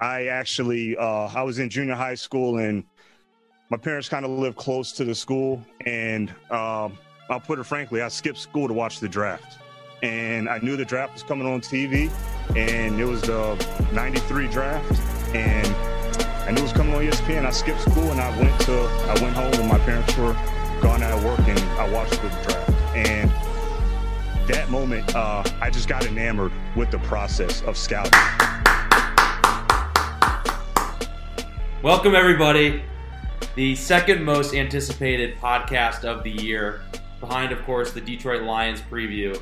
I actually uh, I was in junior high school and my parents kind of lived close to the school, and um, I'll put it frankly, I skipped school to watch the draft, and I knew the draft was coming on TV, and it was the '93 draft, and I knew it was coming on ESPN. I skipped school and I went to I went home and my parents were gone at work, and I watched the draft, and that moment, uh, I just got enamored with the process of scouting. Welcome, everybody. The second most anticipated podcast of the year, behind, of course, the Detroit Lions preview.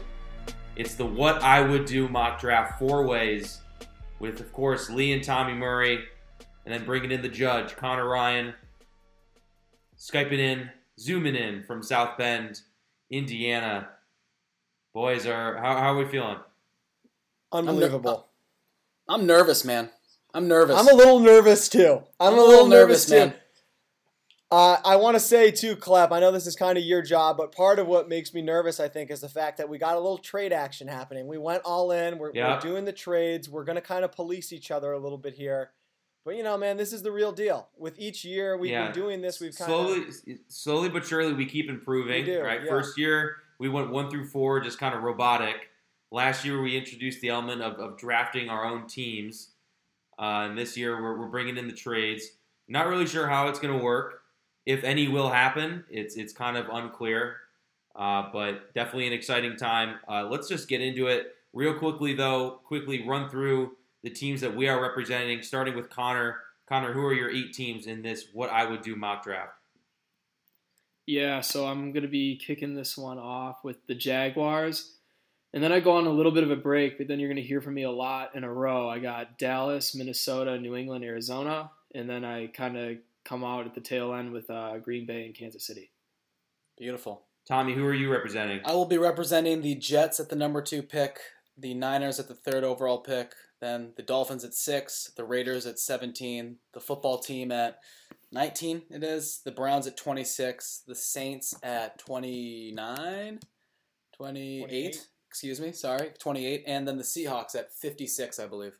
It's the What I Would Do mock draft four ways, with, of course, Lee and Tommy Murray, and then bringing in the judge, Connor Ryan, Skyping in, zooming in from South Bend, Indiana. Boys, are how, how are we feeling? Unbelievable. I'm nervous, man. I'm nervous. I'm a little nervous too. I'm, I'm a little nervous, man. too. Uh, I want to say too, Klepp. I know this is kind of your job, but part of what makes me nervous, I think, is the fact that we got a little trade action happening. We went all in. We're, Yeah. we're doing the trades. We're going to kind of police each other a little bit here. But you know, man, this is the real deal. With each year we've Yeah. been doing this, we've kind slowly, of slowly but surely, we keep improving. We do, right, yeah. first year we went one through four, just kind of robotic. Last year we introduced the element of, of drafting our own teams, uh, and this year we're, we're bringing in the trades. Not really sure how it's going to work. If any will happen, it's it's kind of unclear, uh, but definitely an exciting time. Uh, let's just get into it real quickly, though. Quickly run through the teams that we are representing, starting with Connor. Connor, who are your eight teams in this? What I would do mock draft. Yeah, so I'm going to be kicking this one off with the Jaguars. And then I go on a little bit of a break, but then you're going to hear from me a lot in a row. I got Dallas, Minnesota, New England, Arizona, and then I kind of come out at the tail end with uh, Green Bay and Kansas City. Beautiful. Tommy, who are you representing? I will be representing the Jets at the number two pick, the Niners at the third overall pick, then the Dolphins at six, the Raiders at 17, the football team at 19, it is, the Browns at 26, the Saints at 29, 28, 28. Excuse me, sorry, 28, and then the Seahawks at 56, I believe.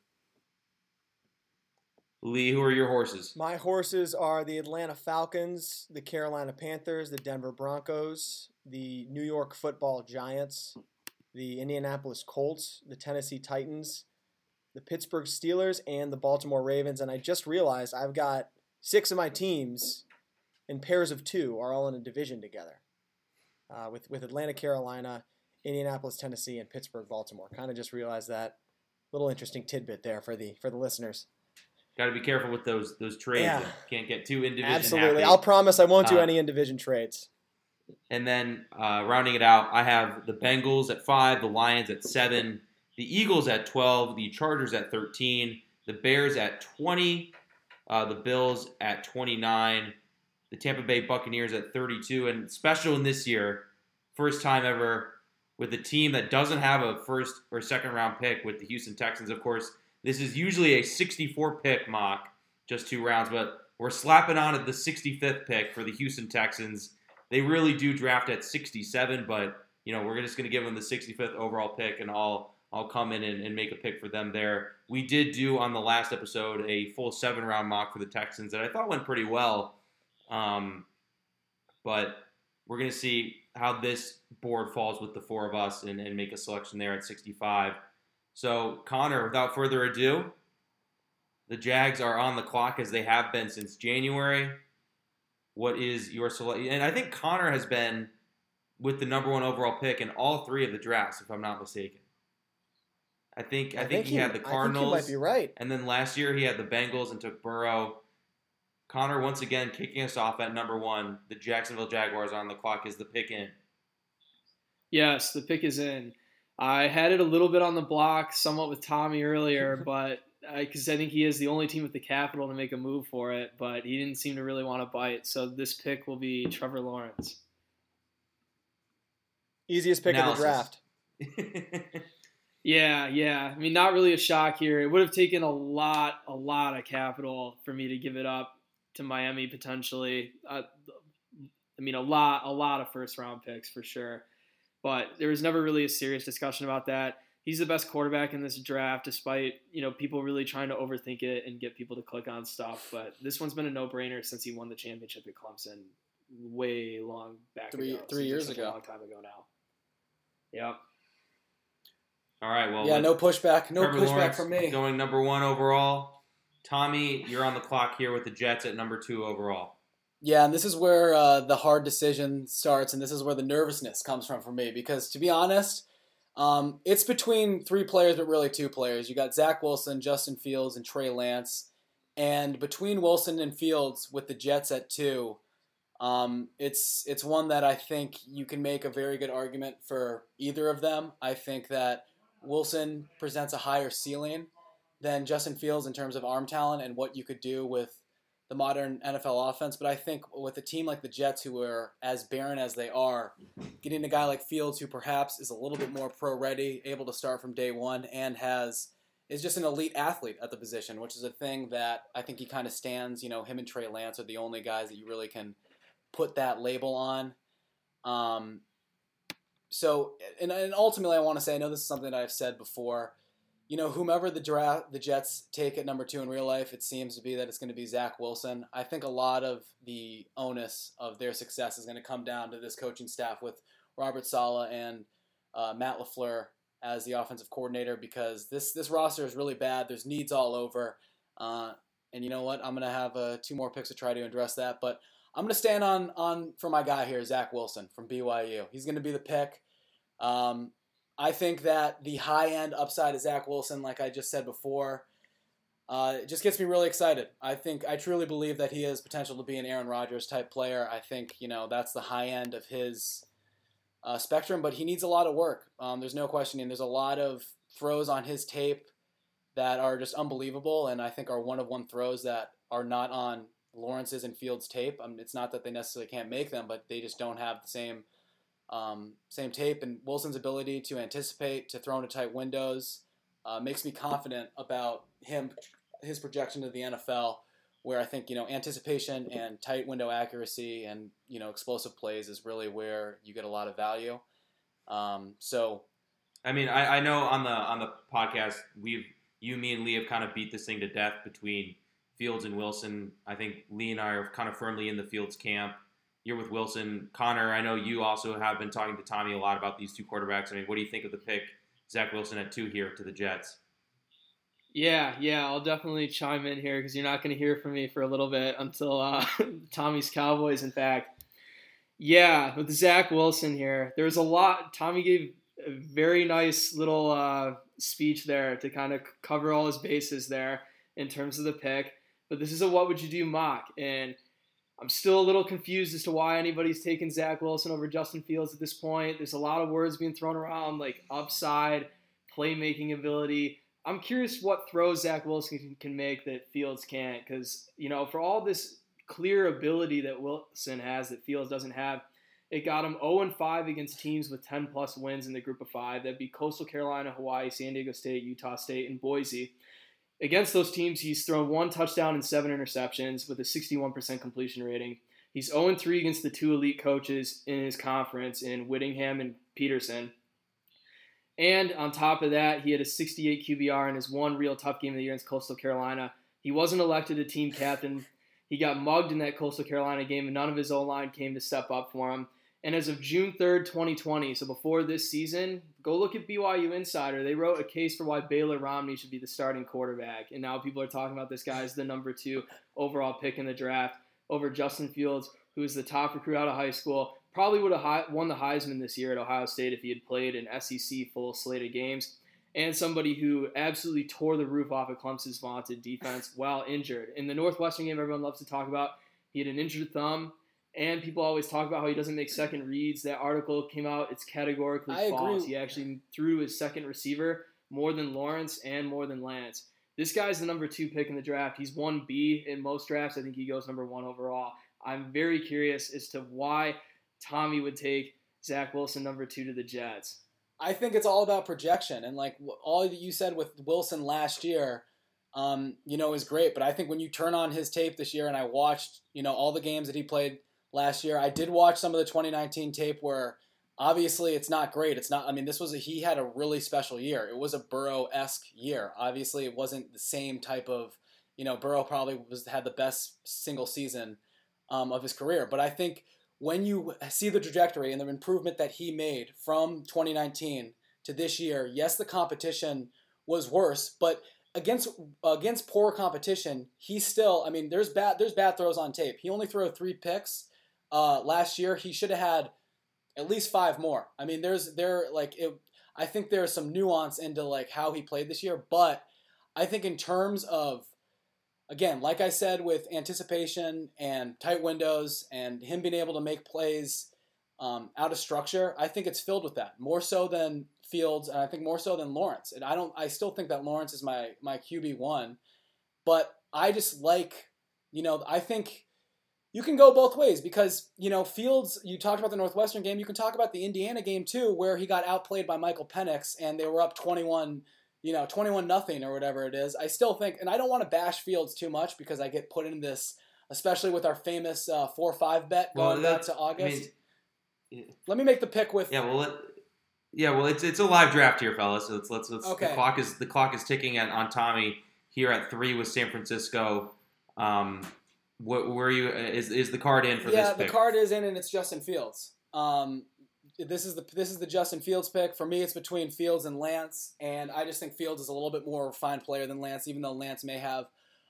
Lee, who are your horses? My horses are the Atlanta Falcons, the Carolina Panthers, the Denver Broncos, the New York Football Giants, the Indianapolis Colts, the Tennessee Titans, the Pittsburgh Steelers, and the Baltimore Ravens. And I just realized I've got six of my teams in pairs of two are all in a division together uh, with, with Atlanta, Carolina, Indianapolis, Tennessee, and Pittsburgh, Baltimore. Kind of just realized that little interesting tidbit there for the for the listeners. Got to be careful with those those trades. Yeah. Can't get too in division Absolutely. happy. I'll promise I won't do Uh, any in division trades. And then uh, rounding it out, I have the Bengals at five, the Lions at seven, the Eagles at twelve, the Chargers at thirteen, the Bears at twenty, uh, the Bills at twenty nine, the Tampa Bay Buccaneers at thirty two, and special in this year, first time ever with a team that doesn't have a first or second round pick with the Houston Texans. Of course, this is usually a sixty four pick mock, just two rounds, but we're slapping on at the sixty fifth pick for the Houston Texans they really do draft at 67, but you know we're just going to give them the 65th overall pick, and I'll I'll come in and, and make a pick for them there. We did do on the last episode a full seven round mock for the Texans that I thought went pretty well, um, but we're going to see how this board falls with the four of us and, and make a selection there at 65. So Connor, without further ado, the Jags are on the clock as they have been since January what is your selection? And I think Connor has been with the number one overall pick in all three of the drafts, if I'm not mistaken. I think I, think, he, had the I Cardinals, think might be right. and then last year he had the Bengals and took Burrow. Connor once again kicking us off at number one. The Jacksonville Jaguars on the clock. Is the pick in? Yes, the pick is in. I had it a little bit on the block, somewhat with Tommy earlier, but because I think he is the only team with the capital to make a move for it, but he didn't seem to really want to bite. So this pick will be Trevor Lawrence. Easiest pick Analysis. of the draft. Yeah, yeah. I mean, not really a shock here. It would have taken a lot, a lot of capital for me to give it up to Miami potentially. Uh, I mean, a lot, a lot of first round picks for sure. But there was never really a serious discussion about that. he's the best quarterback in this draft, despite you know people really trying to overthink it and get people to click on stuff. But this one's been a no-brainer since he won the championship at Clemson, way long back Three- ago, three years like ago. a long time ago now. Yep. All right. Well, yeah, no pushback, no Trevor pushback Lawrence from me. Going number one overall. Tommy, you're on the clock here with the Jets at number two overall. Yeah, and this is where uh, the hard decision starts, and this is where the nervousness comes from for me. Because to be honest, um, it's between three players, but really two players. You got Zach Wilson, Justin Fields, and Trey Lance. And between Wilson and Fields, with the Jets at two, um, it's it's one that I think you can make a very good argument for either of them. I think that Wilson presents a higher ceiling than Justin Fields in terms of arm talent and what you could do with the modern NFL offense. But I think with a team like the Jets, who are as barren as they are, getting a guy like Fields, who perhaps is a little bit more pro ready, able to start from day one, and has is just an elite athlete at the position, which is a thing that I think he kind of stands. You know, him and Trey Lance are the only guys that you really can put that label on. Um, so, and, and ultimately, I want to say, I know this is something that I've said before. You know, whomever the draft the Jets take at number two in real life, it seems to be that it's going to be Zach Wilson. I think a lot of the onus of their success is going to come down to this coaching staff with Robert Saleh and uh, Matt Lafleur as the offensive coordinator because this this roster is really bad. There's needs all over, uh, and you know what? I'm going to have uh, two more picks to try to address that, but I'm going to stand on on for my guy here, Zach Wilson from BYU. He's going to be the pick. Um, I think that the high end upside of Zach Wilson, like I just said before, uh, it just gets me really excited. I think I truly believe that he has potential to be an Aaron Rodgers type player. I think you know that's the high end of his uh, spectrum, but he needs a lot of work. Um, there's no questioning. There's a lot of throws on his tape that are just unbelievable, and I think are one of one throws that are not on Lawrence's and Fields' tape. Um, it's not that they necessarily can't make them, but they just don't have the same um, same tape. And Wilson's ability to anticipate, to throw into tight windows, uh, makes me confident about him, his projection to the NFL. Where I think you know anticipation and tight window accuracy and you know explosive plays is really where you get a lot of value. Um, so I mean, I, I know on the on the podcast we've you, me, and Lee have kind of beat this thing to death between Fields and Wilson. I think Lee and I are kind of firmly in the Fields camp. You're with Wilson, Connor. I know you also have been talking to Tommy a lot about these two quarterbacks. I mean, what do you think of the pick, Zach Wilson at two here to the Jets? Yeah, yeah, I'll definitely chime in here because you're not going to hear from me for a little bit until uh, Tommy's Cowboys. In fact, yeah, with Zach Wilson here, there's a lot. Tommy gave a very nice little uh, speech there to kind of cover all his bases there in terms of the pick. But this is a what would you do mock, and I'm still a little confused as to why anybody's taking Zach Wilson over Justin Fields at this point. There's a lot of words being thrown around like upside, playmaking ability. I'm curious what throws Zach Wilson can, make that Fields can't, because you know for all this clear ability that Wilson has that Fields doesn't have, it got him 0 5 against teams with 10 plus wins in the group of five. That'd be Coastal Carolina, Hawaii, San Diego State, Utah State, and Boise. Against those teams, he's thrown one touchdown and seven interceptions with a 61% completion rating. He's 0 3 against the two elite coaches in his conference in Whittingham and Petersen. And on top of that, he had a 68 QBR in his one real tough game of the year against Coastal Carolina. He wasn't elected a team captain. He got mugged in that Coastal Carolina game, and none of his O line came to step up for him. And as of June 3rd, 2020, so before this season, go look at BYU Insider. They wrote a case for why Baylor Romney should be the starting quarterback. And now people are talking about this guy as the number two overall pick in the draft over Justin Fields, who is the top recruit out of high school. Probably would have won the Heisman this year at Ohio State if he had played an SEC full slate of games. And somebody who absolutely tore the roof off of Clemson's vaunted defense while injured. In the Northwestern game, everyone loves to talk about, he had an injured thumb. And people always talk about how he doesn't make second reads. That article came out; it's categorically I false. agree. He actually threw his second receiver more than Lawrence and more than Lance. This guy's the number two pick in the draft. He's one B in most drafts. I think he goes number one overall. I'm very curious as to why Tommy would take Zach Wilson number two to the Jets. I think it's all about projection and like all that you said with Wilson last year, um, you know, is great. But I think when you turn on his tape this year, and I watched, you know, all the games that he played last year, I did watch some of the 2019 tape where obviously it's not great. It's not. I mean, this was a, he had a really special year. It was a Burrow esque year. Obviously, it wasn't the same type of. You know, Burrow probably was had the best single season um, of his career. But I think when you see the trajectory and the improvement that he made from 2019 to this year, yes, the competition was worse, but against against poor competition, he still. I mean, there's bad there's bad throws on tape. He only threw three picks uh, last year. He should have had at least five more. I mean, there's there like it. I think there's some nuance into like how he played this year, but I think in terms of again, like I said, with anticipation and tight windows and him being able to make plays um, out of structure, I think it's filled with that more so than Fields, and I think more so than Lawrence. And I don't, I still think that Lawrence is my my QB one, but I just like, you know, I think you can go both ways because you know Fields. You talked about the Northwestern game. You can talk about the Indiana game too, where he got outplayed by Michael Penix and they were up twenty one you know, 21 nothing or whatever it is. I still think, and I don't want to bash Fields too much because I get put in this, especially with our famous uh, 4 5 bet going well, back to August. I mean, Let me make the pick with. Yeah, well, it, yeah, well, it's it's a live draft here, fellas. So let's let's, let's okay. the clock is the clock is ticking at, on Tommy here at three with San Francisco. Um, what where you is is the card in for yeah, this? Yeah, the card is in, and it's Justin Fields. Um, this is the this is the Justin Fields pick. For me, it's between Fields and Lance, and I just think Fields is a little bit more refined player than Lance, even though Lance may have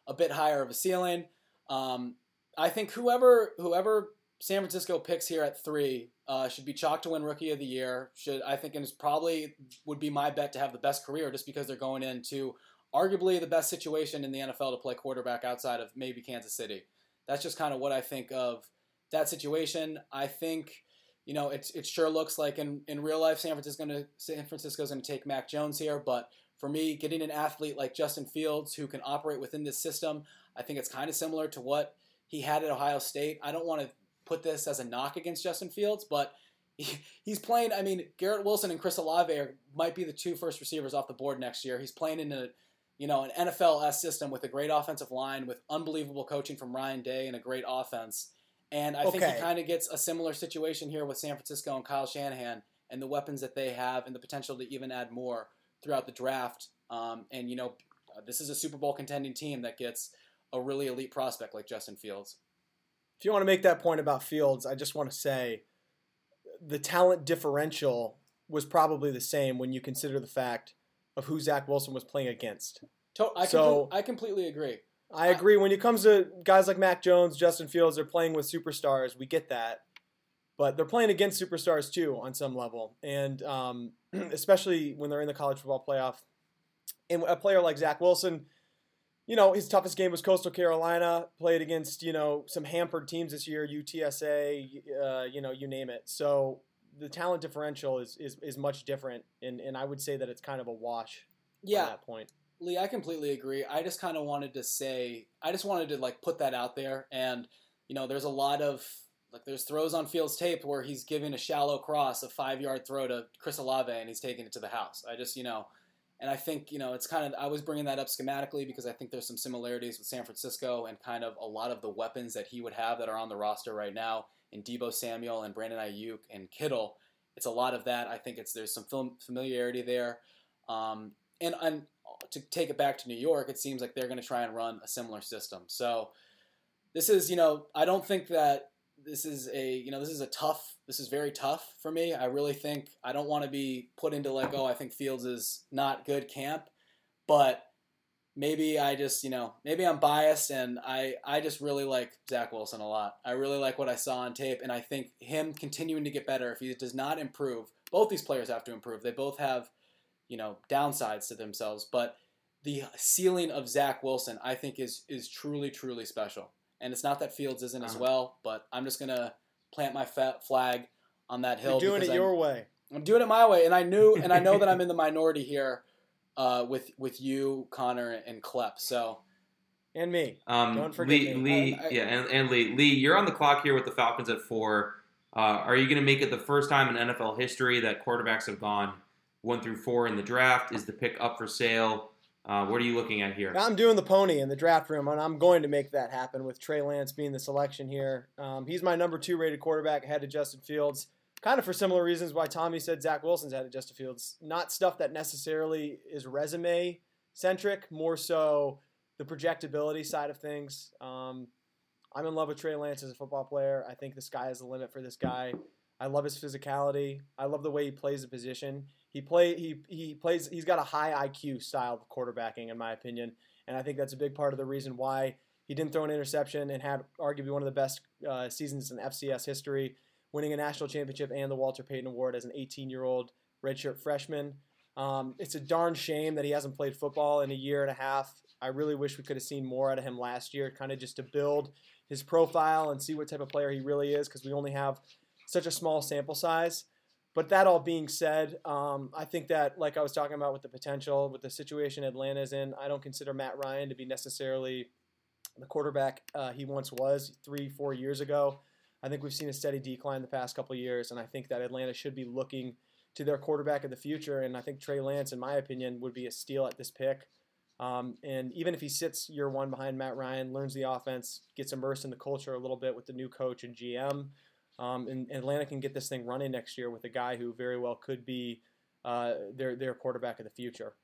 a bit higher of a ceiling. Um, I think whoever whoever San Francisco picks here at three uh, should be chalked to win Rookie of the Year. Should I think and it's probably would be my bet to have the best career just because they're going into arguably the best situation in the NFL to play quarterback outside of maybe Kansas City. That's just kind of what I think of that situation. I think you know, it, it sure looks like in, in real life San Francisco gonna San Francisco's going to take Mac Jones here, but for me, getting an athlete like Justin Fields who can operate within this system, I think it's kind of similar to what he had at Ohio State. I don't want to put this as a knock against Justin Fields, but he, he's playing. I mean, Garrett Wilson and Chris Olave are, might be the two first receivers off the board next year. He's playing in a you know an NFL S system with a great offensive line, with unbelievable coaching from Ryan Day and a great offense. And I okay. think he kind of gets a similar situation here with San Francisco and Kyle Shanahan and the weapons that they have and the potential to even add more throughout the draft. Um, and, you know, this is a Super Bowl contending team that gets a really elite prospect like Justin Fields. If you want to make that point about Fields, I just want to say the talent differential was probably the same when you consider the fact of who Zach Wilson was playing against. I, so, I completely agree. I agree. When it comes to guys like Mac Jones, Justin Fields, they're playing with superstars. We get that, but they're playing against superstars too on some level, and um, especially when they're in the college football playoff. And a player like Zach Wilson, you know, his toughest game was Coastal Carolina. Played against you know some hampered teams this year, UTSA, uh, you know, you name it. So the talent differential is is, is much different, and and I would say that it's kind of a wash. Yeah. At that point. Lee, I completely agree. I just kind of wanted to say, I just wanted to like put that out there, and you know, there's a lot of like there's throws on Fields tape where he's giving a shallow cross, a five yard throw to Chris Olave, and he's taking it to the house. I just you know, and I think you know it's kind of I was bringing that up schematically because I think there's some similarities with San Francisco and kind of a lot of the weapons that he would have that are on the roster right now in Deebo Samuel and Brandon Aiyuk and Kittle. It's a lot of that. I think it's there's some familiarity there. Um, and, and to take it back to New York, it seems like they're going to try and run a similar system. So this is, you know, I don't think that this is a, you know, this is a tough, this is very tough for me. I really think I don't want to be put into like, oh, I think Fields is not good camp, but maybe I just, you know, maybe I'm biased and I, I just really like Zach Wilson a lot. I really like what I saw on tape, and I think him continuing to get better if he does not improve. Both these players have to improve. They both have you know downsides to themselves, but the ceiling of Zach Wilson, I think, is is truly truly special. And it's not that Fields isn't uh-huh. as well, but I'm just gonna plant my flag on that hill. You're doing it I'm, your way. I'm doing it my way, and I knew, and I know that I'm in the minority here uh, with with you, Connor, and Klepp. So. And me. Um, Don't forget Lee, me. Lee, I, I, yeah, and, and Lee. Lee, you're on the clock here with the Falcons at four. Uh, are you going to make it the first time in NFL history that quarterbacks have gone one through four in the draft. Is the pick up for sale? Uh, what are you looking at here? I'm doing the pony in the draft room, and I'm going to make that happen with Trey Lance being the selection here. Um, he's my number two rated quarterback ahead of Justin Fields. Kind of for similar reasons why Tommy said Zach Wilson's headed Justin Fields. Not stuff that necessarily is resume centric, more so the projectability side of things. Um, I'm in love with Trey Lance as a football player. I think the sky is the limit for this guy. I love his physicality. I love the way he plays the position. He play he he plays. He's got a high IQ style of quarterbacking, in my opinion, and I think that's a big part of the reason why he didn't throw an interception and had arguably one of the best uh, seasons in FCS history, winning a national championship and the Walter Payton Award as an 18-year-old redshirt freshman. Um, it's a darn shame that he hasn't played football in a year and a half. I really wish we could have seen more out of him last year, kind of just to build his profile and see what type of player he really is, because we only have such a small sample size. But that all being said, um, I think that, like I was talking about with the potential, with the situation Atlanta's in, I don't consider Matt Ryan to be necessarily the quarterback uh, he once was three, four years ago. I think we've seen a steady decline the past couple years, and I think that Atlanta should be looking to their quarterback of the future. And I think Trey Lance, in my opinion, would be a steal at this pick. Um, and even if he sits year one behind Matt Ryan, learns the offense, gets immersed in the culture a little bit with the new coach and GM, um, and, and, Atlanta can get this thing running next year with a guy who very well could be uh, their their quarterback of the future.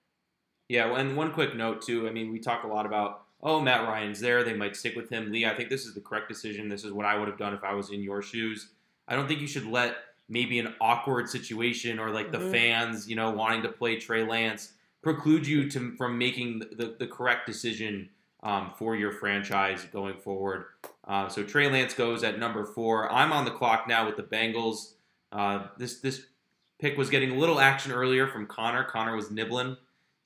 Yeah, and one quick note too. I mean, we talk a lot about oh, Matt Ryan's there. They might stick with him. Lee, I think this is the correct decision. This is what I would have done if I was in your shoes. I don't think you should let maybe an awkward situation or like mm-hmm. the fans, you know, wanting to play Trey Lance preclude you to, from making the, the correct decision um, for your franchise going forward. Uh, so Trey Lance goes at number four. I'm on the clock now with the Bengals. Uh, this this pick was getting a little action earlier from Connor. Connor was nibbling,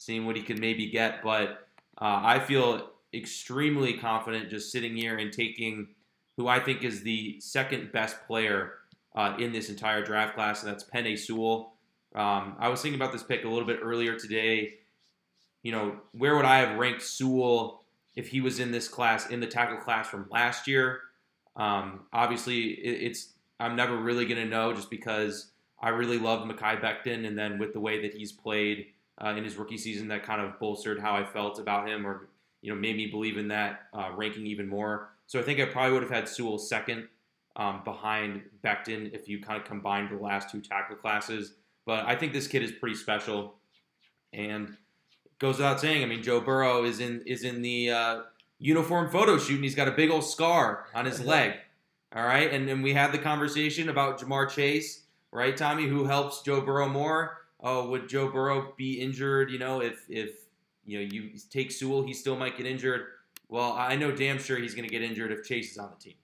seeing what he could maybe get, but uh, I feel extremely confident just sitting here and taking who I think is the second best player uh, in this entire draft class, and that's Penei Sewell. Um, I was thinking about this pick a little bit earlier today. You know, where would I have ranked Sewell if he was in this class, in the tackle class from last year? Um, obviously, it, it's I'm never really going to know just because I really loved Mekhi Becton, and then with the way that he's played uh, in his rookie season, that kind of bolstered how I felt about him, or you know, made me believe in that uh, ranking even more. So I think I probably would have had Sewell second um, behind Becton if you kind of combined the last two tackle classes. But I think this kid is pretty special, and goes without saying. I mean, Joe Burrow is in is in the uh, uniform photo shoot, and he's got a big old scar on his leg. All right, and then we had the conversation about Ja'Marr Chase, right, Tommy, who helps Joe Burrow more. Oh, would Joe Burrow be injured? You know, if if you know, you take Sewell, he still might get injured. Well, I know damn sure he's going to get injured if Chase is on the team.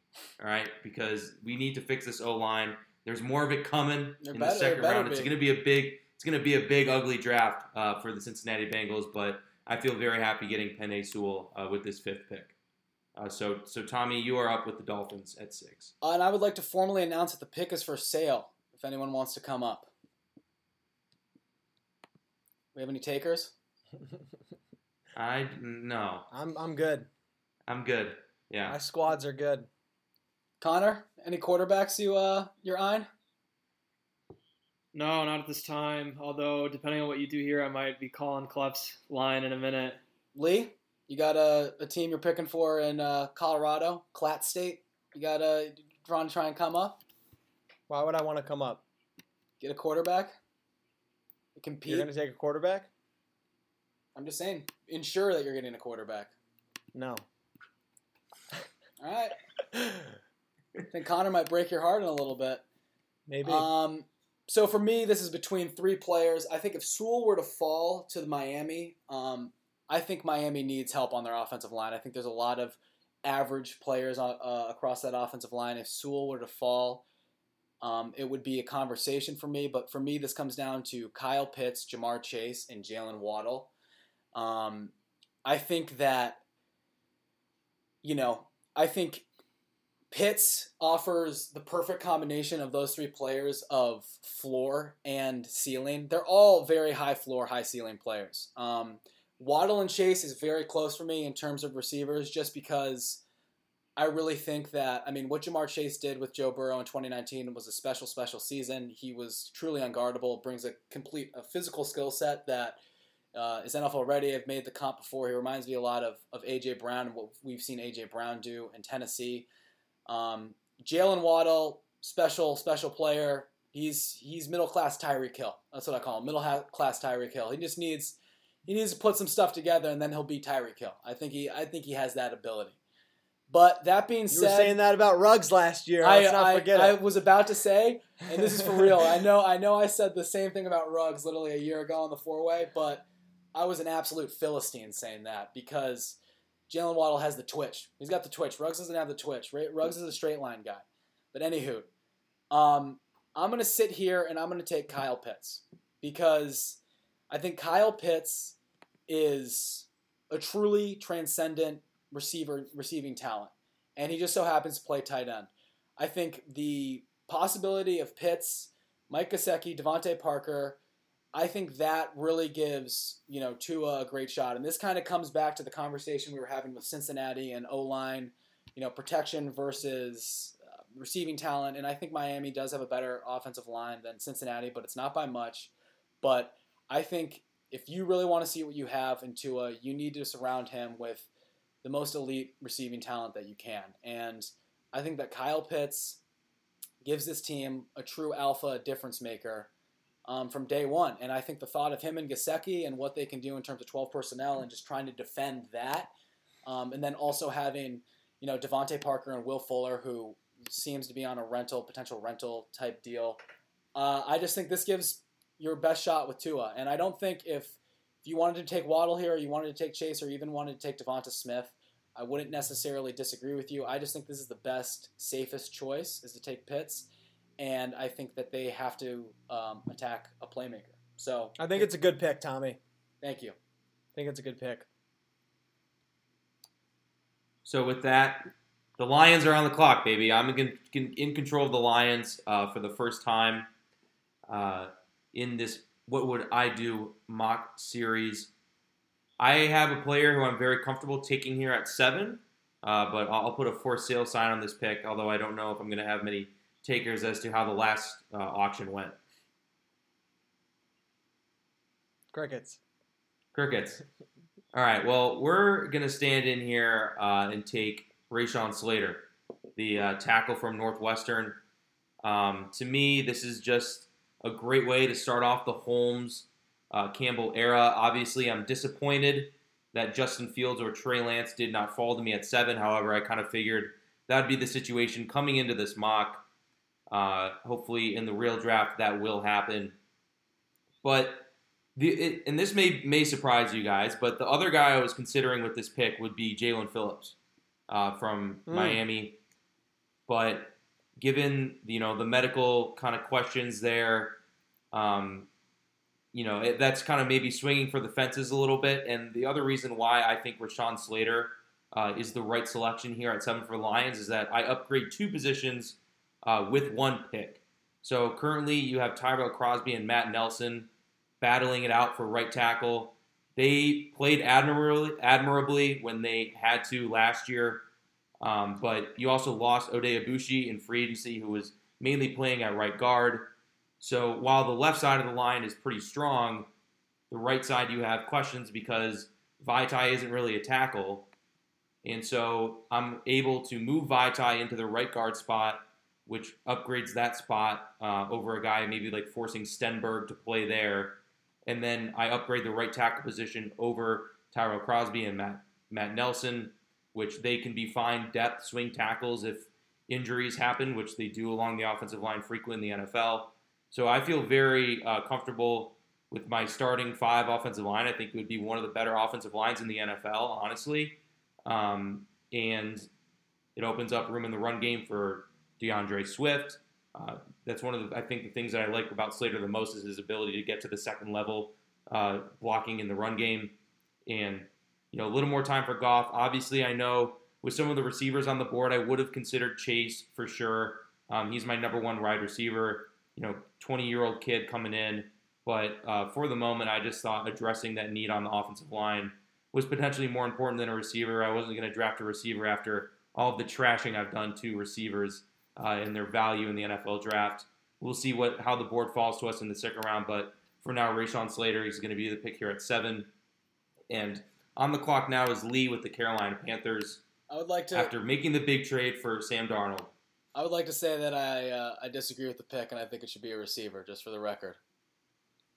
All right, because we need to fix this O line. There's more of it coming They're in better, the second round. Be. It's going to be a big, it's going to be a big ugly draft uh, for the Cincinnati Bengals. But I feel very happy getting Penei Sewell uh, with this fifth pick. Uh, so, so Tommy, you are up with the Dolphins at six. Uh, and I would like to formally announce that the pick is for sale. If anyone wants to come up, we have any takers? I no. I'm I'm good. I'm good. Yeah. My squads are good. Connor, any quarterbacks you uh you're eyeing? No, not at this time. Although depending on what you do here, I might be calling Klepp's line in a minute. Lee, you got a, a team you're picking for in uh, Colorado, Clat State. You got a trying to try and come up. Why would I want to come up? Get a quarterback. Compete. You're gonna take a quarterback. I'm just saying, ensure that you're getting a quarterback. No. All right. I think Connor might break your heart in a little bit. Maybe. Um, so for me, this is between three players. I think if Sewell were to fall to the Miami, um, I think Miami needs help on their offensive line. I think there's a lot of average players on, uh across that offensive line. If Sewell were to fall, um, it would be a conversation for me. But for me, this comes down to Kyle Pitts, Ja'Marr Chase, and Jaylen Waddle. Um, I think that, you know, I think Pitts offers the perfect combination of those three players of floor and ceiling. They're all very high floor, high ceiling players. Um, Waddle and Chase is very close for me in terms of receivers, just because I really think that I mean what Ja'Marr Chase did with Joe Burrow in 2019 was a special, special season. He was truly unguardable, brings a complete a physical skill set that uh, is NFL ready. I've made the comp before. He reminds me a lot of, of A.J. Brown and what we've seen A.J. Brown do in Tennessee. Um, Jaylen Waddle, special, special player. He's he's middle class Tyreek Hill. That's what I call him. Middle class Tyreek Hill. He just needs he needs to put some stuff together, and then he'll be Tyreek Hill. I think he I think he has that ability. But that being You said, were saying that about Ruggs last year. I, Let's not I, forget I it. was about to say, and this is for real. I know I know I said the same thing about Ruggs literally a year ago on the four way, but I was an absolute philistine saying that because Jaylen Waddle has the twitch. He's got the twitch. Ruggs doesn't have the twitch. Ruggs is a straight line guy. But anywho, um, I'm gonna sit here and I'm gonna take Kyle Pitts because I think Kyle Pitts is a truly transcendent receiver receiving talent, and he just so happens to play tight end. I think the possibility of Pitts, Mike Gesicki, DeVante Parker, I think that really gives you know Tua a great shot, and this kind of comes back to the conversation we were having with Cincinnati and O line, you know, protection versus uh, receiving talent, and I think Miami does have a better offensive line than Cincinnati, but it's not by much. But I think if you really want to see what you have in Tua, you need to surround him with the most elite receiving talent that you can, and I think that Kyle Pitts gives this team a true alpha difference maker um, from day one. And I think the thought of him and Gesicki and what they can do in terms of 12 personnel and just trying to defend that, um, and then also having you know DeVante Parker and Will Fuller, who seems to be on a rental potential rental type deal. Uh, I just think this gives your best shot with Tua, and I don't think if if you wanted to take Waddle here, or you wanted to take Chase, or even wanted to take Devonta Smith, I wouldn't necessarily disagree with you. I just think this is the best, safest choice is to take Pitts, and I think that they have to um, attack a playmaker. So I think it's a good pick, Tommy. thank you. I think it's a good pick. So with that, the Lions are on the clock, baby. I'm in, in control of the Lions uh, for the first time uh, in this "What Would I Do" mock series. I have a player who I'm very comfortable taking here at seven, uh, but I'll, put a for sale sign on this pick. Although I don't know if I'm going to have many takers as to how the last uh, auction went. Crickets. Crickets. All right. Well, we're gonna stand in here uh, and take Rashawn Slater, the uh, tackle from Northwestern. Um, to me, this is just a great way to start off the Holmes uh, Campbell era. Obviously, I'm disappointed that Justin Fields or Trey Lance did not fall to me at seven. However, I kind of figured that'd be the situation coming into this mock. Uh, hopefully, in the real draft, that will happen. But the, it, and this may may surprise you guys, but the other guy I was considering with this pick would be Jaelan Phillips uh, from Mm. Miami. But given you know the medical kind of questions there, um, you know it, that's kind of maybe swinging for the fences a little bit. And the other reason why I think Rashawn Slater uh, is the right selection here at seven for Lions is that I upgrade two positions uh, with one pick. So currently you have Tyrell Crosby and Matt Nelson battling it out for right tackle. They played admirably, admirably when they had to last year, um, but you also lost Oday Aboushi in free agency, who was mainly playing at right guard. So while the left side of the line is pretty strong, the right side you have questions because Vaitai isn't really a tackle. And so I'm able to move Vaitai into the right guard spot, which upgrades that spot uh, over a guy maybe like forcing Stenberg to play there and then I upgrade the right tackle position over Tyrell Crosby and Matt Matt Nelson, which they can be fine depth swing tackles if injuries happen, which they do along the offensive line frequently in the NFL. So I feel very uh, comfortable with my starting five offensive line. I think it would be one of the better offensive lines in the NFL, honestly. Um, and it opens up room in the run game for D'Andre Swift. Uh, that's one of the I think the things that I like about Slater the most is his ability to get to the second level, uh, blocking in the run game, and you know a little more time for Goff. Obviously, I know with some of the receivers on the board, I would have considered Chase for sure. Um, he's my number one wide receiver. You know, 20 year old kid coming in, but uh, for the moment, I just thought addressing that need on the offensive line was potentially more important than a receiver. I wasn't going to draft a receiver after all of the trashing I've done to receivers uh, and their value in the NFL draft. We'll see what how the board falls to us in the second round, but for now, Rashawn Slater is going to be the pick here at seven. And on the clock now is Lee with the Carolina Panthers I would like to. after making the big trade for Sam Darnold. I would like to say that I uh, I disagree with the pick, and I think it should be a receiver, just for the record.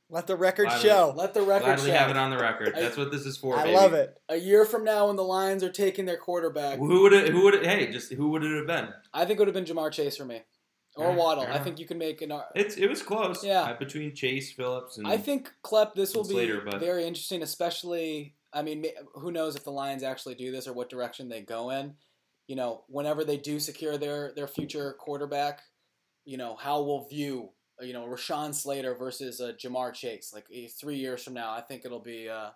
Let the record Gladly- show. Let the record Gladly show. have it on the record. I- That's what this is for. I baby. love it. A year from now, when the Lions are taking their quarterback, Who would it? Who would it? Hey, just who would it have been? I think it would have been Ja'Marr Chase for me, or Alright, Waddle. fair I think you can make an. ar- It's it was close. Yeah. uh, between Chase Phillips and I think Klepp, this will be Slater, but- very interesting, especially. I mean, who knows if the Lions actually do this or what direction they go in. You know, whenever they do secure their their future quarterback, you know how we'll view you know Rashawn Slater versus uh, Ja'Marr Chase. Like eh, three years from now, I think it'll be. Uh,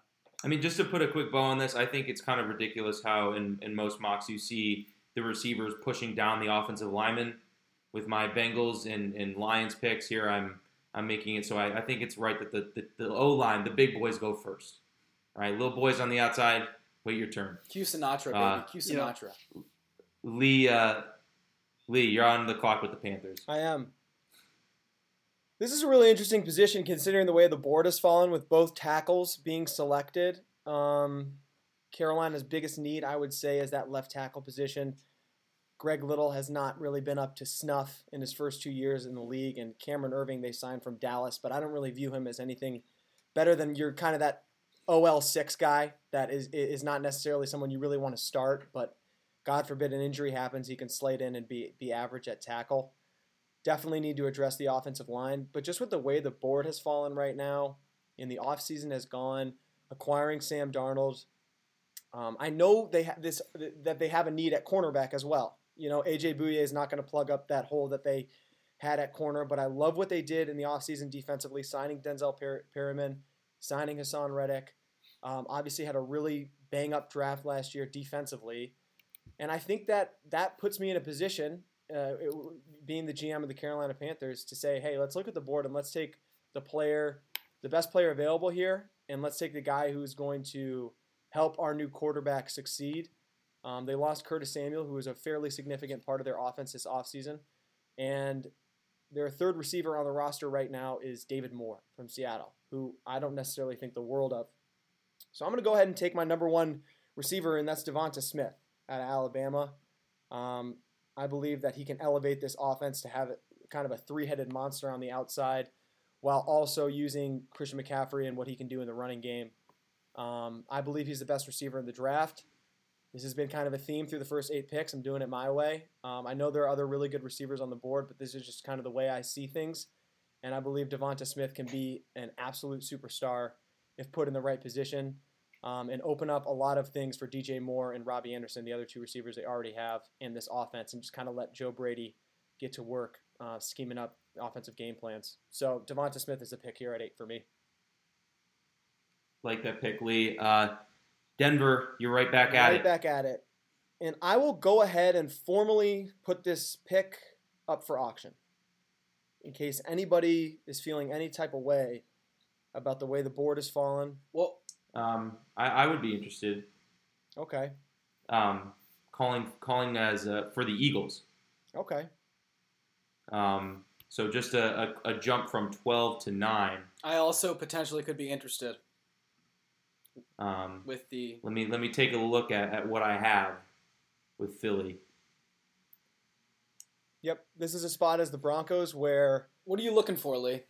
I mean, just to put a quick bow on this, I think it's kind of ridiculous how in, in most mocks you see the receivers pushing down the offensive lineman. With my Bengals and, and Lions picks here, I'm I'm making it so I, I think it's right that the, the, the O line, the big boys, go first. All right, little boys on the outside, wait your turn. Q Sinatra, baby. Uh, Q yeah. Sinatra. Lee, uh, Lee, you're on the clock with the Panthers. I am. This is a really interesting position considering the way the board has fallen with both tackles being selected. Um, Carolina's biggest need, I would say, is that left tackle position. Greg Little has not really been up to snuff in his first two years in the league, and Cameron Erving they signed from Dallas, but I don't really view him as anything better than you're kind of that OL six guy that is is not necessarily someone you really want to start, but God forbid an injury happens, he can slate in and be be average at tackle. Definitely need to address the offensive line, but just with the way the board has fallen right now, and the offseason has gone, acquiring Sam Darnold, um, I know they have this that they have a need at cornerback as well. You know, AJ Bouye is not going to plug up that hole that they had at corner, but I love what they did in the offseason defensively, signing Denzel Per- Perryman, signing Haason Reddick. Um, obviously, had a really bang up draft last year defensively, and I think that that puts me in a position, uh, it- being the GM of the Carolina Panthers, to say, hey, let's look at the board and let's take the player, the best player available here, and let's take the guy who's going to help our new quarterback succeed. Um, they lost Curtis Samuel, who was a fairly significant part of their offense this offseason. And their third receiver on the roster right now is David Moore from Seattle, who I don't necessarily think the world of. So I'm going to go ahead and take my number one receiver, and that's Devonta Smith out of Alabama. Um, I believe that he can elevate this offense to have kind of a three headed monster on the outside while also using Christian McCaffrey and what he can do in the running game. Um, I believe he's the best receiver in the draft. This has been kind of a theme through the first eight picks. I'm doing it my way. Um, I know there are other really good receivers on the board, but this is just kind of the way I see things. And I believe Devonta Smith can be an absolute superstar if put in the right position um, and open up a lot of things for DJ Moore and Robbie Anderson, the other two receivers they already have in this offense, and just kind of let Joe Brady get to work uh, scheming up offensive game plans. So Devonta Smith is a pick here at eight for me. Like that pick, Lee. Uh, Denver, you're right back at right it. Right back at it. And I will go ahead and formally put this pick up for auction. In case anybody is feeling any type of way about the way the board has fallen. Well, Um, I, I would be interested. Okay. Um, calling calling as uh, for the Eagles. Okay. Um, so just a, a, a jump from 12 to 9. I also potentially could be interested Um, with the. let me let me take a look at, at what I have with Philly. Yep. This is a spot as the Broncos where What are you looking for, Lee?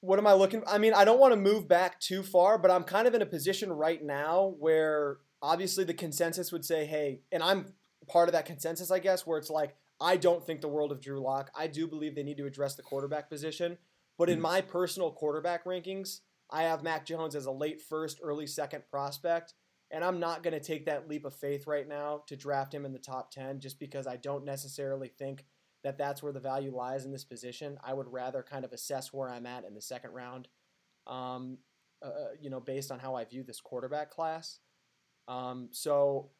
What am I looking I mean, I don't want to move back too far, but I'm kind of in a position right now where obviously the consensus would say, hey, and I'm part of that consensus, I guess, where it's like, I don't think the world of Drew Lock. I do believe they need to address the quarterback position. But in hmm. my personal quarterback rankings, I have Mac Jones as a late first, early second prospect. And I'm not going to take that leap of faith right now to draft him in the top 10 just because I don't necessarily think that that's where the value lies in this position. I would rather kind of assess where I'm at in the second round, um, uh, you know, based on how I view this quarterback class. Um, so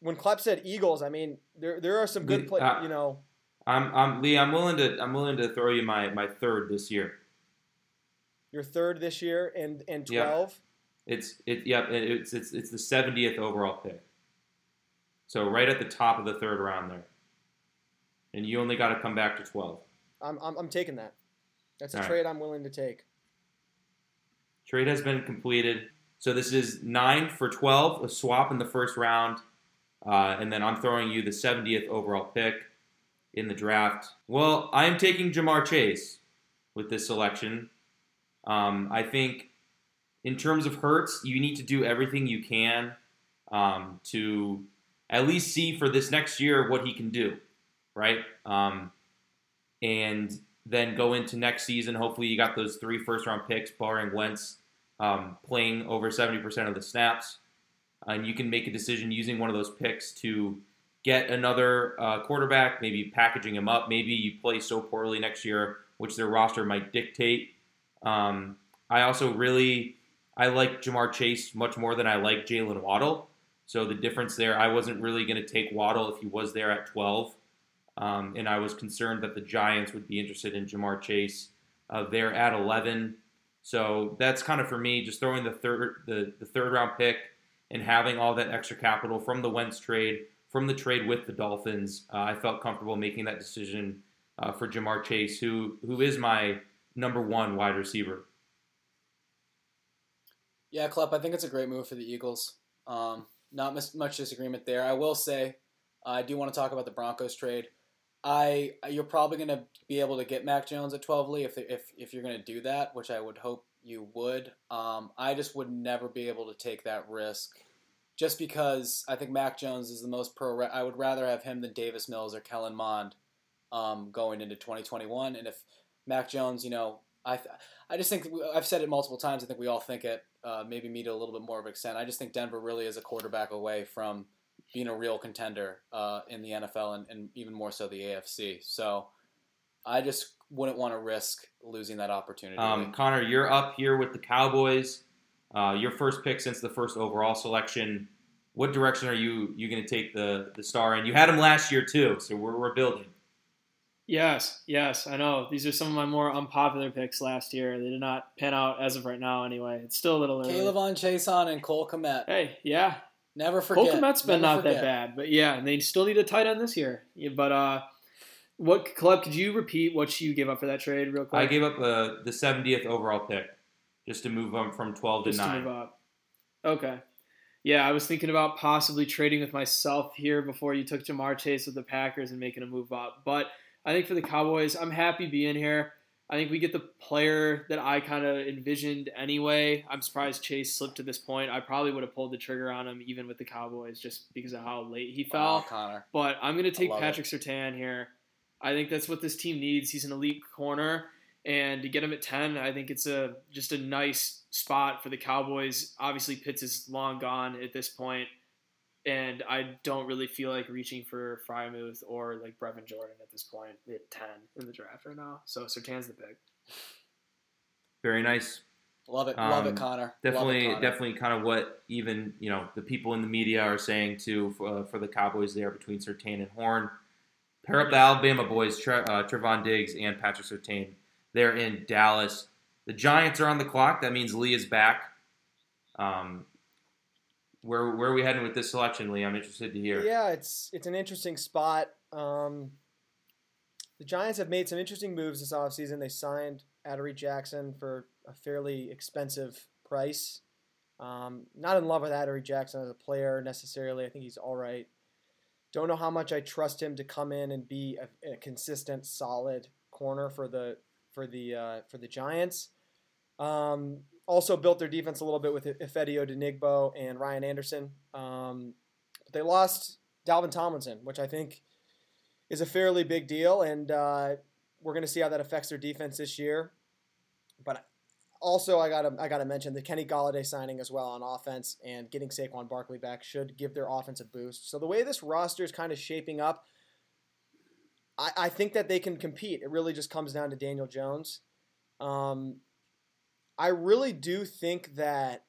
when Klepp said Eagles, I mean there there are some good play, Uh, you know. I'm, I'm Lee. I'm willing to I'm willing to throw you my, my third this year. Your third this year and and Yeah. twelve. It's it yep. it- It's it's it's the 70th overall pick. So right at the top of the third round there, and you only got to come back to 12. I'm, I'm I'm taking that. That's a All right. trade I'm willing to take. Trade has been completed. So this is nine for 12, a swap in the first round. Uh, and then I'm throwing you the 70th overall pick. in the draft. Well, I am taking Ja'Marr Chase with this selection. Um, I think in terms of Hurts, you need to do everything you can um, to at least see for this next year what he can do, right? Um, and then go into next season. Hopefully, you got those three first round picks, barring Wentz um, playing over 70% of the snaps. And you can make a decision using one of those picks to get another uh, quarterback, maybe packaging him up. Maybe you play so poorly next year, which their roster might dictate. Um, I also really I like Ja'Marr Chase much more than I like Jaylen Waddle. So the difference there, I wasn't really going to take Waddle if he was there at 12. Um, and I was concerned that the Giants would be interested in Ja'Marr Chase. Uh, there at 11. So that's kind of for me, just throwing the third the, the third round pick and having all that extra capital from the Wentz trade, from the trade with the Dolphins. Uh, I felt comfortable making that decision uh, for Ja'Marr Chase, who who is my number one wide receiver. Yeah, Klepp, I think it's a great move for the Eagles. Um, not much disagreement there. I will say, I do want to talk about the Broncos trade. I you're probably going to be able to get Mac Jones at 12 Lee if if if you're going to do that, which I would hope you would. Um, I just would never be able to take that risk, just because I think Mac Jones is the most pro. I would rather have him than Davis Mills or Kellen Mond um, going into 2021. And if Mac Jones, you know, I I just think I've said it multiple times. I think we all think it. Uh, maybe me to a little bit more of extent. I just think Denver really is a quarterback away from being a real contender uh, in the NFL and, and, even more so the AFC. So I just wouldn't want to risk losing that opportunity. Um, Connor, you're up here with the Cowboys. Uh, your first pick since the first overall selection. What direction are you you going to take the the star in? You had him last year too, so we're, we're building. Yes, yes, I know. These are some of my more unpopular picks last year. They did not pan out as of right now, anyway. It's still a little early. K'Lavon Chaisson and Cole Kmet. Hey, yeah, Never forget. Cole Kmet's been Never not forget. that bad, but yeah, and they still need a tight end this year. Yeah, but uh, what club could you repeat what you gave up for that trade real quick? I gave up uh, the 70th overall pick just to move them from 12 to just 9. To move up. Okay. Yeah, I was thinking about possibly trading with myself here before you took Ja'Marr Chase with the Packers and making a move up. But I think for the Cowboys, I'm happy being here. I think we get the player that I kind of envisioned anyway. I'm surprised Chase slipped to this point. I probably would have pulled the trigger on him even with the Cowboys just because of how late he fell. Wow, Connor. But I'm going to take Patrick it. Surtain here. I think that's what this team needs. He's an elite corner, and to get him at 10, I think it's a just a nice spot for the Cowboys. Obviously, Pitts is long gone at this point and I don't really feel like reaching for Freiermuth or like Brevin Jordan at this point at ten in the draft right now. So Surtain's the pick. Very nice. Love it, love um, it, Connor. Definitely, it, Connor. definitely, kind of what even you know the people in the media are saying too for, uh, for the Cowboys there between Surtain and Horn. Pair up the Alabama boys, Tre- uh, Trevon Diggs and Patrick Surtain. They're in Dallas. The Giants are on the clock. That means Lee is back. Um, where where are we heading with this selection, Lee? I'm interested to hear. Yeah, it's it's an interesting spot. Um, the Giants have made some interesting moves this offseason. They signed Adoree Jackson for a fairly expensive price. Um, not in love with Adoree Jackson as a player necessarily. I think he's all right. Don't know how much I trust him to come in and be a, a consistent, solid corner for the for the uh, for the Giants. Um, also built their defense a little bit with Ifeadi Odenigbo and Ryan Anderson. Um, but they lost Dalvin Tomlinson, which I think is a fairly big deal, and uh, we're going to see how that affects their defense this year. But also, I gotta I gotta mention the Kenny Golladay signing as well on offense, and getting Saquon Barkley back should give their offense a boost. So the way this roster is kind of shaping up, I, I think that they can compete. It really just comes down to Daniel Jones. Um, I really do think that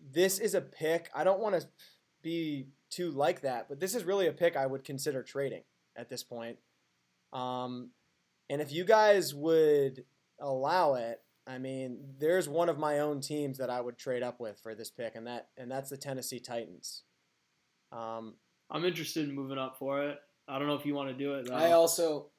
this is a pick. I don't want to be too like that, but this is really a pick I would consider trading at this point. Um, and if you guys would allow it, I mean, there's one of my own teams that I would trade up with for this pick, and that and that's the Tennessee Titans. Um, I'm interested in moving up for it. I don't know if you want to do it. Though. I also,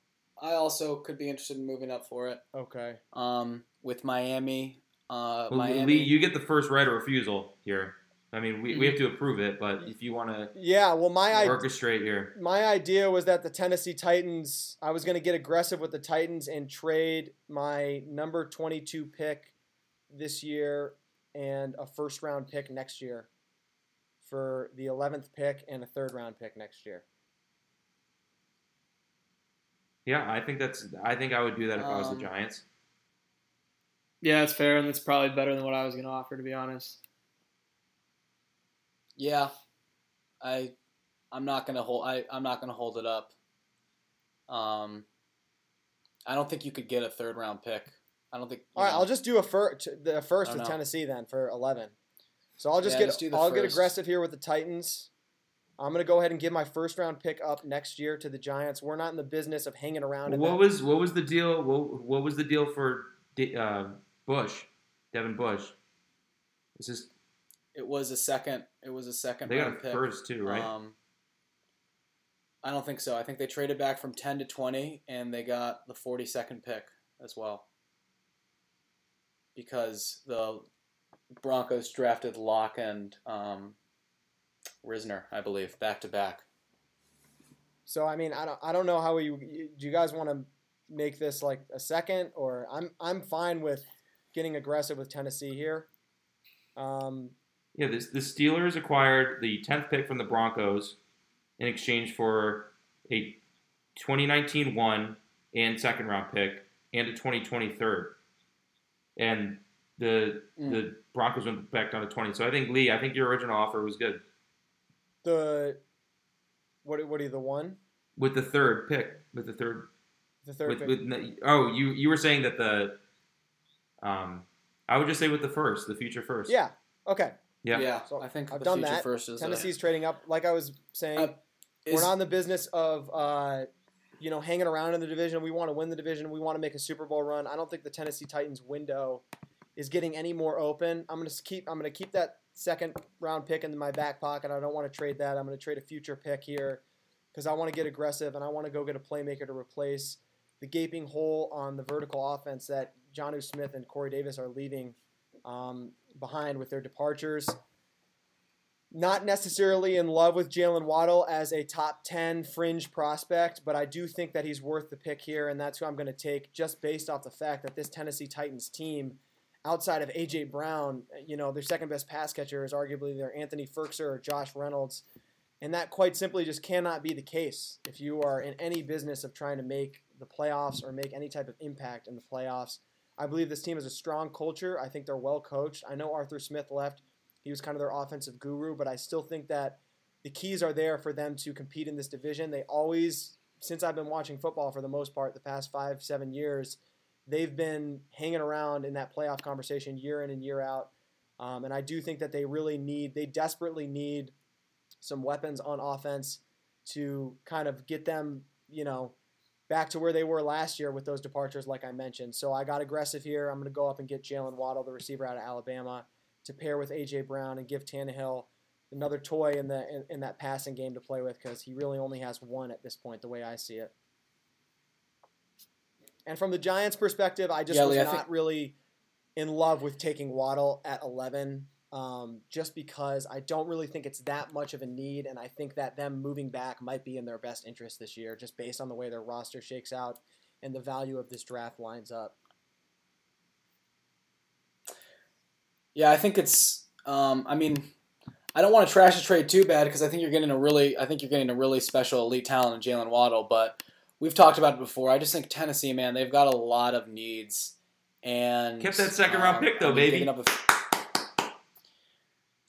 I also could be interested in moving up for it. Okay. Um, with Miami. Uh, well, Miami. Lee, you get the first right of refusal here. I mean, we, we have to approve it, but if you want to Yeah, well, my idea. orchestrate your my idea was that the Tennessee Titans, I was going to get aggressive with the Titans and trade my number 22 pick this year and a first round pick next year for the 11th pick and a third round pick next year. yeah, I think that's I think I would do that if I was the Um, Giants. Yeah, it's fair, and it's probably better than what I was going to offer, to be honest. Yeah, I I'm not gonna hold I I'm not gonna hold it up. Um, I don't think you could get a third round pick. I don't think. you All right, know. I'll just do a fir- t- the first with know. Tennessee then for 11. So I'll just Yeah, get just do the I'll get aggressive here with the Titans. I'm going to go ahead and give my first round pick up next year to the Giants. We're not in the business of hanging around in What that was what was the deal? What, what was the deal for uh, Bush, Devin Bush? This is It was a second. It was a second they got a pick. first too, right? Um, I don't think so. I think they traded back from ten to twenty, and they got the forty second pick as well. Because the Broncos drafted Lock and um, Risner, I believe, back to back. So I mean, I don't, I don't know how we. Do you guys want to make this like a second, or I'm, I'm fine with getting aggressive with Tennessee here. Um, yeah, this, the Steelers acquired the tenth pick from the Broncos in exchange for a 2019 one and second round pick and a 2020 third. And the Mm. the Broncos went back down to 20. So I think Lee, I think your original offer was good the, what, what are you the one, with the third pick, with the third the third with, pick? with oh you you were saying that the um I would just say with the first, the future first. yeah. Okay. Yeah. So I think I've the done future that. first is a- Tennessee's trading up. Like I was saying, Uh, we're not in the business of uh, you know hanging around in the division. We want to win the division. We want to make a Super Bowl run. I don't think the Tennessee Titans window is getting any more open. I'm gonna keep. I'm gonna keep that second round pick in my back pocket. I don't want to trade that. I'm gonna trade a future pick here because I want to get aggressive and I want to go get a playmaker to replace the gaping hole on the vertical offense that Jonnu Smith and Corey Davis are leaving um, behind with their departures not necessarily in love with Jaylen Waddle as a top 10 fringe prospect, but I do think that he's worth the pick here, and that's who I'm going to take just based off the fact that this Tennessee Titans team, outside of A.J. Brown, you know, their second best pass catcher is arguably their Anthony Firkser or Josh Reynolds. And that quite simply just cannot be the case if you are in any business of trying to make the playoffs or make any type of impact in the playoffs. I believe this team has a strong culture. I think they're well coached. I know Arthur Smith left he was kind of their offensive guru, but I still think that the keys are there for them to compete in this division. They always, since I've been watching football for the most part, the past five, seven years, they've been hanging around in that playoff conversation year in and year out. Um, and I do think that they really need, they desperately need some weapons on offense to kind of get them, you know, back to where they were last year with those departures, like I mentioned. So I got aggressive here. I'm going to go up and get Jaylen Waddle, the receiver out of Alabama to pair with AJ Brown and give Tannehill another toy in the in, in that passing game to play with because he really only has one at this point, the way I see it. And from the Giants' perspective, I just Yeah, was I not think- really in love with taking Waddle at 11, um, just because I don't really think it's that much of a need, and I think that them moving back might be in their best interest this year, just based on the way their roster shakes out and the value of this draft lines up. Yeah, I think it's. Um, I mean, I don't want to trash the trade too bad because I think you're getting a really. I think you're getting a really special elite talent in Jaylen Waddle. But we've talked about it before. I just think Tennessee, man, they've got a lot of needs. And Kept that second round um, pick, though, baby. giving up a-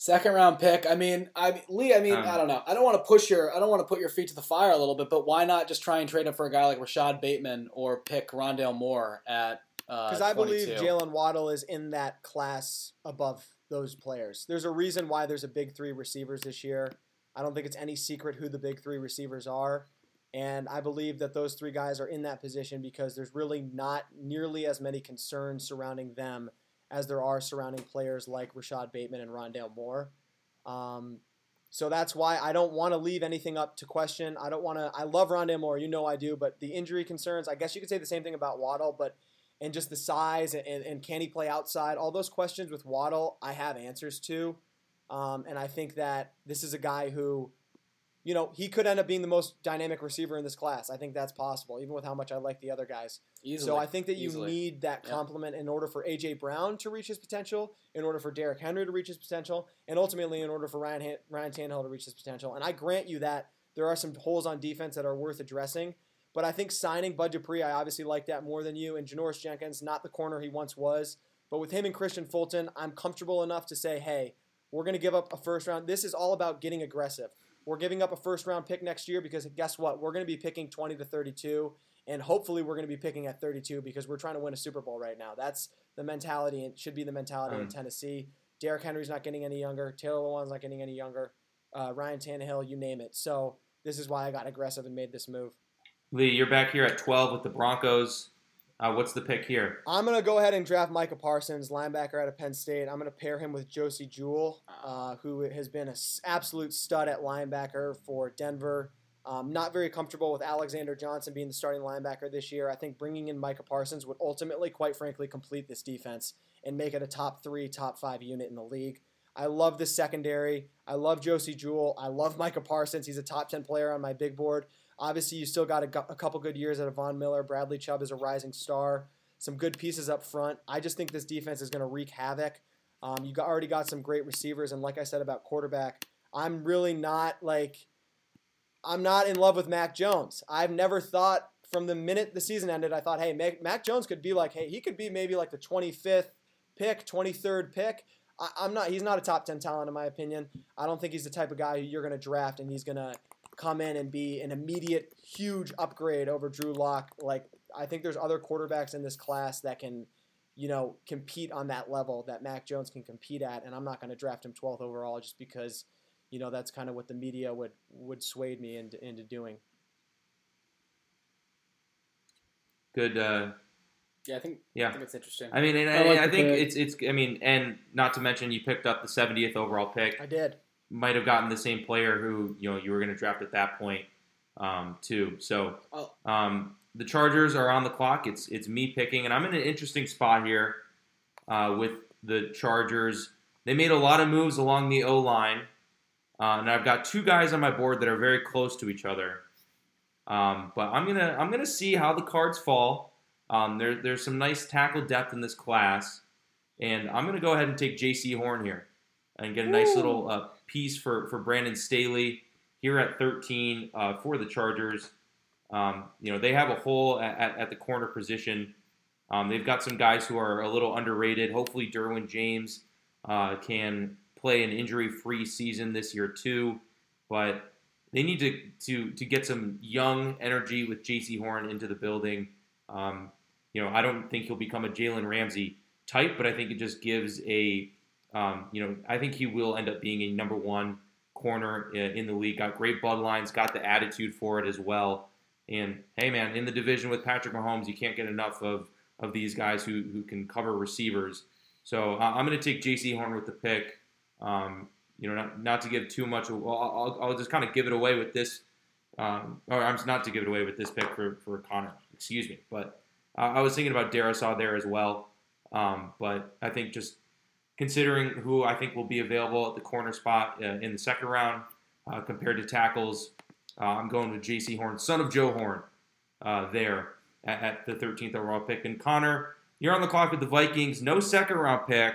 Second round pick. I mean, I Lee. I mean, Um, I don't know. I don't want to push your. I don't want to put your feet to the fire a little bit. But why not just try and trade up for a guy like Rashod Bateman or pick Rondale Moore at? Because Because I believe Jaylen Waddle is in that class above those players. There's a reason why there's a big three receivers this year. I don't think it's any secret who the big three receivers are. And I believe that those three guys are in that position because there's really not nearly as many concerns surrounding them as there are surrounding players like Rashod Bateman and Rondale Moore. Um, so that's why I don't want to leave anything up to question. I don't want to. I love Rondale Moore, you know I do, but the injury concerns. I guess you could say the same thing about Waddle, but and just the size and, and can he play outside? All those questions with Waddle, I have answers to. Um, and I think that this is a guy who, you know, he could end up being the most dynamic receiver in this class. I think that's possible, even with how much I like the other guys. Easily. So I think that you Easily. need that Yeah. complement in order for AJ Brown to reach his potential, in order for Derrick Henry to reach his potential, and ultimately in order for Ryan Han- Ryan Tannehill to reach his potential. And I grant you that there are some holes on defense that are worth addressing. But I think signing Bud Dupree, I obviously like that more than you. And Janoris Jenkins, not the corner he once was. But with him and Kristian Fulton, I'm comfortable enough to say, hey, we're going to give up a first round. This is all about getting aggressive. We're giving up a first round pick next year because guess what? We're going to be picking 20 to 32. And hopefully we're going to be picking at 32 because we're trying to win a Super Bowl right now. That's the mentality and should be the mentality in Um, Tennessee. Derrick Henry's not getting any younger. Taylor Lewan's not getting any younger. Uh, Ryan Tannehill, you name it. So this is why I got aggressive and made this move. Lee, you're back here at 12 with the Broncos. Uh, what's the pick here? I'm going to go ahead and draft Micah Parsons, linebacker out of Penn State. I'm going to pair him with Josey Jewell, uh, who has been an absolute stud at linebacker for Denver. Um, not very comfortable with Alexander Johnson being the starting linebacker this year. I think bringing in Micah Parsons would ultimately, quite frankly, complete this defense and make it a top three, top five unit in the league. I love this secondary. I love Josey Jewell. I love Micah Parsons. He's a top 10 player on my big board. Obviously, you still got a, a couple good years out of Von Miller. Bradley Chubb is a rising star. Some good pieces up front. I just think this defense is going to wreak havoc. Um, you got, already got some great receivers, and like I said about quarterback, I'm really not like I'm not in love with Mac Jones. I've never thought from the minute the season ended, I thought, hey, Mac, Mac Jones could be like, hey, he could be maybe like the 25th pick, 23rd pick. I, I'm not. He's not a top 10 talent in my opinion. I don't think he's the type of guy you're going to draft and he's going to come in and be an immediate huge upgrade over Drew Lock. Like I think there's other quarterbacks in this class that can, you know, compete on that level that Mac Jones can compete at, and I'm not going to draft him 12th overall just because, you know, that's kind of what the media would would sway me into into doing. Good. Uh, Yeah, I think Yeah. I think it's interesting. I mean, and I I, like I think pick. it's it's. I mean, and not to mention you picked up the 70th overall pick. I did. Might have gotten the same player who you know you were going to draft at that point, um, too. So Oh. um, the Chargers are on the clock. It's it's me picking, and I'm in an interesting spot here uh, with the Chargers. They made a lot of moves along the O line, uh, and I've got two guys on my board that are very close to each other. Um, but I'm gonna I'm gonna see how the cards fall. Um, there, there's some nice tackle depth in this class, and I'm gonna go ahead and take J.C. Horn here and get a nice Woo. little uh, piece for for Brandon Staley here at 13 uh, for the Chargers. Um, you know they have a hole at, at, at the corner position. Um, they've got some guys who are a little underrated. Hopefully, Derwin James uh, can play an injury-free season this year too, but they need to to to get some young energy with J.C. Horn into the building. Um, you know, I don't think he'll become a Jalen Ramsey type, but I think it just gives a um, you know, I think he will end up being a number one corner in the league. Got great bloodlines, got the attitude for it as well. And hey, man, in the division with Patrick Mahomes, you can't get enough of of these guys who who can cover receivers. So uh, I'm going to take J.C. Horn with the pick. Um, you know, not, not to give too much. Well, I'll, I'll just kind of give it away with this. Um, or I'm not to give it away with this pick for for Connor. Excuse me, but uh, I was thinking about Darrisaw there as well. Um, but I think just considering who I think will be available at the corner spot uh, in the second round uh, compared to tackles, uh, I'm going with J.C. Horn, son of Joe Horn, uh, there at, at the 13th overall pick. And Connor, you're on the clock with the Vikings. No second round pick.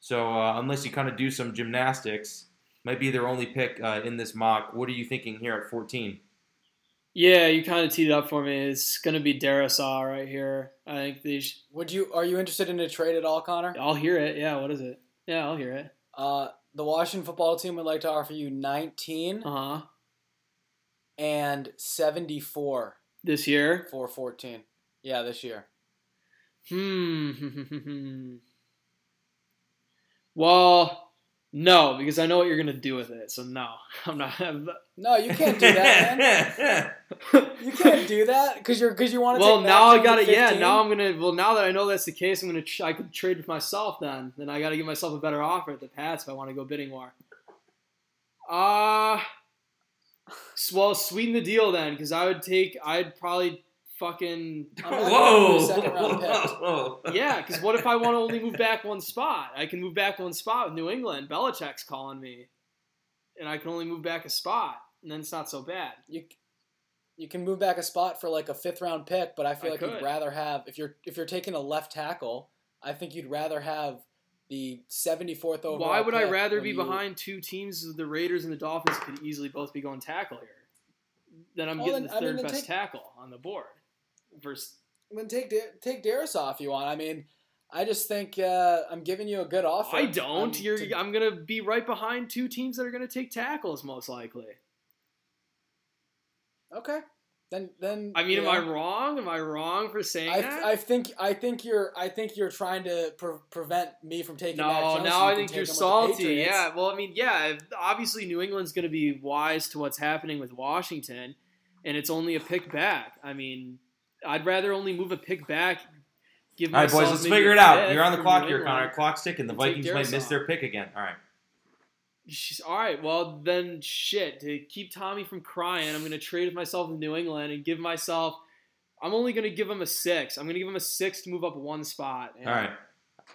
So uh, unless you kind of do some gymnastics, might be their only pick uh, in this mock. What are you thinking here at 14? Yeah, you kind of teed it up for me. It's going to be Darrisaw right here. I think they. Sh- Would you are you interested in a trade at all, Connor? I'll hear it. Yeah, what is it? Yeah, I'll hear it. Uh, the Washington football team would like to offer you 19 Uh huh. and 74 This year. for 14. Yeah, this year. Hmm. well, no, because I know what you're gonna do with it. So no, I'm not. I'm not- No, you can't do that, man. You can't do that because you're because you want to. well, take now I got it. Yeah, now I'm gonna. Well, now that I know that's the case, I'm gonna. Tr- I could trade with myself then. Then I got to give myself a better offer at the Pats if I want to go bidding war. Uh well, sweeten the deal then, because I would take. I'd probably fucking I'm not Whoa! giving second round pick. Whoa. yeah. Because what if I want to only move back one spot? I can move back one spot with New England. Belichick's calling me, and I can only move back a spot, and then it's not so bad. You you can move back a spot for like a fifth round pick, but I feel I like could. you'd rather have if you're if you're taking a left tackle, I think you'd rather have the 74th overall. Why would I rather be you- behind two teams, the Raiders and the Dolphins, could easily both be going tackle here? Then I'm Well, getting then- the I mean, third best take- tackle on the board. Versus, Then take Da- take Darius off you want. I mean, I just think uh, I'm giving you a good offer. I don't. Um, You're, to- I'm gonna be right behind two teams that are gonna take tackles most likely. okay. Then then I mean, am I wrong? Am I wrong for saying I, that? I think I think you're I think you're trying to pre- prevent me from taking. Mac no, Jones now so I think you're him with the salty. Yeah, well, I mean, yeah, obviously New England's going to be wise to what's happening with Washington, and it's only a pick back. I mean, I'd rather only move a pick back. Give All right, boys, let's figure it out. You're on the clock here. Connor. Clock's ticking. The Vikings might miss their pick again. All right. She's, all right, well then, shit. To keep Tommy from crying, I'm going to trade with myself in New England and give myself. I'm only going to give him a six. I'm going to give him a six to move up one spot. and- All right.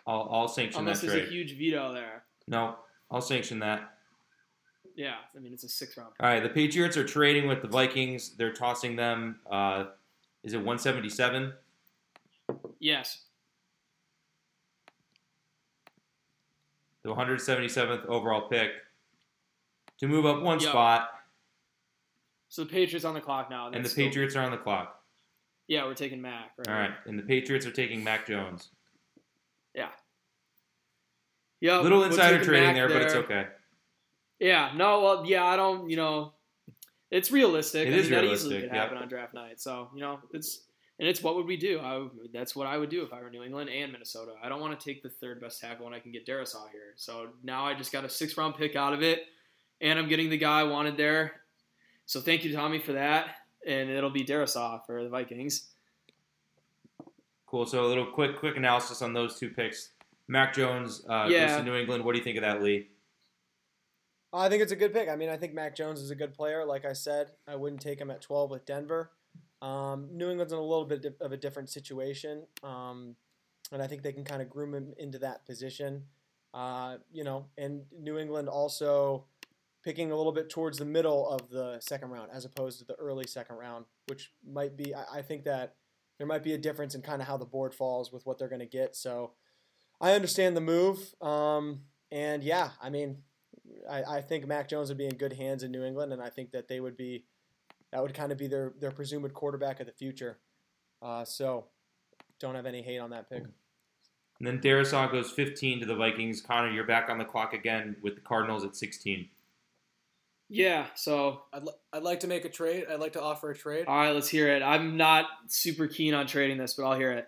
I'll, I'll sanction Unless that there's a huge veto there. No, I'll sanction that. Yeah, I mean it's a six round. All right. The Patriots are trading with the Vikings. They're tossing them. Uh, is it 177? Yes. The 177th overall pick to move up one Yeah. spot, So the Patriots on the clock now. and the still- Patriots are on the clock. Yeah, we're taking Mac. Right. All right. And the Patriots are taking Mac Jones. Yeah. Yeah. Little insider trading Mac there, but it's okay. Yeah. No. Well. Yeah. I don't. You know, it's realistic. It I is mean, that easily could yeah. happen on draft night. So you know, it's and it's what would we do? I, that's what I would do if I were New England and Minnesota. I don't want to take the third best tackle when I can get Darrisaw here. So now I just got a six round pick out of it, and I'm getting the guy I wanted there. So thank you, Tommy, for that. And it'll be Darrisaw for the Vikings. Cool. So a little quick quick analysis on those two picks. Mac Jones uh, Yeah. goes to New England. What do you think of that, Lee? I think it's a good pick. I mean, I think Mac Jones is a good player. Like I said, I wouldn't take him at 12 with Denver. Um, New England's in a little bit of a different situation, um, and I think they can kind of groom him into that position. Uh, you know, and New England also picking a little bit towards the middle of the second round as opposed to the early second round, which might be. I, I think that there might be a difference in kind of how the board falls with what they're going to get. So I understand the move, um, and yeah, I mean, I, I think Mac Jones would be in good hands in New England, and I think that they would be that would kind of be their their presumed quarterback of the future. Uh, so don't have any hate on that pick. And then Darrisaw goes 15 to the Vikings. Connor, you're back on the clock again with the Cardinals at 16. Yeah. So I'd, li- I'd like to make a trade. I'd like to offer a trade. all right, let's hear it. I'm not super keen on trading this, but I'll hear it.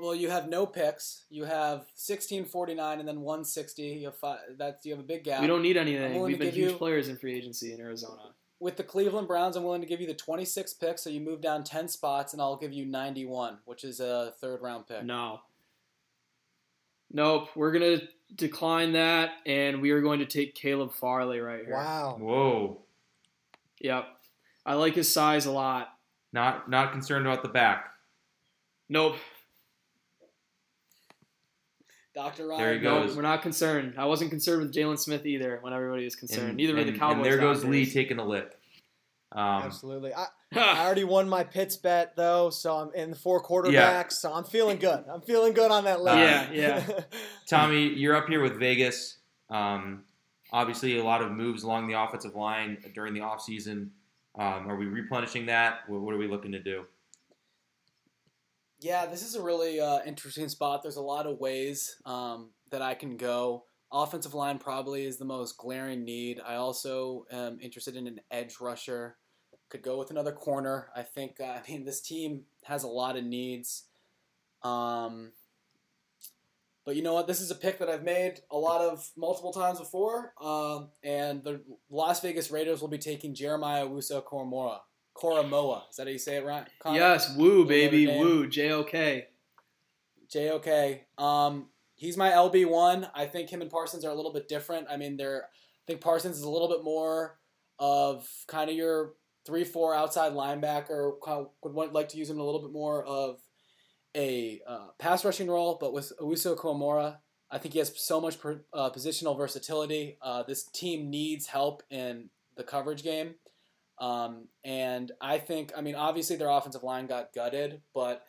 Well, you have no picks. You have 1649 and then 160. You have five, that's you have a big gap. We don't need anything. We've to been huge you- players in free agency in Arizona. With the Cleveland Browns, I'm willing to give you the 26 pick, so you move down 10 spots, and I'll give you 91, which is a third round pick. No. Nope. We're gonna decline that, and we are going to take Caleb Farley right here. Wow. Whoa. Yep. I like his size a lot. Not not concerned about the back. Nope. Dr. There he Ryan, No, we're not concerned. I wasn't concerned with Jaylon Smith either when everybody was concerned. And, Neither were the Cowboys. And there goes. Lee taking a lick. Um, Absolutely. I, I already won my Pitts bet though, so I'm in the four quarterbacks, Yeah. so I'm feeling good. I'm feeling good on that list. Yeah, yeah. Tommy, you're up here with Vegas. Um, obviously, a lot of moves along the offensive line during the offseason. Um, are we replenishing that? What, what are we looking to do? Yeah, this is a really uh, interesting spot. There's a lot of ways um, that I can go. Offensive line probably is the most glaring need. I also am interested in an edge rusher. Could go with another corner. I think. Uh, I mean, this team has a lot of needs. Um, but you know what? This is a pick that I've made a lot of multiple times before. Um, and the Las Vegas Raiders will be taking Jeremiah Owusu-Koramoah. Koramoah. Is that how you say it right? Connor? yes, woo, baby, woo, J O K. JOK. Um, he's my LB one. I think him and Parsons are a little bit different. I mean, they're. I think Parsons is a little bit more of kind of your three four outside linebacker. Would want, like to use him a little bit more of a uh, pass rushing role, but with Owusu Koramoah, I think he has so much per, uh, positional versatility. Uh, this team needs help in the coverage game. Um, and I think, I mean, obviously their offensive line got gutted, but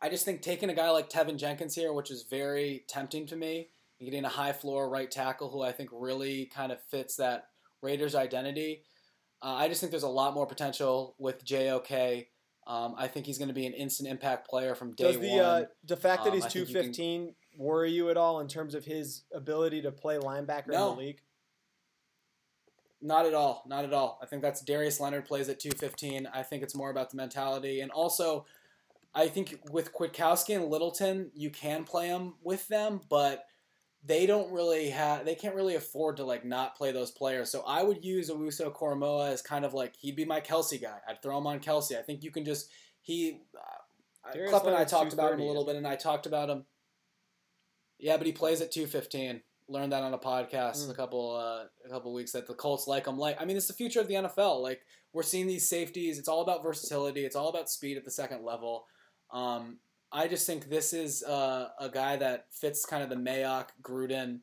I just think taking a guy like Teven Jenkins here, which is very tempting to me, and getting a high floor right tackle who I think really kind of fits that Raiders identity. Uh, I just think there's a lot more potential with JOK. Um, I think he's going to be an instant impact player from day Does the, one. Uh, the fact that Um, he's you 215 worry you at all in terms of his ability to play linebacker No. in the league? Not at all. Not at all. I think that's Darius Leonard plays at 215. I think it's more about the mentality. And also, I think with Kwiatkowski and Littleton, you can play them with them, but they don't really have, they can't really afford to like not play those players. So I would use Owusu Koramoah as kind of like, he'd be my Kelce guy. I'd throw him on Kelce. I think you can just, he, uh, Klepp and I talked about him a little bit, and I talked about him. Yeah, but he plays at 215 learned that on a podcast Mm. a couple uh, a couple weeks that the Colts like him. Like, I mean, it's the future of the NFL. Like, we're seeing these safeties. It's all about versatility. It's all about speed at the second level. Um, I just think this is uh, a guy that fits kind of the Mayock Gruden,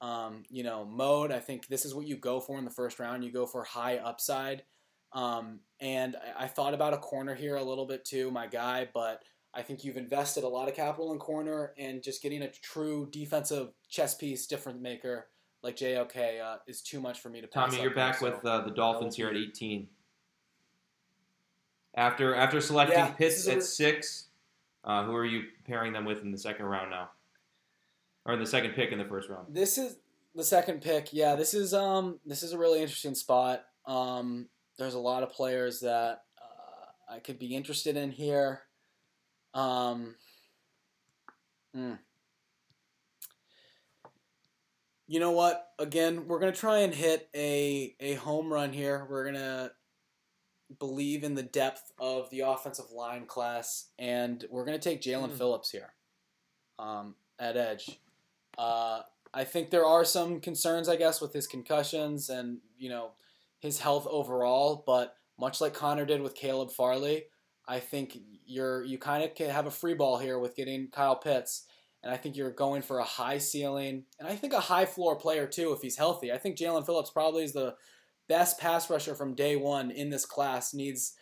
um, you know, mode. I think this is what you go for in the first round. You go for high upside. Um, and I, I thought about a corner here a little bit too, my guy, but I think you've invested a lot of capital in corner and just getting a true defensive chess piece difference maker like JOK uh, is too much for me to pass. Tommy, you're back so- with uh, the Dolphins here at 18. After after selecting Yeah, Pitts at six, uh, who are you pairing them with in the second round now, or in the second pick in the first round? This is the second pick. Yeah, this is um this is a really interesting spot. Um, there's a lot of players that uh, I could be interested in here. Um, hmm. You know what? Again, we're gonna try and hit a a home run here. We're gonna believe in the depth of the offensive line class, and we're gonna take Jaelan Hmm. Phillips here um, at edge. Uh, I think there are some concerns, I guess, with his concussions and you know his health overall. But much like Connor did with Caleb Farley, I think you're you kind of can have a free ball here with getting Kyle Pitts, and I think you're going for a high ceiling and I think a high floor player too if he's healthy. I think Jaelan Phillips probably is the best pass rusher from day one in this class. Needs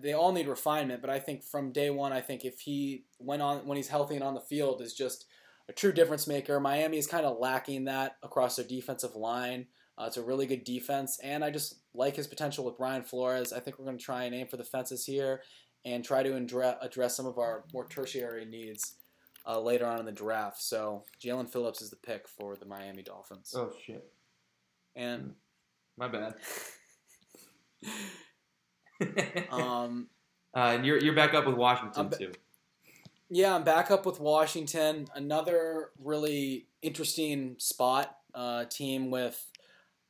they all need refinement, but I think from day one, I think if he went on when he's healthy and on the field is just a true difference maker. Miami is kind of lacking that across their defensive line. Uh, it's a really good defense, and I just like his potential with Brian Flores. I think we're going to try and aim for the fences here and try to andre- address some of our more tertiary needs uh, later on in the draft. So Jaelan Phillips is the pick for the Miami Dolphins. Oh shit, And my bad. um, uh, and you're you're back up with Washington ba- too. Yeah, I'm back up with Washington. Another really interesting spot uh, team with.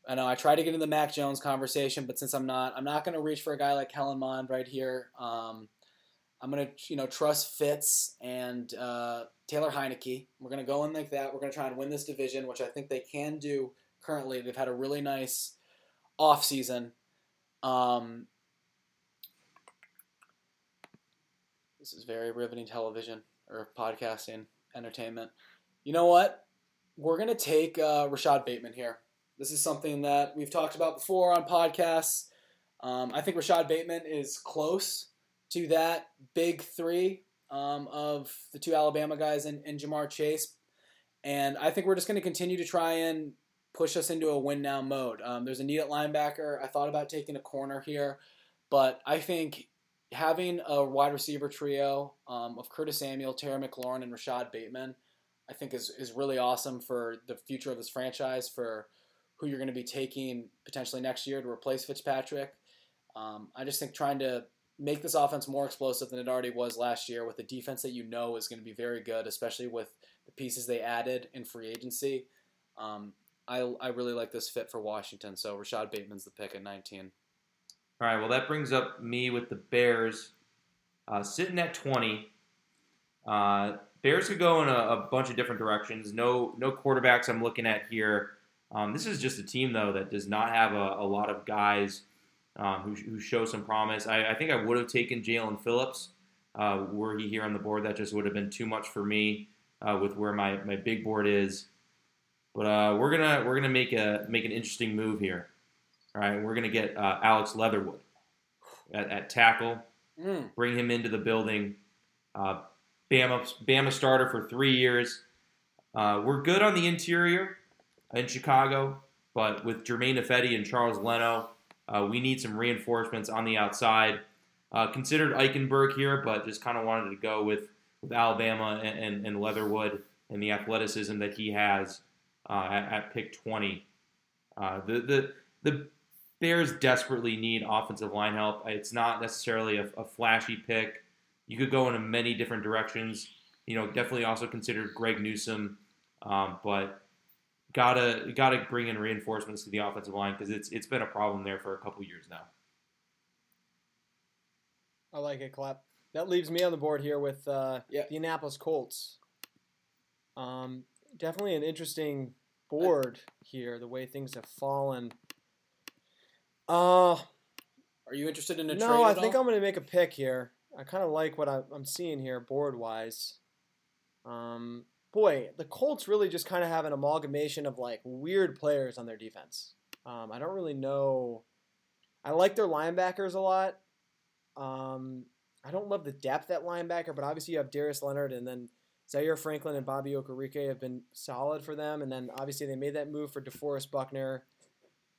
I know I tried to get into the Mac Jones conversation, but since I'm not, I'm not going to reach for a guy like Kellen Mond right here. Um, I'm going to, you know, trust Fitz and uh, Taylor Heinicke. We're going to go in like that. We're going to try and win this division, which I think they can do currently. They've had a really nice off season. Um, This is very riveting television or podcasting entertainment. You know what? We're gonna take uh, Rashod Bateman here. This is something that we've talked about before on podcasts. Um, I think Rashod Bateman is close to that big three um, of the two Alabama guys and, and Ja'Marr Chase, and I think we're just going to continue to try and push us into a win now mode. Um, there's a need at linebacker. I thought about taking a corner here, but I think having a wide receiver trio um, of Curtis Samuel, Terry McLaurin, and Rashod Bateman, I think is, is really awesome for the future of this franchise, for who you're going to be taking potentially next year to replace Fitzpatrick. Um, I just think trying to make this offense more explosive than it already was last year with a defense that you know is going to be very good, especially with the pieces they added in free agency. Um, I, I really like this fit for Washington, so Rashod Bateman's the pick at 19. All right, well, that brings up me with the Bears uh, sitting at 20. Uh, Bears could go in a, a bunch of different directions. No, no quarterbacks I'm looking at here. Um, this is just a team though that does not have a, a lot of guys um, who, who show some promise. I, I think I would have taken Jaelan Phillips uh, were he here on the board. That just would have been too much for me uh, with where my, my big board is. But uh, we're gonna we're gonna make a make an interesting move here. All right, we're gonna get uh, Alex Leatherwood at, at tackle. Mm. Bring him into the building. Uh, Bama Bama starter for three years. Uh, we're good on the interior in Chicago, but with Germain Ifedi and Charles Leno, uh, we need some reinforcements on the outside. Uh, considered Eichenberg here, but just kind of wanted to go with, with Alabama and, and, and Leatherwood and the athleticism that he has uh, at, at, pick 20. Uh, the, the, the Bears desperately need offensive line help. It's not necessarily a, a, flashy pick. You could go in many different directions. You know, definitely also considered Greg Newsome, um, but gotta gotta bring in reinforcements to the offensive line because it's it's been a problem there for a couple years now. I like it, Klepp. That leaves me on the board here with uh, yep. the Indianapolis Colts. Um, definitely an interesting board here, the way things have fallen. Uh, Are you interested in a no, trade? I at think all? I'm going to make a pick here. I kind of like what I, I'm seeing here board wise. Um, boy, the Colts really just kind of have an amalgamation of like weird players on their defense. Um, I don't really know. I like their linebackers a lot. Um, I don't love the depth at linebacker, but obviously you have Darius Leonard and then Zaire Franklin and Bobby Okereke have been solid for them. And then obviously they made that move for DeForest Buckner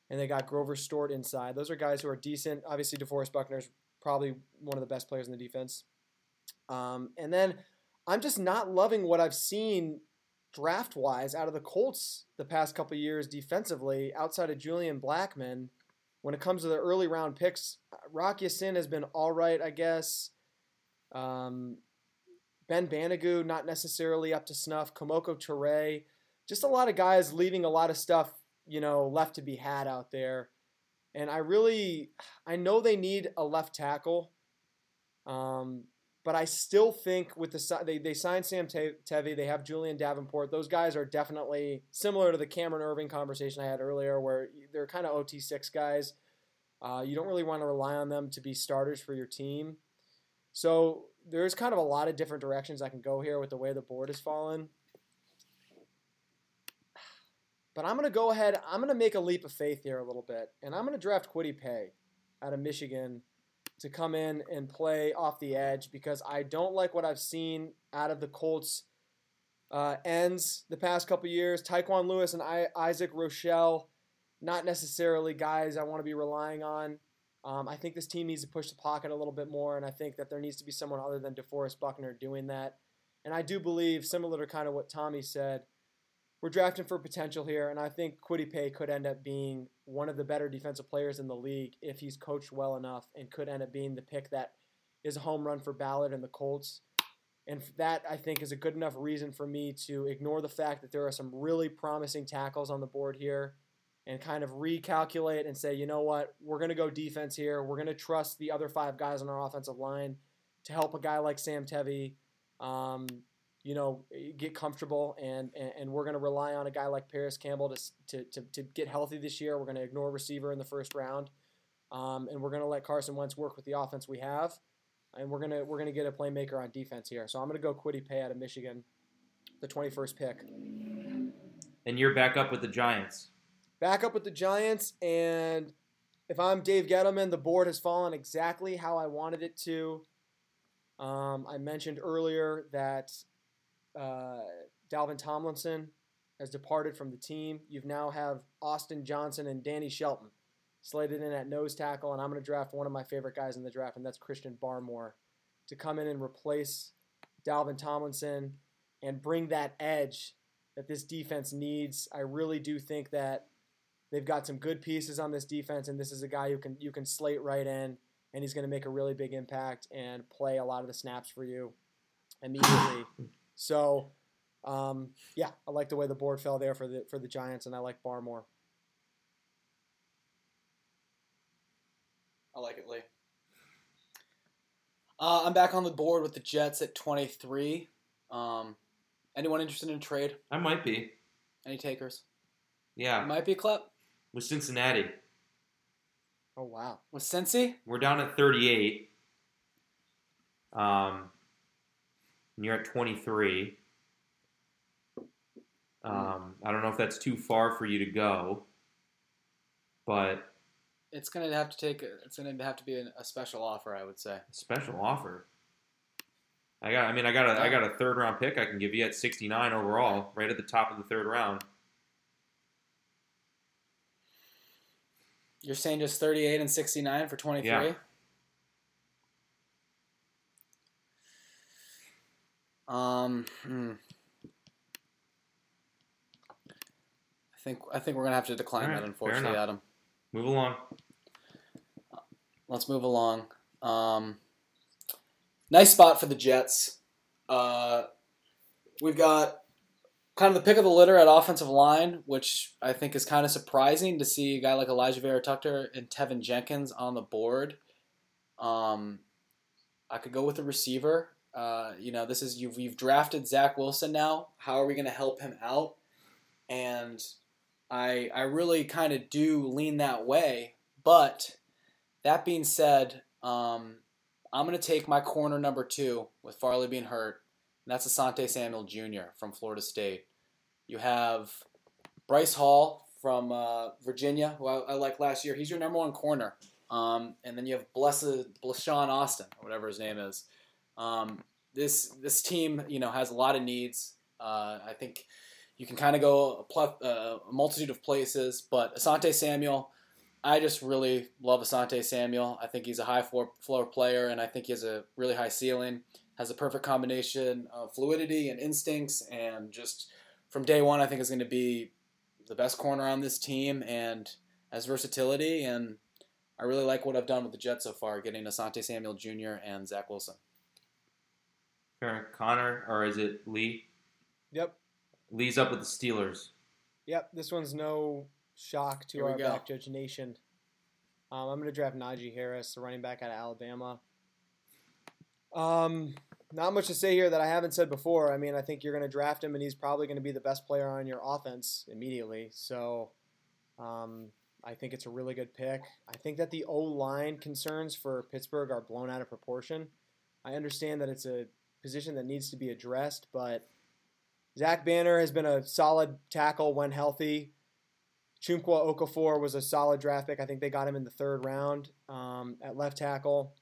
and they got Grover Stewart inside. Those are guys who are decent. Obviously DeForest Buckner's probably one of the best players in the defense. Um, and then I'm just not loving what I've seen draft wise out of the Colts the past couple years defensively outside of Julian Blackmon when it comes to the early round picks, Rocky Ya-Sin has been all right, I guess. Um, ben Banogu, not necessarily up to snuff. Kemoko Turay, just a lot of guys leaving a lot of stuff, you know, left to be had out there. And I really, I know they need a left tackle. Um, but I still think with the they they signed Sam Tevi, they have Julian Davenport. Those guys are definitely similar to the Cameron Erving conversation I had earlier, where they're kind of OT six guys. Uh, you don't really want to rely on them to be starters for your team. So there's kind of a lot of different directions I can go here with the way the board has fallen. But I'm going to go ahead. I'm going to make a leap of faith here a little bit, and I'm going to draft Kwity Paye out of Michigan to come in and play off the edge because I don't like what I've seen out of the Colts uh, ends the past couple years. Tyquan Lewis and I, Isaac Rochell, not necessarily guys I want to be relying on. Um, I think this team needs to push the pocket a little bit more, and I think that there needs to be someone other than DeForest Buckner doing that. And I do believe, similar to kind of what Tommy said, we're drafting for potential here, and I think Paye could end up being one of the better defensive players in the league if he's coached well enough, and could end up being the pick that is a home run for Ballard and the Colts. And that I think is a good enough reason for me to ignore the fact that there are some really promising tackles on the board here and kind of recalculate and say, you know what, we're going to go defense here. We're going to trust the other five guys on our offensive line to help a guy like Sam Tevi. Um, you know, get comfortable, and, and, and we're going to rely on a guy like Parris Campbell to, to, to, to get healthy this year. We're going to ignore receiver in the first round, um, and we're going to let Carson Wentz work with the offense we have, and we're gonna we're gonna get a playmaker on defense here. So I'm going to go Kwity Paye out of Michigan, the 21st pick. And you're back up with the Giants. Back up with the Giants, and if I'm Dave Gettleman, the board has fallen exactly how I wanted it to. Um, I mentioned earlier that uh, Dalvin Tomlinson has departed from the team. You've now have Austin Johnson and Danny Shelton slated in at nose tackle, and I'm going to draft one of my favorite guys in the draft, and that's Christian Barmore, to come in and replace Dalvin Tomlinson and bring that edge that this defense needs. I really do think that they've got some good pieces on this defense, and this is a guy who can you can slate right in, and he's going to make a really big impact and play a lot of the snaps for you immediately. So, um, yeah, I like the way the board fell there for the for the Giants, and I like Barmore. I like it, Lee. Uh, I'm back on the board with the Jets at 23. Um, anyone interested in a trade? I might be. Any takers? Yeah. Might be a clap. With Cincinnati. Oh wow. With Cincy? We're down at 38. Um, and you're at 23. Um, I don't know if that's too far for you to go, but It's gonna have to take. It's gonna have to be a, a special offer, I would say. special offer. I got. I mean, I got a. I got a third round pick. I can give you at 69 overall, right at the top of the third round. You're saying just 38 and 69 for 23? Yeah. Um, hmm. I think I think we're gonna have to decline right, that, unfortunately. Adam. Move along. Let's move along. Um, nice spot for the Jets. Uh, we've got kind of the pick of the litter at offensive line, which I think is kind of surprising to see a guy like Alijah Vera Tucker and Teven Jenkins on the board. Um, I could go with a receiver. Uh, you know, this is you've you've drafted Zach Wilson now. How are we going to help him out? And I I really kind of do lean that way, but that being said, um, I'm going to take my corner number two with Farley being hurt. And that's Asante Samuel Jr. from Florida State. You have Bryce Hall from uh, Virginia, who I, I like last year. He's your number one corner. Um, and then you have Blessed Blashawn Austin, or whatever his name is. Um, this this team, you know, has a lot of needs. Uh, I think you can kind of go a, uh, a multitude of places, but Asante Samuel, I just really love Asante Samuel. I think he's a high floor, floor player, and I think he has a really high ceiling. Has a perfect combination of fluidity and instincts, and just from day one, I think is going to be the best corner on this team, and has versatility. And I really like what I've done with the Jets so far, getting Asante Samuel Jr. and Zach Wilson. Fair. Connor, or is it Lee? Yep. Lee's up with the Steelers. Yep. This one's no shock to Here our go. back judge nation. Um, I'm going to draft Najee Harris, the running back out of Alabama. Um, not much to say here that I haven't said before. I mean, I think you're going to draft him, and he's probably going to be the best player on your offense immediately. So, um, I think it's a really good pick. I think that the O line concerns for Pittsburgh are blown out of proportion. I understand that it's a position that needs to be addressed, but Zach Banner has been a solid tackle when healthy. Chumqua Okafor was a solid draft pick. I think they got him in the third round um, at left tackle.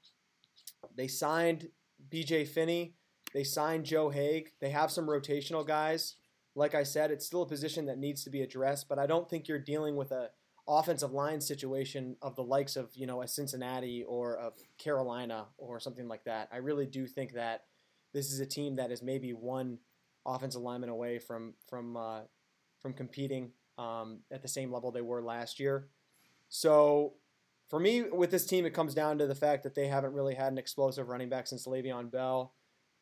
They signed BJ Finney. They signed Joe Haeg. They have some rotational guys. Like I said, it's still a position that needs to be addressed, but I don't think you're dealing with a offensive line situation of the likes of you know a Cincinnati or of Carolina or something like that. I really do think that this is a team that is maybe one offensive lineman away from from uh, from competing um, at the same level they were last year. So for me, with this team, it comes down to the fact that they haven't really had an explosive running back since Le'Veon Bell,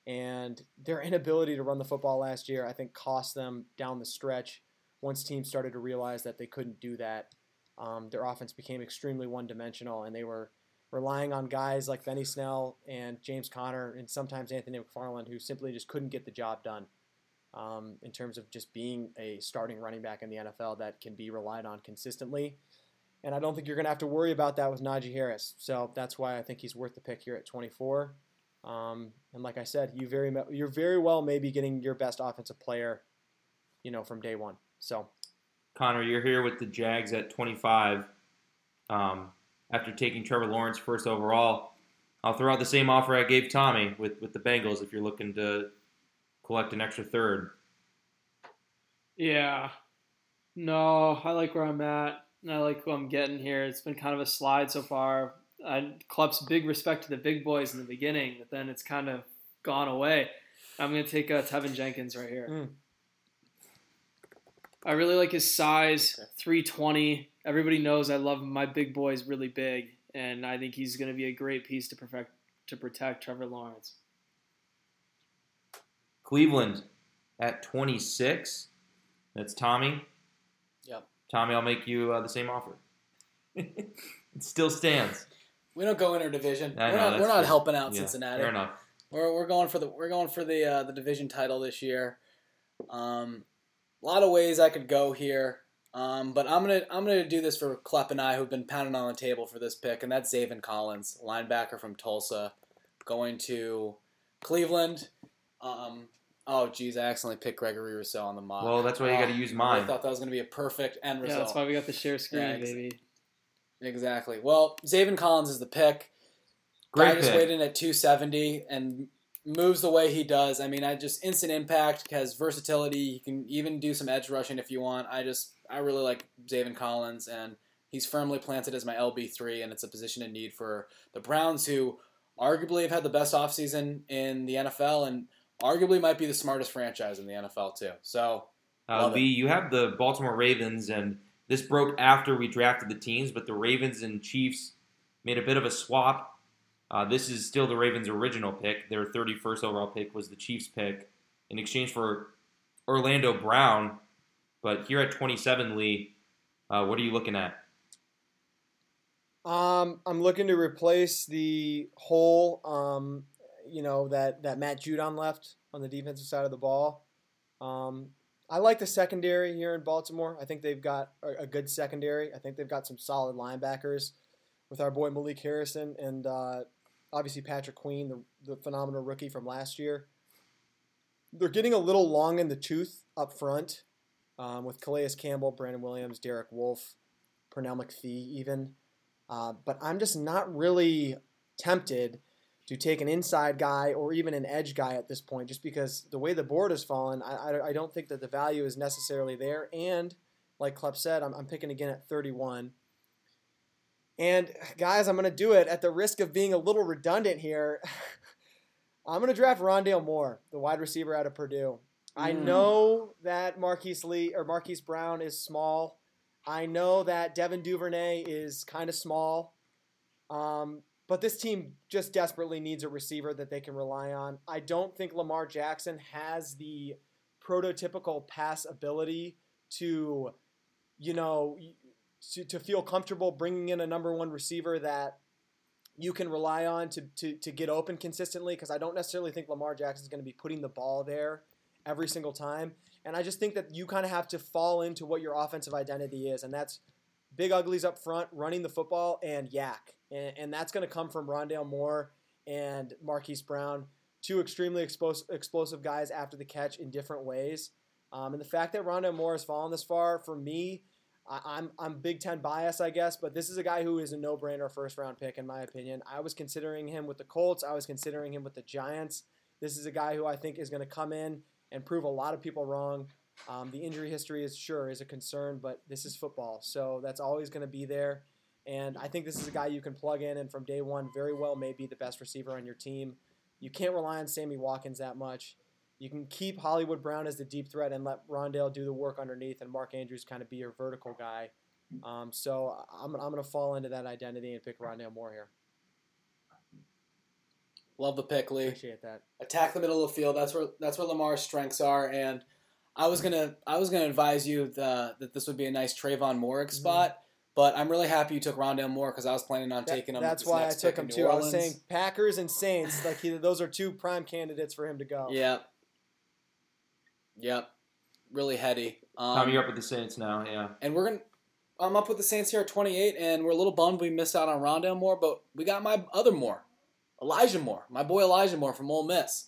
and their inability to run the football last year, I think, cost them down the stretch. Once teams started to realize that they couldn't do that, um, their offense became extremely one-dimensional, and they were relying on guys like Benny Snell and James Conner, and sometimes Anthony McFarland, who simply just couldn't get the job done um, in terms of just being a starting running back in the NFL that can be relied on consistently. And I don't think you're going to have to worry about that with Najee Harris. So that's why I think he's worth the pick here at 24. Um, and like I said, you very you're very well maybe getting your best offensive player, you know, from day one. So Connor, you're here with the Jags at 25. Um, after taking Trevor Lawrence first overall, I'll throw out the same offer I gave Tommy with, with the Bengals if you're looking to collect an extra third. Yeah. No, I like where I'm at. and I like who I'm getting here. It's been kind of a slide so far. I Klepp's big respect to the big boys in the beginning, but then it's kind of gone away. I'm going to take uh, Teven Jenkins right here. Mm. I really like his size, 320. Everybody knows I love my big boys really big, and I think he's going to be a great piece to perfect to protect Trevor Lawrence. Cleveland at 26. That's Tommy. Yep. Tommy, I'll make you uh, the same offer. it still stands. We don't go interdivision. I We're know, not, that's we're not helping out Yeah, Cincinnati. Fair enough. We're, we're going for the we're going for the uh, the division title this year. Um, a lot of ways I could go here. Um, but I'm gonna I'm gonna do this for Klepp and I, who've been pounding on the table for this pick, and that's Zaven Collins, linebacker from Tulsa, going to Cleveland. Um, oh, geez, I accidentally picked Gregory Rousseau on the mock. Well, that's why you Oh, got to use mine. I thought that was gonna be a perfect end Yeah, result. that's why we got the share screen, Yeah, ex- baby. Exactly. Well, Zaven Collins is the pick. Great Guy just pick. weighed in at 270 and moves the way he does. I mean, I just instant impact, has versatility. He can even do some edge rushing if you want. I just I really like Zaven Collins and he's firmly planted as my LB3 and it's a position in need for the Browns who arguably have had the best offseason in the NFL and arguably might be the smartest franchise in the NFL too. So, Uh, Love it. Lee, you have the Baltimore Ravens, and this broke after we drafted the teams, but the Ravens and Chiefs made a bit of a swap. Uh, this is still the Ravens' original pick. Their 31st overall pick was the Chiefs' pick in exchange for Orlando Brown. But here at 27, Lee, uh, what are you looking at? Um, I'm looking to replace the hole, um, you know, that, that Matt Judon left on the defensive side of the ball. Um, I like the secondary here in Baltimore. I think they've got a, good secondary. I think they've got some solid linebackers with our boy Malik Harrison and uh, obviously Patrick Queen, the, the phenomenal rookie from last year. They're getting a little long in the tooth up front um, with Calais Campbell, Brandon Williams, Derek Wolfe, Pernell McPhee, even. Uh, but I'm just not really tempted to take an inside guy or even an edge guy at this point, just because the way the board has fallen, I, I, I don't think that the value is necessarily there. And like Klepp said, I'm, I'm picking again at 31. And guys, I'm going to do it at the risk of being a little redundant here. I'm going to draft Rondale Moore, the wide receiver out of Purdue. I Mm. know that Marquise Lee or Marquise Brown is small. I know that Devin Duvernay is kind of small. Um, but this team just desperately needs a receiver that they can rely on. I don't think Lamar Jackson has the prototypical pass ability to, you know, to, to feel comfortable bringing in a number one receiver that you can rely on to, to, to get open consistently because I don't necessarily think Lamar Jackson is going to be putting the ball there every single time. And I just think that you kind of have to fall into what your offensive identity is, and that's big uglies up front, running the football, and yak. And, and that's going to come from Rondale Moore and Marquise Brown, two extremely explos- explosive guys after the catch in different ways. Um, and the fact that Rondale Moore has fallen this far, for me, I, I'm I'm Big Ten bias, I guess, but this is a guy who is a no-brainer first round pick in my opinion. I was considering him with the Colts. I was considering him with the Giants. This is a guy who I think is going to come in and prove a lot of people wrong. Um, the injury history is sure is a concern, but this is football, so that's always going to be there. And I think this is a guy you can plug in, and from day one, very well may be the best receiver on your team. You can't rely on Sammy Watkins that much. You can keep Hollywood Brown as the deep threat and let Rondale do the work underneath, and Mark Andrews kind of be your vertical guy. Um, so I'm, I'm going to fall into that identity and pick Rondale Moore here. love the pick, Lee. Appreciate that. attack the middle of the field. That's where that's where Lamar's strengths are. And I was gonna I was gonna advise you the, that this would be a nice Trevon Moehrig Mhm. spot. But I'm really happy you took Rondale Moore because I was planning on That- taking him. that's why I took him too. I was saying Packers and Saints, like he, those are two prime candidates for him to go. Yep. Yep. Really heady. Um, Tom, you're up with the Saints now. Yeah. and we're gonna. I'm up with the Saints here at 28, and we're a little bummed we missed out on Rondale Moore, but we got my other Moore, Elijah Moore, my boy Elijah Moore from Ole Miss.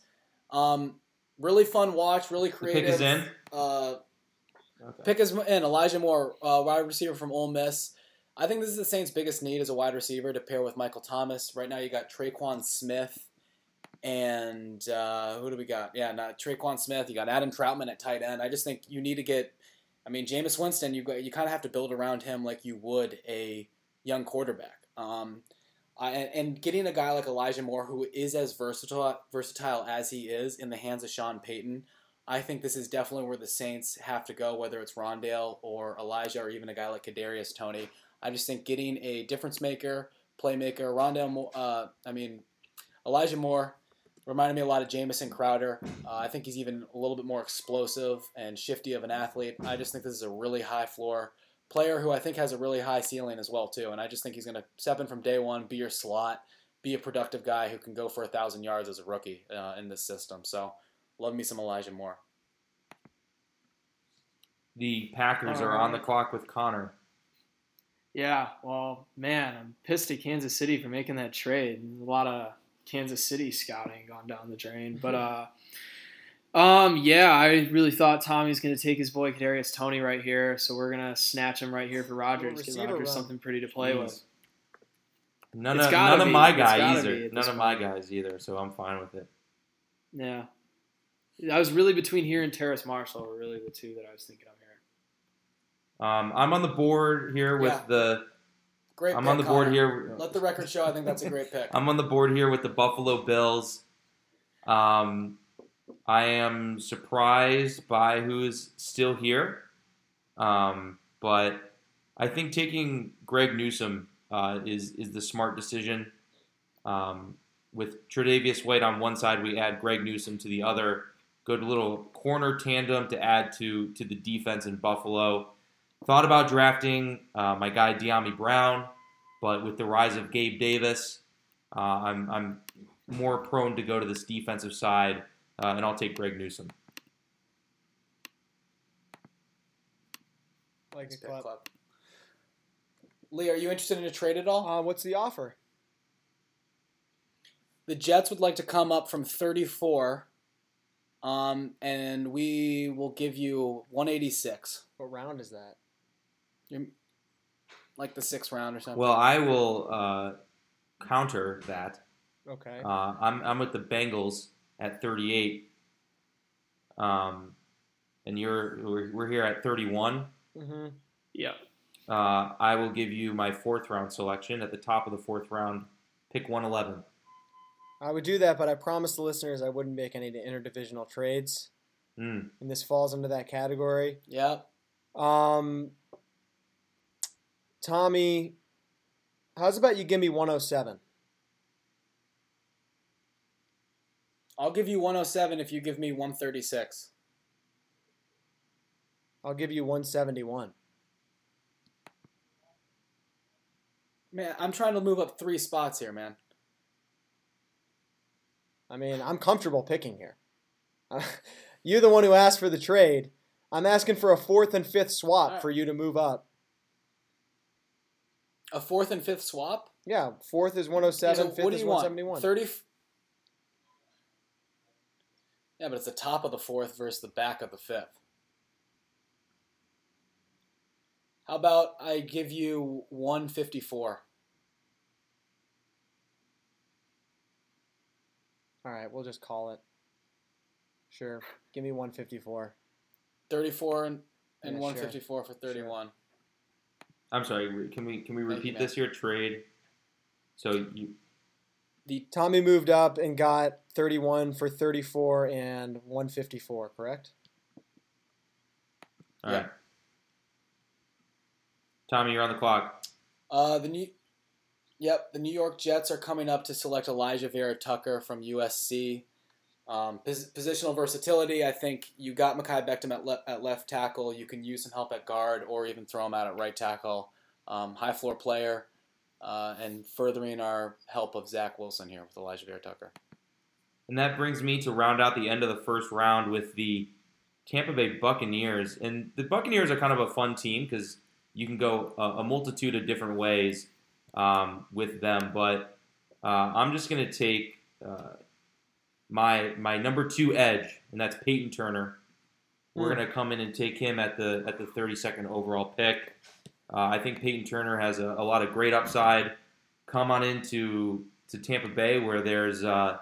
Um, really fun watch, really The creative. pick is in. Uh, Okay. Pick is in Elijah Moore, uh, wide receiver from Ole Miss. I think this is the Saints' biggest need as a wide receiver to pair with Michael Thomas. Right now, you got Tre'Quan Smith, and uh, who do we got? Yeah, not Tre'Quan Smith. You got Adam Trautman at tight end. I just think you need to get. I mean, Jameis Winston. You you kind of have to build around him like you would a young quarterback. Um, I, and getting a guy like Elijah Moore, who is as versatile versatile as he is in the hands of Sean Payton, I think this is definitely where the Saints have to go, whether it's Rondale or Elijah or even a guy like Kadarius Toney. I just think getting a difference maker, playmaker, Rondale, uh, I mean, Elijah Moore reminded me a lot of Jamison Crowder. Uh, I think he's even a little bit more explosive and shifty of an athlete. I just think this is a really high floor player who I think has a really high ceiling as well too. And I just think he's going to step in from day one, be your slot, be a productive guy who can go for a thousand yards as a rookie uh, in this system. So love me some Elijah Moore. the Packers are on the clock with Connor. Yeah, well, man, I'm pissed at Kansas City for making that trade. A lot of Kansas City scouting gone down the drain, but uh, um, yeah, I really thought Tommy's going to take his boy Kadarius Toney right here, so we're gonna snatch him right here for Rodgers. Give receiver Rodgers run. something pretty to play with. None It's of gotta none of my guys either. None this of my guys either. So I'm fine with it. Yeah, I was really between here and Terrace Marshall. Were really the two that I was thinking of here. Um, I'm on the board here with Yeah. the. Great. I'm pick, on the board Connor. here. Let the record show. I think that's a great pick. I'm on the board here with the Buffalo Bills. Um, I am surprised by who's still here, um, but I think taking Greg Newsome uh, is is the smart decision. Um, with Tre'Davious White on one side, we add Greg Newsome to the other. Good little corner tandem to add to to the defense in Buffalo. Thought about drafting uh, my guy Dyami Brown, but with the rise of Gabe Davis, uh, I'm I'm more prone to go to this defensive side, uh, and I'll take Greg Newsome. Like a pick. Club. Lee, are you interested in a trade at all? Uh, what's the offer? The Jets would like to come up from 34, um, and we will give you 186, What round is that? You're, like the sixth round or something. Well, I will uh, counter that. Okay. Uh, I'm I'm with the Bengals at 38, um, and you're we're, we're here at 31. mm-hmm. Yeah, Uh, I will give you my fourth round selection at the top of the fourth round. Pick 111. I would do that, but I promised the listeners I wouldn't make any interdivisional trades, Mm. and this falls into that category. yeah. Um, Tommy, how's about you give me 107? I'll give you 107 if you give me 136. I'll give you 171. Man, I'm trying to move up three spots here, man. I mean, I'm comfortable picking here. You're the one who asked for the trade. I'm asking for a fourth and fifth swap Alright. for you to move up. A fourth and fifth swap? Yeah, fourth is 107, So fifth is you want? 171. 30. f- Yeah, but it's the top of the fourth versus the back of the fifth. How about I give you 154? All right, we'll just call it. Sure. Give me 154. 34 and, and Yeah, 154 for 31. I'm sorry. Can we can we repeat this here? Trade. So you The Tommy moved up and got 31 for 34 and 154, correct? all Yeah. right. Tommy, you're on the clock. uh the new Yep, the New York Jets are coming up to select Alijah Vera Tucker from USC. Um, pos- positional versatility. I think you got Mekhi Becton at, le- at left tackle. You can use some help at guard or even throw him out at right tackle. Um, high floor player, uh, and furthering our help of Zach Wilson here with Alijah Vera Tucker. And that brings me to round out the end of the first round with the Tampa Bay Buccaneers. And the Buccaneers are kind of a fun team because you can go a, a multitude of different ways um, with them. But uh, I'm just going to take uh, my my number two edge, and that's Payton Turner. We're Hmm. going to come in and take him at the at the 32nd overall pick. Uh, I think Payton Turner has a, a lot of great upside. Come on into to Tampa Bay where there's uh,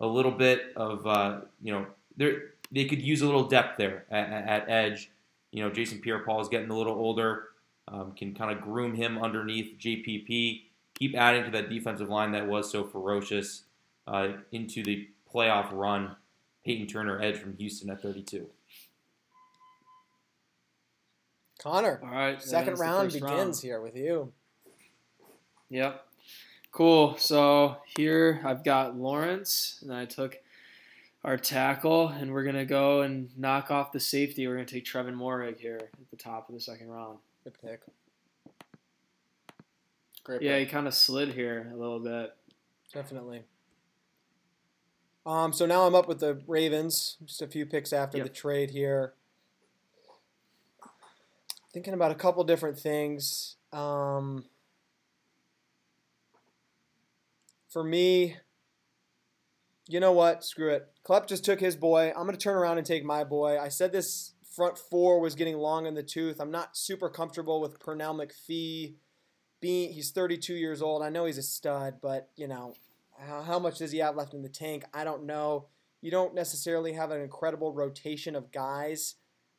a little bit of uh, you know there they could use a little depth there at, at, at edge. You know, Jason Pierre-Paul is getting a little older. Um, can kind of groom him underneath JPP. Keep adding to that defensive line that was so ferocious uh, into the playoff run. Payton Turner edge from Houston at 32. Connor, all right. second round begins round. here with you. Yep. Cool. So here I've got Lawrence, and I took our tackle, and we're gonna go and knock off the safety. We're gonna take Trevon Moehrig here at the top of the second round. Good pick. Great. pick. Yeah, he kind of slid here a little bit. Definitely. Um, so now I'm up with the Ravens. Just a few picks after Yep. the trade here. thinking about a couple different things. Um, for me, you know what? Screw it. Klepp just took his boy. I'm going to turn around and take my boy. I said this front four was getting long in the tooth. I'm not super comfortable with Pernell McPhee. Being he's 32 years old. I know he's a stud, but you know how, much does he have left in the tank? I don't know. You don't necessarily have an incredible rotation of guys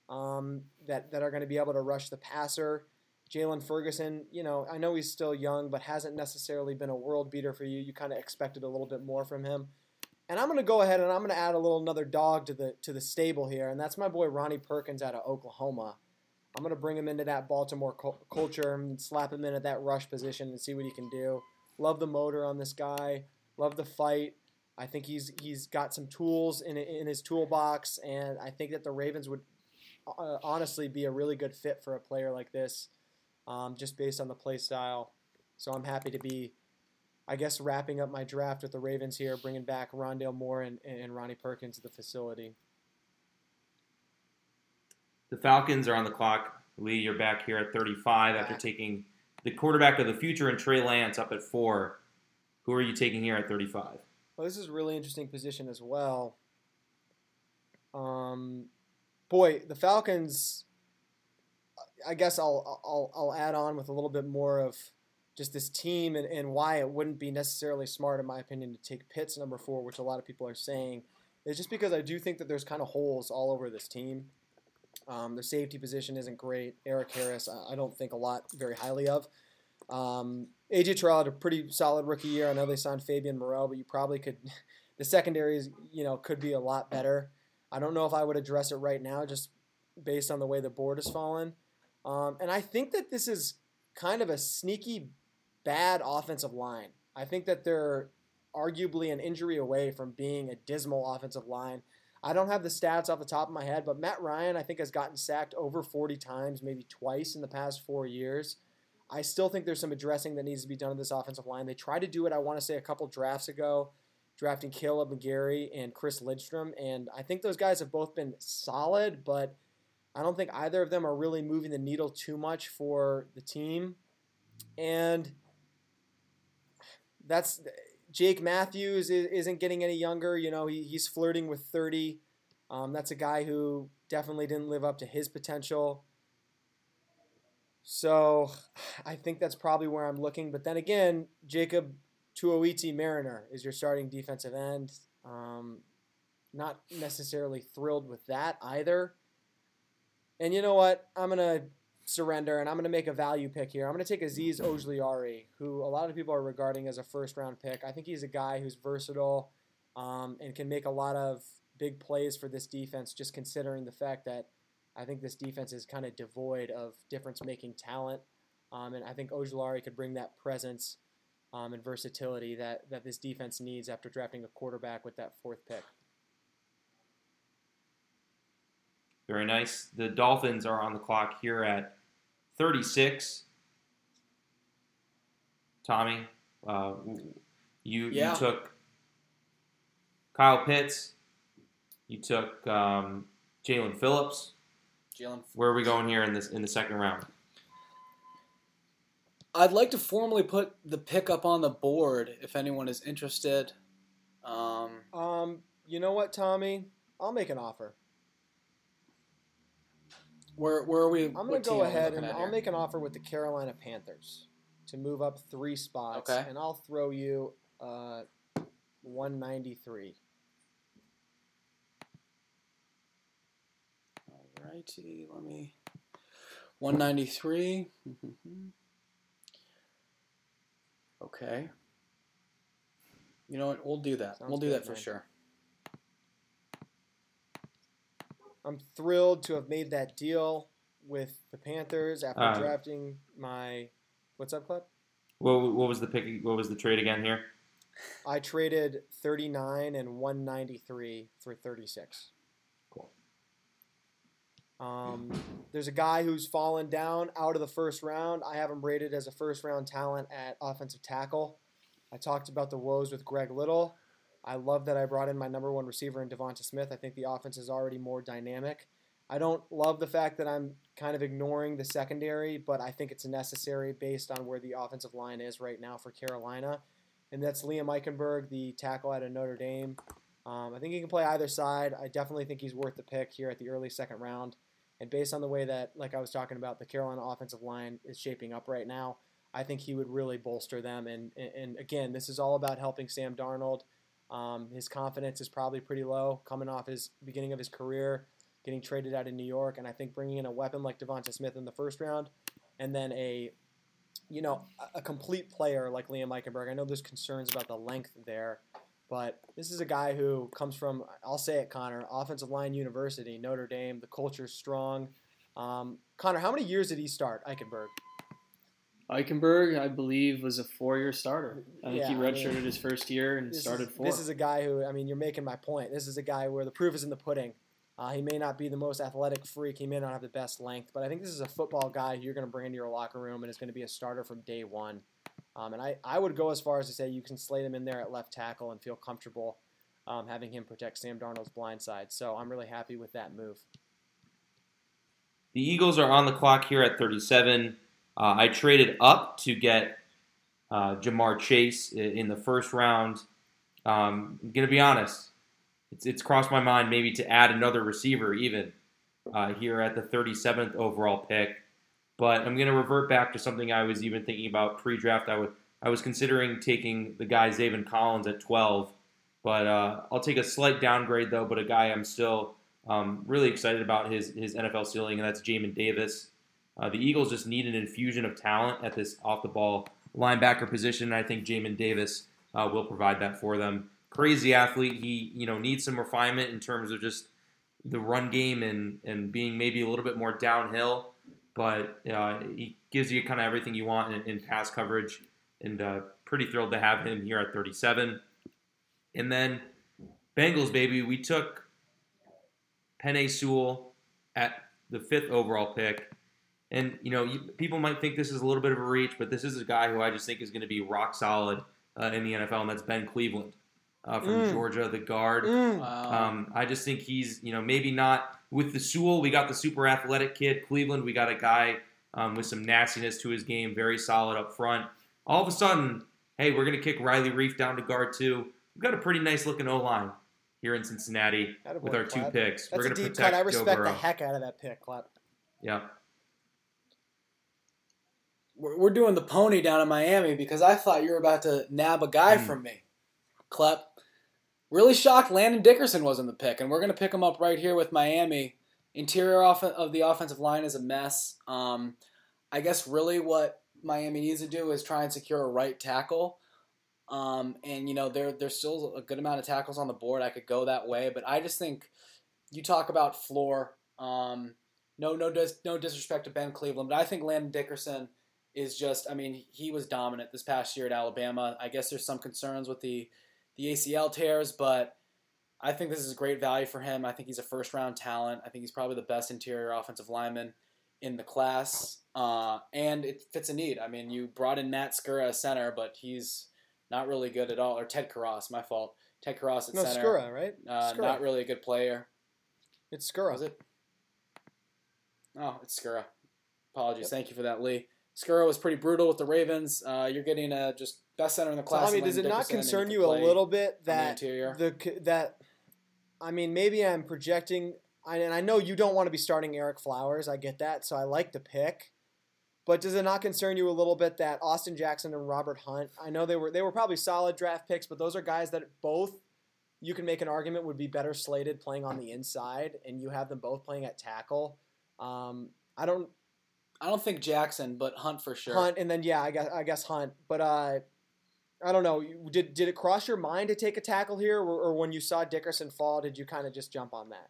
um, that that are going to be able to rush the passer. Jaylon Ferguson, you know, I know he's still young, but hasn't necessarily been a world beater for you. You kind of expected a little bit more from him. And I'm going to go ahead and I'm going to add a little another dog to the to the stable here, and that's my boy Ronnie Perkins out of Oklahoma. I'm going to bring him into that Baltimore culture and slap him in at that rush position and see what he can do. Love the motor on this guy. Love the fight. I think he's he's got some tools in in his toolbox, and I think that the Ravens would uh, honestly be a really good fit for a player like this, um, just based on the play style. So I'm happy to be, I guess, wrapping up my draft with the Ravens here, bringing back Rondale Moore and, and Ronnie Perkins to the facility. The Falcons are on the clock. Lee, you're back here at 35 after taking the quarterback of the future and Trey Lance up at four. Who are you taking here at 35? Well, this is a really interesting position as well. Um, boy, the Falcons. I guess I'll I'll I'll add on with a little bit more of just this team and, and why it wouldn't be necessarily smart, in my opinion, to take Pitts number four, which a lot of people are saying. is just because I do think that there's kind of holes all over this team. Um, the safety position isn't great. Erik Harris, I don't think a lot very highly of. Um, AJ Terrell had a pretty solid rookie year. I know they signed Fabian Moreau, but you probably could. The secondaries, you know, could be a lot better. I don't know if I would address it right now, just based on the way the board has fallen. Um, and I think that this is kind of a sneaky bad offensive line. I think that they're arguably an injury away from being a dismal offensive line. I don't have the stats off the top of my head, but Matt Ryan, I think, has gotten sacked over 40 times, maybe twice in the past four years. I still think there's some addressing that needs to be done to this offensive line. They tried to do it, I want to say, a couple drafts ago, drafting Kaleb McGary and Chris Lindstrom, and I think those guys have both been solid, but I don't think either of them are really moving the needle too much for the team. And that's Jake Matthews isn't getting any younger. You know, he, he's flirting with 30. Um, that's a guy who definitely didn't live up to his potential. So I think that's probably where I'm looking. But then again, Jacob Tuioti Mariner is your starting defensive end. Um, not necessarily thrilled with that either. And you know what? I'm going to surrender, and I'm going to make a value pick here. I'm going to take Azeez Ojulari, who a lot of people are regarding as a first round pick. I think he's a guy who's versatile um, and can make a lot of big plays for this defense, just considering the fact that I think this defense is kind of devoid of difference making talent. Um, and I think Ojulari could bring that presence um, and versatility that, that this defense needs after drafting a quarterback with that fourth pick. Very nice. The Dolphins are on the clock here at 36. Tommy, uh, you yeah. you took Kyle Pitts. You took um, Jaelan Phillips. Jaelan. Where are we going here in this in the second round? I'd like to formally put the pick up on the board if anyone is interested. Um, um, you know what, Tommy? I'll make an offer. Where where are we? I'm going to go ahead and I'll make an offer with the Carolina Panthers to move up three spots, okay. and I'll throw you uh, 193. Alrighty, let me. 193. okay. You know what? We'll do that. Sounds we'll do that for man. sure. I'm thrilled to have made that deal with the Panthers after uh, drafting my. What's up, Club? What, what was the pick? What was the trade again here? I traded 39 and 193 for 36. Um, there's a guy who's fallen down out of the first round. I have him rated as a first round talent at offensive tackle. I talked about the woes with Greg Little. I love that I brought in my number one receiver in Devonta Smith. I think the offense is already more dynamic. I don't love the fact that I'm kind of ignoring the secondary, but I think it's necessary based on where the offensive line is right now for Carolina. And that's Liam Eichenberg, the tackle out of Notre Dame. Um, I think he can play either side. I definitely think he's worth the pick here at the early second round. And based on the way that, like I was talking about, the Carolina offensive line is shaping up right now, I think he would really bolster them. And, and again, this is all about helping Sam Darnold. Um, his confidence is probably pretty low coming off his beginning of his career, getting traded out in New York. And I think bringing in a weapon like Devonta Smith in the first round and then a you know, a complete player like Liam Eichenberg. I know there's concerns about the length there, but this is a guy who comes from, I'll say it, Connor, offensive line university, Notre Dame. The culture's strong. Um, Connor, how many years did he start, Eichenberg? Eichenberg, I believe, was a four-year starter. I think Yeah, he I redshirted mean, his first year and started is, four. This is a guy who, I mean, you're making my point. This is a guy where the proof is in the pudding. Uh, he may not be the most athletic freak. He may not have the best length, but I think this is a football guy who you're going to bring into your locker room and is going to be a starter from day one. Um, and I, I would go as far as to say you can slate him in there at left tackle and feel comfortable um, having him protect Sam Darnold's blind side. So I'm really happy with that move. The Eagles are on the clock here at 37. Uh, I traded up to get uh, Ja'Marr Chase in the first round. Um, I'm going to be honest. It's, it's crossed my mind maybe to add another receiver even uh, here at the 37th overall pick. But I'm going to revert back to something I was even thinking about pre-draft. I, would, I was considering taking the guy Zaven Collins at 12. But uh, I'll take a slight downgrade, though, but a guy I'm still um, really excited about his, his NFL ceiling, and that's Jamin Davis. Uh, the Eagles just need an infusion of talent at this off the ball linebacker position, and I think Jamin Davis uh, will provide that for them. Crazy athlete. He you know needs some refinement in terms of just the run game and, and being maybe a little bit more downhill, but uh, he gives you kind of everything you want in, in pass coverage, and uh, pretty thrilled to have him here at 37. And then Bengals, baby, we took Penei Sewell at the fifth overall pick. And, you know, you, people might think this is a little bit of a reach, but this is a guy who I just think is going to be rock solid uh, in the NFL, and that's Ben Cleveland uh, from Mm. Georgia, the guard. Mm. Wow. Um, I just think he's, you know, maybe not with the Sewell. We got the super athletic kid. Cleveland, we got a guy um, with some nastiness to his game, very solid up front. All of a sudden, hey, we're going to kick Riley Reiff down to guard two. We've got a pretty nice looking O line here in Cincinnati Attaboy, with our two Klepp. picks. That's we're going to deep protect cut. I respect Burrow. the heck out of that pick, Klepp. Yeah. we're, we're doing the pony down in Miami because I thought you were about to nab a guy Mm. from me. Klepp. Really shocked Landon Dickerson wasn't the pick, and we're going to pick him up right here with Miami. Interior off- of the offensive line is a mess. Um, I guess really what Miami needs to do is try and secure a right tackle. Um, and you know there there's still a good amount of tackles on the board. I could go that way, but I just think you talk about floor. Um, no no dis- no disrespect to Ben Cleveland, but I think Landon Dickerson is just I mean he was dominant this past year at Alabama. I guess there's some concerns with the the ACL tears, but I think this is a great value for him. I think he's a first round talent. I think he's probably the best interior offensive lineman in the class, uh, and it fits a need. I mean, you brought in Matt Skura as center, but he's not really good at all. Or Ted Karras, my fault. Ted Karras at No, center, No, Skura, right? uh, Skura. not really a good player. It's Skura. Was it? Oh, it's Skura. Apologies. Thank you for that, Lee. Skura was pretty brutal with the Ravens. Uh, you're getting a just best center in the class. Tommy, in does it not concern you a little bit the that interior? the that I mean, maybe I'm projecting, I- and I know you don't want to be starting Ereck Flowers. I get that, so I like the pick. But does it not concern you a little bit that Austin Jackson and Robert Hunt? I know they were they were probably solid draft picks, but those are guys that both you can make an argument would be better slated playing on the inside, and you have them both playing at tackle. Um, I don't I don't think Jackson, but Hunt for sure. Hunt, and then yeah, I guess I guess Hunt. But uh, I don't know. Did did it cross your mind to take a tackle here, or, or when you saw Dickerson fall, did you kind of just jump on that?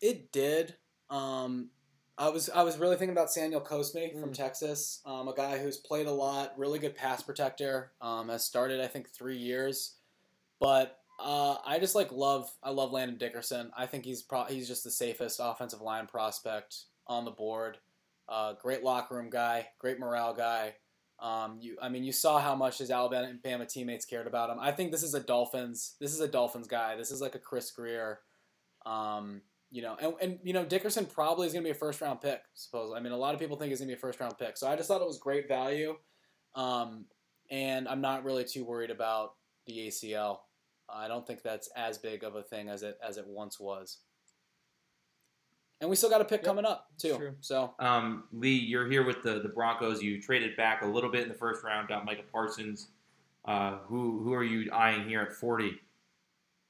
It did. Um, I was I was really thinking about Samuel Cosmi from Mm. Texas, um, a guy who's played a lot, really good pass protector. Um, has started I think three years, but uh, I just like love I love Landon Dickerson. I think he's pro- he's just the safest offensive line prospect on the board. Uh, great locker room guy, great morale guy. Um, you, I mean, you saw how much his Alabama teammates cared about him. I think this is a Dolphins. This is a Dolphins guy. This is like a Chris Grier. Um, you know, and, and you know, Dickerson probably is going to be a first round pick. Suppose I mean, a lot of people think he's going to be a first round pick. So I just thought it was great value, um, and I'm not really too worried about the ACL. I don't think that's as big of a thing as it as it once was. And we still got a pick Yep, coming up too. true. So Um, Lee, you're here with the, the Broncos. You traded back a little bit in the first round, got Micah Parsons. Uh, who who are you eyeing here at 40?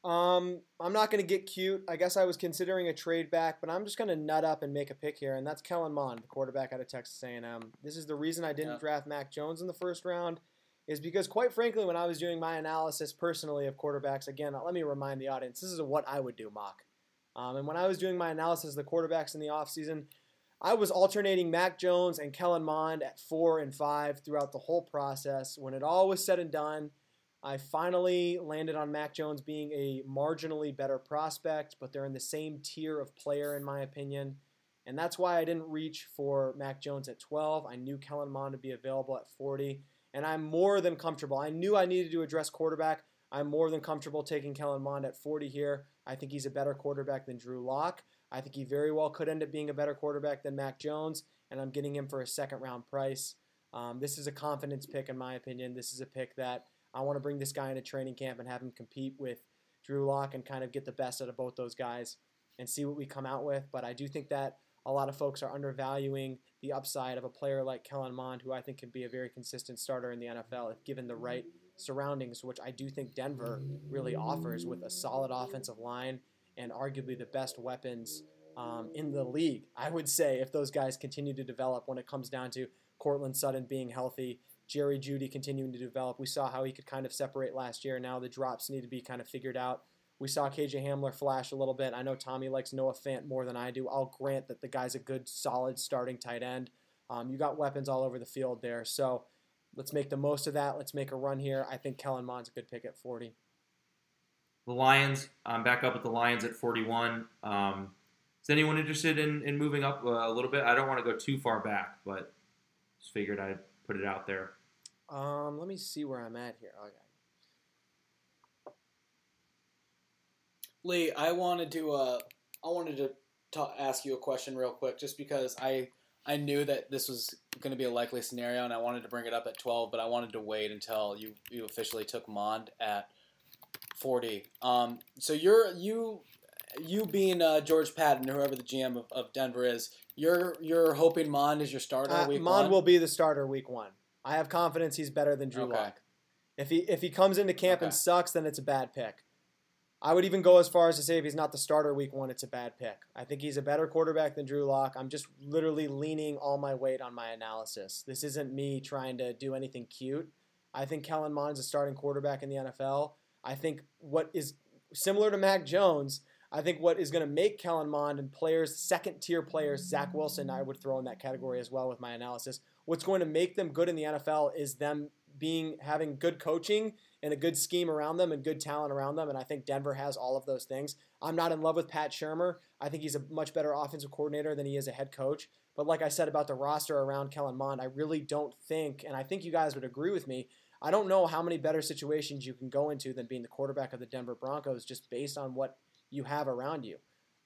Um, I'm not going to get cute. I guess I was considering a trade back, but I'm just going to nut up and make a pick here, and that's Kellen Mond, the quarterback out of Texas A&M. This is the reason I didn't Yeah. draft Mac Jones in the first round, is because quite frankly, when I was doing my analysis personally of quarterbacks, again, let me remind the audience, this is what I would do, mock. Um, and when I was doing my analysis of the quarterbacks in the offseason, I was alternating Mac Jones and Kellen Mond at four and five throughout the whole process. When it all was said and done, I finally landed on Mac Jones being a marginally better prospect, but they're in the same tier of player, in my opinion. And that's why I didn't reach for Mac Jones at 12. I knew Kellen Mond would be available at 40. And I'm more than comfortable. I knew I needed to address quarterback. I'm more than comfortable taking Kellen Mond at 40 here. I think he's a better quarterback than Drew Lock. I think he very well could end up being a better quarterback than Mac Jones, and I'm getting him for a second round price. Um, this is a confidence pick, in my opinion. This is a pick that I want to bring this guy into training camp and have him compete with Drew Lock and kind of get the best out of both those guys and see what we come out with. But I do think that a lot of folks are undervaluing the upside of a player like Kellen Mond, who I think can be a very consistent starter in the NFL if given the right surroundings, which I do think Denver really offers with a solid offensive line and arguably the best weapons um, in the league. I would say if those guys continue to develop when it comes down to Courtland Sutton being healthy, Jerry Jeudy continuing to develop. We saw how he could kind of separate last year. Now the drops need to be kind of figured out. We saw KJ Hamler flash a little bit. I know Tommy likes Noah Fant more than I do. I'll grant that the guy's a good, solid starting tight end. Um, you got weapons all over the field there. So let's make the most of that. Let's make a run here. I think Kellen Mond's a good pick at 40. The Lions. I'm back up with the Lions at 41. Um, is anyone interested in, in moving up uh, a little bit? I don't want to go too far back, but just figured I'd put it out there. Um, let me see where I'm at here. Okay. Lee, I wanted to uh, I wanted to ta- ask you a question real quick, just because I I knew that this was going to be a likely scenario, and I wanted to bring it up at 12, but I wanted to wait until you you officially took Mond at 40. Um, so you're you you being uh, George Paton, whoever the GM of, of Denver is, you're you're hoping Mond is your starter Uh, week Mond one? will be the starter week one. I have confidence he's better than Drew Okay. Lock. If he if he comes into camp and sucks, then it's a bad pick. I would even go as far as to say if he's not the starter week one, it's a bad pick. I think he's a better quarterback than Drew Lock. I'm just literally leaning all my weight on my analysis. This isn't me trying to do anything cute. I think Kellen Mond's a starting quarterback in the NFL. I think what is similar to Mac Jones, I think what is going to make Kellen Mond and players, second tier players, Zach Wilson, I would throw in that category as well with my analysis. What's going to make them good in the NFL is them being having good coaching and a good scheme around them and good talent around them. And I think Denver has all of those things. I'm not in love with Pat Shurmur. I think he's a much better offensive coordinator than he is a head coach. But like I said about the roster around Kellen Mond, I really don't think, and I think you guys would agree with me, I don't know how many better situations you can go into than being the quarterback of the Denver Broncos just based on what you have around you.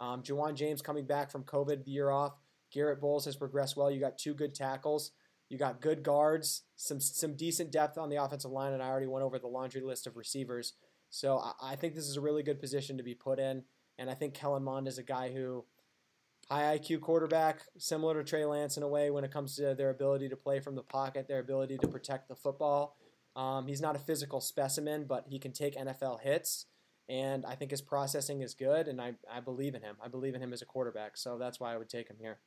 Um, James coming back from COVID the year off. Garett Bolles has progressed well. You got two good tackles. You got good guards, some some decent depth on the offensive line, and I already went over the laundry list of receivers. So I, I think this is a really good position to be put in, and I think Kellen Mond is a guy who high IQ quarterback, similar to Trey Lance in a way when it comes to their ability to play from the pocket, their ability to protect the football. Um, he's not a physical specimen, but he can take NFL hits, and I think his processing is good, and I, I believe in him. I believe in him as a quarterback, so that's why I would take him here.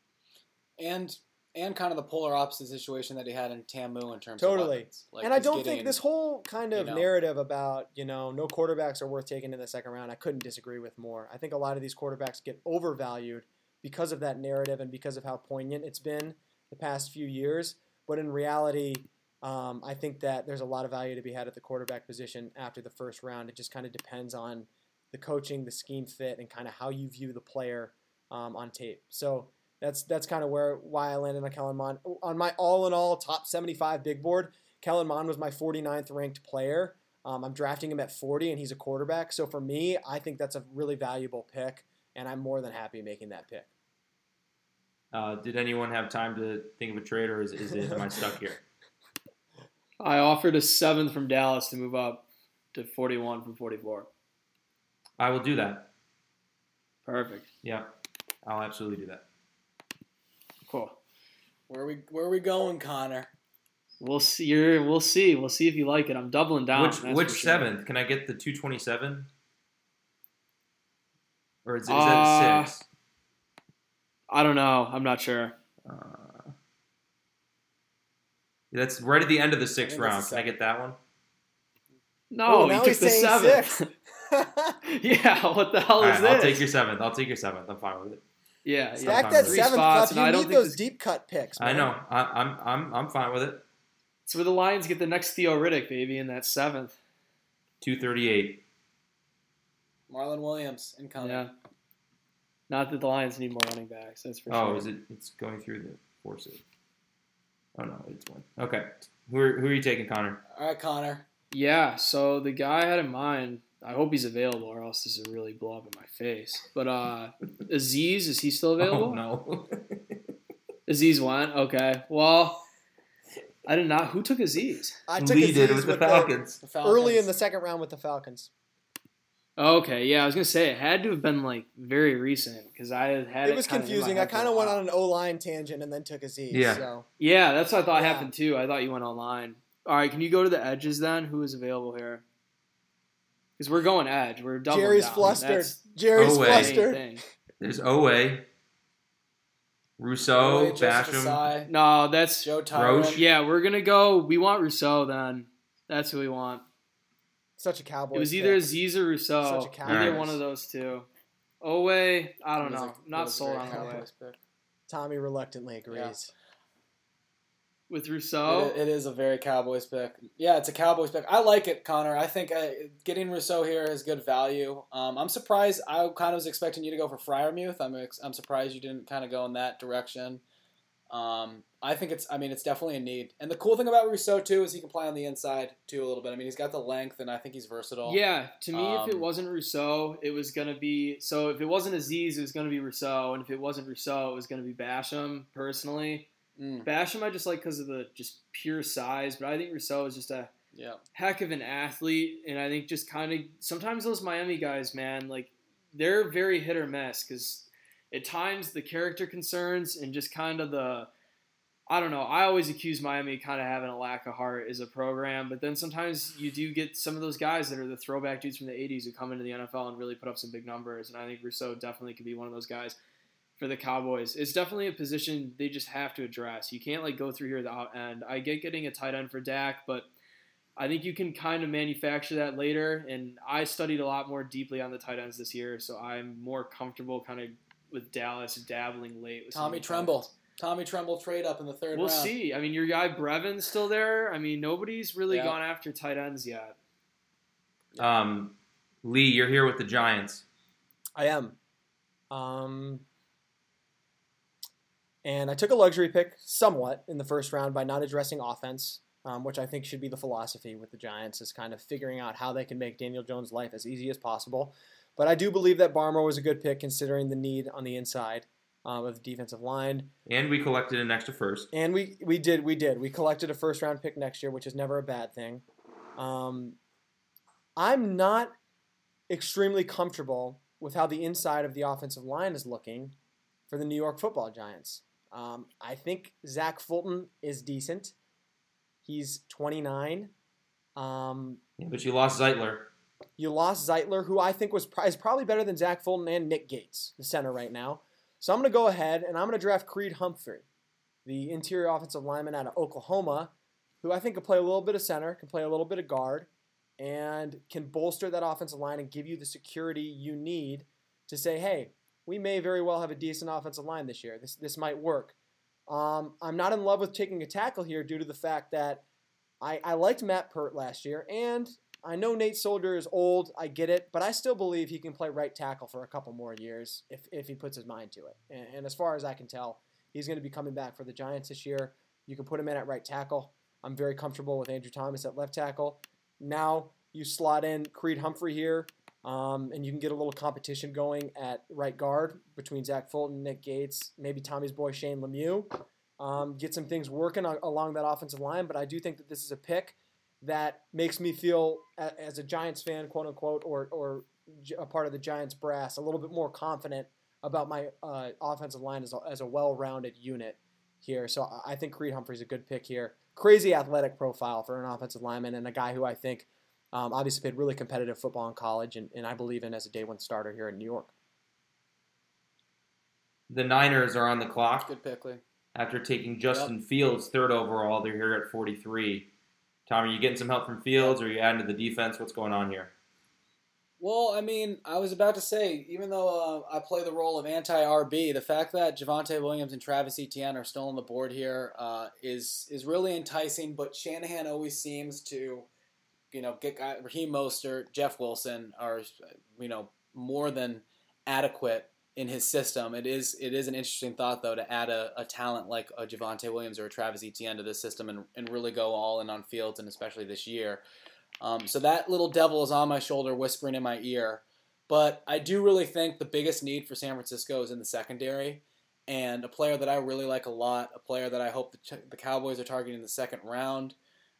and and kind of the polar opposite situation that he had in Tamu in terms Totally. of. Like and I don't getting- think this whole kind of you know. narrative about, you know, no quarterbacks are worth taking in the second round, I couldn't disagree with more. I think a lot of these quarterbacks get overvalued because of that narrative and because of how poignant it's been the past few years. But in reality, um, I think that there's a lot of value to be had at the quarterback position after the first round. It just kind of depends on the coaching, the scheme fit, and kind of how you view the player um, on tape. So that's that's kind of where why I landed on Kellen Mond. On my all in all top 75 big board, Kellen Mond was my 49th ranked player. Um, I'm drafting him at 40, and he's a quarterback. So for me, I think that's a really valuable pick. and I'm more than happy making that pick. Uh, did anyone have time to think of a trade, or is, is it am I stuck here? I offered a seventh from Dallas to move up to 41 from 44. I will do that. Perfect. Yeah, I'll absolutely do that. Cool. Where are we where are we going, Connor? We'll see. You're, we'll see. We'll see if you like it. I'm doubling down. which which sure. seventh? Can I get the two twenty seven? Or is, is Uh, that six? I don't know. I'm not sure. Uh, that's right at the end of the sixth round. Can I get that one? No, Oh, you now took the seventh. yeah. What the hell All is right, this? I'll take your seventh. I'll take your seventh. I'm fine with it. Yeah. Stack yeah. That seventh it. Spots, cup. and I You don't need those this- deep cut picks. I know. I, I'm I'm I'm fine with it. It's where the Lions get the next Theo Riddick, baby, in that seventh. Two thirty eight. Marlon Williams incoming. Yeah. Not that the Lions need more running backs. That's for Oh, sure. is it? It's going through the forces. Oh no, it's one. Okay. Who are, who are you taking, Connor? All right, Connor. Yeah, so the guy I had in mind, I hope he's available or else this will really blow up in my face. But uh Azeez, is he still available? Oh no. Azeez went. Okay. Well, I did not. Who took Azeez? I took Lee did Azeez with the Falcons. The Falcons. early in the second round with the Falcons. Okay, yeah, I was gonna say it had to have been like very recent because I had had It was kinda in my confusing. I head for a kind of went on an O line tangent and then took Azeez. Yeah. So Yeah, that's what I thought Yeah. happened too. I thought you went online. All right, can you go to the edges then? Who is available here? Because we're going edge. We're doubling Jerry's down. flustered. That's Jerry's wait. flustered. There's Oweh, Rousseau, Early Joseph Basham. Ossai, No, that's Joe Tryon. Roche. yeah. We're gonna go. We want Rousseau then. That's who we want. Such a cowboy. It was either Azeez or Rousseau. Such a Either Cowboys. one of those two. Oweh, I don't know. a- I'm it not was a sold on Oweh. Tommy reluctantly agrees. With Rousseau, It- is a very Cowboys pick. Yeah, it's a Cowboys pick. I like it, Connor. I think uh, getting Rousseau here is good value. Um, I'm surprised. I kind of was expecting you to go for Freiermuth. I'm ex- I'm surprised you didn't kind of go in that direction. Um, I think it's. I mean, it's definitely a need. And the cool thing about Rousseau too is he can play on the inside too a little bit. I mean, he's got the length, and I think he's versatile. Yeah, to me, if it Um, wasn't Rousseau, it was gonna be. So if it wasn't Azeez, it was gonna be Rousseau, and if it wasn't Rousseau, it was gonna be Basham. Personally, Mm, Basham I just like because of the just pure size, but I think Rousseau is just a yeah. heck of an athlete, and I think just kind of sometimes those Miami guys, man, like they're very hit or miss because at times the character concerns and just kind of the I don't know. I always accuse Miami of kind of having a lack of heart as a program, but then sometimes you do get some of those guys that are the throwback dudes from the '80s who come into the NFL and really put up some big numbers, and I think Rousseau definitely could be one of those guys for the Cowboys. It's definitely a position they just have to address. You can't like go through here the out end. I get getting a tight end for Dak, but I think you can kind of manufacture that later. And I studied a lot more deeply on the tight ends this year, so I'm more comfortable kind of with Dallas dabbling late. With Tommy of the tight Tremble. ends. Tommy Tremble trade up in the 3rd We'll round. see. I mean, your guy Brevin's still there. I mean, nobody's really Yeah. gone after tight ends yet. Um, Lee, you're here with the Giants. I am. Um, and I took a luxury pick somewhat in the first round by not addressing offense, um, which I think should be the philosophy with the Giants, is kind of figuring out how they can make Daniel Jones' life as easy as possible. But I do believe that Barmore was a good pick considering the need on the inside um, of the defensive line. And we collected an extra first. And we, we did we did we collected a first round pick next year, which is never a bad thing. Um, I'm not extremely comfortable with how the inside of the offensive line is looking for the New York Football Giants. Um, I think Zach Fulton is decent. He's 29. Um, Yeah, but you lost Zeitler. you lost Zeitler, who I think was is probably better than Zach Fulton and Nick Gates, the center right now. So I'm going to go ahead and I'm going to draft Creed Humphrey, the interior offensive lineman out of Oklahoma, who I think can play a little bit of center, can play a little bit of guard, and can bolster that offensive line and give you the security you need to say, hey, we may very well have a decent offensive line this year. This this might work. Um, I'm not in love with taking a tackle here due to the fact that I, I liked Matt Peart last year, and I know Nate Solder is old. I get it, but I still believe he can play right tackle for a couple more years if, if he puts his mind to it. And, and as far as I can tell, he's going to be coming back for the Giants this year. You can put him in at right tackle. I'm very comfortable with Andrew Thomas at left tackle. Now you slot in Creed Humphrey here. Um, and you can get a little competition going at right guard between Zach Fulton, Nick Gates, maybe Tommy's boy Shane Lemieux. Um, get some things working a- along that offensive line. But I do think that this is a pick that makes me feel, as a Giants fan, quote unquote, or or a part of the Giants brass, a little bit more confident about my uh, offensive line as a, as a well-rounded unit here. So I think Creed Humphrey's a good pick here. Crazy athletic profile for an offensive lineman and a guy who I think um, obviously played really competitive football in college and, and I believe in as a day one starter here in New York. The Niners are on the clock Good pick, Lee. after taking Justin Fields third overall. They're here at 43. Tom, are you getting some help from Fields, or are you adding to the defense? What's going on here? Well, I mean, I was about to say, even though uh, I play the role of anti RB, the fact that Javonte Williams and Travis Etienne are still on the board here uh, is is really enticing. But Shanahan always seems to, you know, get guy, Raheem Mostert, Jeff Wilson are, you know, more than adequate in his system. It is it is an interesting thought though to add a, a talent like a Javonte Williams or a Travis Etienne to this system and, and really go all in on fields and especially this year. Um, so that little devil is on my shoulder, whispering in my ear. But I do really think the biggest need for San Francisco is in the secondary, and a player that I really like a lot, a player that I hope the, the Cowboys are targeting in the second round.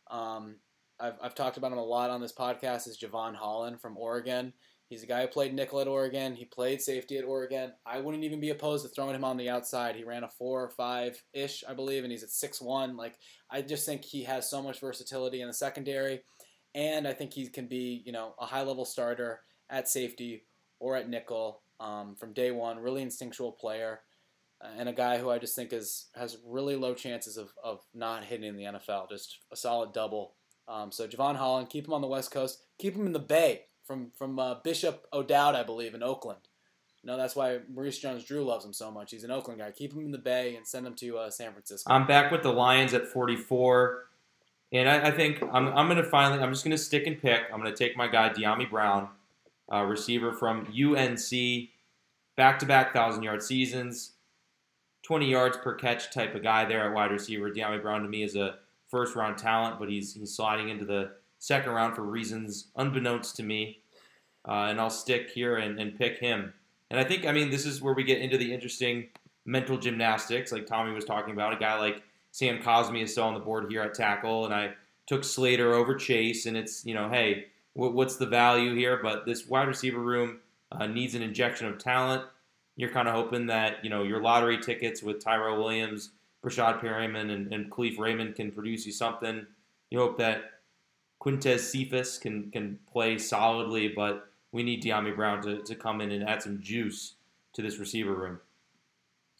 Um, I've, I've talked about him a lot on this podcast. Is Jevon Holland from Oregon? He's a guy who played nickel at Oregon. He played safety at Oregon. I wouldn't even be opposed to throwing him on the outside. He ran a four or five ish, I believe, and he's at six one. Like I just think he has so much versatility in the secondary and I think he can be, you know, a high level starter at safety or at nickel um, from day one. Really instinctual player, uh, and a guy who I just think is has really low chances of, of not hitting the NFL. Just a solid double. Um, so Jevon Holland, keep him on the West Coast, keep him in the Bay from from uh, Bishop O'Dowd, I believe, in Oakland. No, that's why Maurice Jones-Drew loves him so much. He's an Oakland guy. Keep him in the Bay and send him to uh, San Francisco. I'm back with the Lions at 44. And I, I think I'm, I'm going to finally, I'm just going to stick and pick. I'm going to take my guy, Dyami Brown, uh, receiver from UNC, back to back 1,000 yard seasons, 20 yards per catch type of guy there at wide receiver. Dyami Brown to me is a first round talent, but he's, he's sliding into the second round for reasons unbeknownst to me. Uh, and I'll stick here and, and pick him. And I think, I mean, this is where we get into the interesting mental gymnastics, like Tommy was talking about. A guy like Sam Cosmi is still on the board here at tackle, and I took Slater over Chase, and it's you know, hey, wh- what's the value here? But this wide receiver room uh, needs an injection of talent. You're kind of hoping that you know your lottery tickets with Tyrell Williams, Rashad Perryman, and, and Kalif Raymond can produce you something. You hope that Quintez Cephus can can play solidly, but we need Dyami Brown to, to come in and add some juice to this receiver room.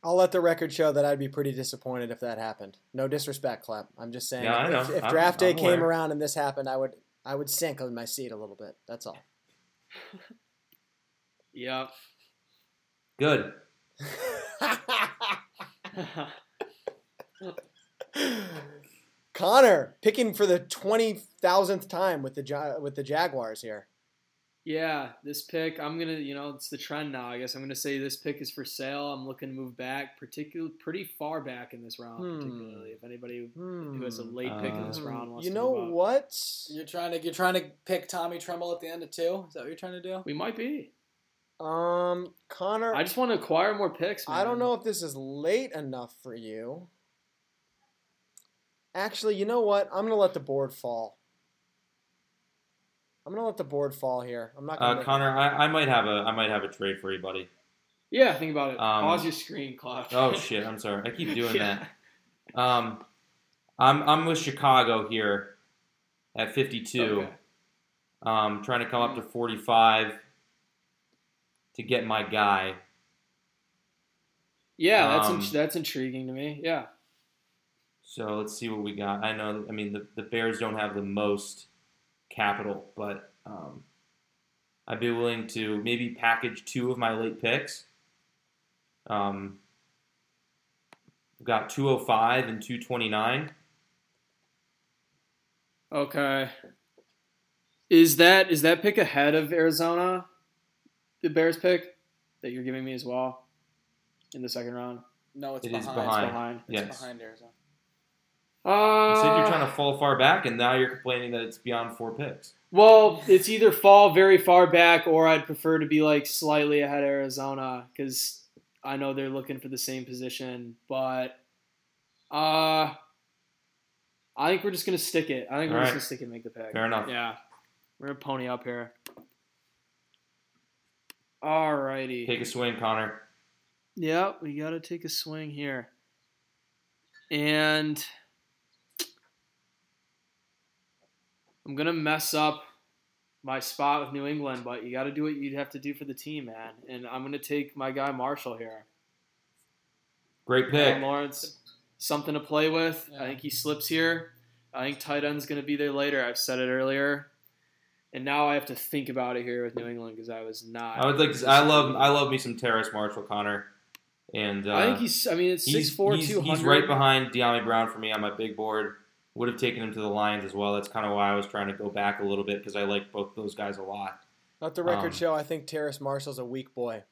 I'll let the record show that I'd be pretty disappointed if that happened. No disrespect, Klepp. I'm just saying. Yeah, I if, know. if I'm- draft day I'm came aware. around and this happened, I would I would sink on my seat a little bit. That's all. Yep. Good. Connor picking for the twenty thousandth time with the Ja- with the Jaguars here. yeah, this pick, I'm gonna, you know, it's the trend now. I guess I'm gonna say this pick is for sale. I'm looking to move back, particularly pretty far back in this round, Hmm. particularly if anybody Hmm. who has a late pick in this Uh, round wants You to know move up. what? You're trying to you're trying to pick Tommy Tremble at the end of two. Is that what you're trying to do? We might be. Um, Connor, I just want to acquire more picks. Man. I don't know if this is late enough for you. Actually, you know what? I'm gonna let the board fall. I'm gonna let the board fall here. I'm not gonna. Uh, Connor, I, I might have a I might have a trade for you, buddy. Yeah, think about it. Um, Pause your screen, Clark. Oh shit, I'm sorry. I keep doing Yeah. that. Um, I'm I'm with Chicago here at 52. Okay. Um, trying to come up to 45 to get my guy. Yeah, that's Um, in, that's intriguing to me. Yeah. So let's see what we got. I know. I mean, the, the Bears don't have the most capital, but um, I'd be willing to maybe package two of my late picks. Um, we've got 205 and 229. Okay. Is that is that pick ahead of Arizona? The Bears pick that you're giving me as well in the second round. No, it's It is behind. behind. It's behind. It's Yes. behind Arizona. Uh, You said you're trying to fall far back, and now you're complaining that it's beyond four picks. Well, it's either fall very far back or I'd prefer to be like slightly ahead of Arizona because I know they're looking for the same position. But uh, I think we're just gonna stick it. I think we're All just gonna stick it and make the pick. Fair enough. Yeah, we're gonna pony up here. Alrighty. Take a swing, Connor. Yeah, we got to take a swing here. And I'm going to mess up my spot with New England, but you got to do what you'd have to do for the team, man. And I'm going to take my guy Marshall here. Great pick. Lawrence, something to play with. Yeah. I think he slips here. I think tight end's going to be there later. I've said it earlier. And now I have to think about it here with New England because I was not. I would like. To, I love. I love me some Terrace Marshall, Connor. And uh, I think he's. I mean, it's he's, 6'4", he's, 200. he's right behind Dyami Brown for me on my big board. Would have taken him to the Lions as well. That's kind of why I was trying to go back a little bit because I like both those guys a lot. Let the record Um, show. I think Terrace Marshall's a weak boy.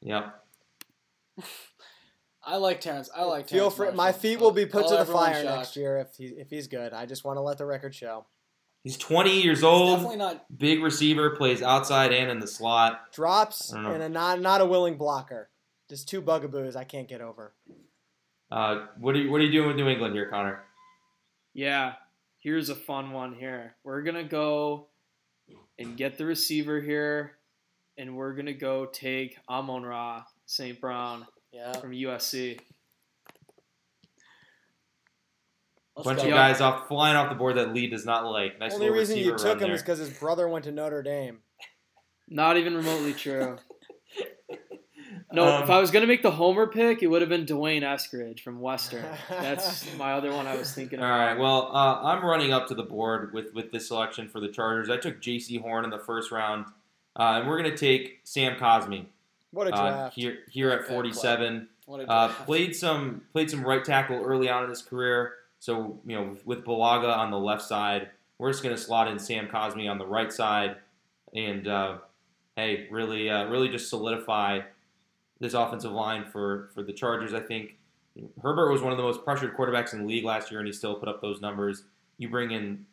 Yep. I like Terrence. I like. Feel Terrence free. My feet will be put Call to the fire shocked. next year if he if he's good. I just want to let the record show. He's 20 years He's old. definitely not. Big receiver, plays outside and in the slot. Drops I don't know. and a not not a willing blocker. Just two bugaboos I can't get over. Uh, what are you What are you doing with New England here, Connor? Yeah, here's a fun one here. We're gonna go and get the receiver here, and we're gonna go take Amon Ra St. Brown Yeah. from USC. Let's Bunch go. of guys off flying off the board that Lee does not like. Nice Only reason you took him is because his brother went to Notre Dame. Not even remotely true. No, Um, if I was gonna make the homer pick, it would have been D'Wayne Eskridge from Western. That's my other one I was thinking All of. right. Well, uh, I'm running up to the board with with this selection for the Chargers. I took Jaycee Horn in the first round, uh, and we're gonna take Sam Cosmi What a uh, draft! here here at 47. What a Uh, draft. played some played some right tackle early on in his career. So you know, with Bulaga on the left side, we're just going to slot in Sam Cosmi on the right side, and uh, hey, really uh, really just solidify this offensive line for for the Chargers. I think Herbert was one of the most pressured quarterbacks in the league last year, and he still put up those numbers. You bring in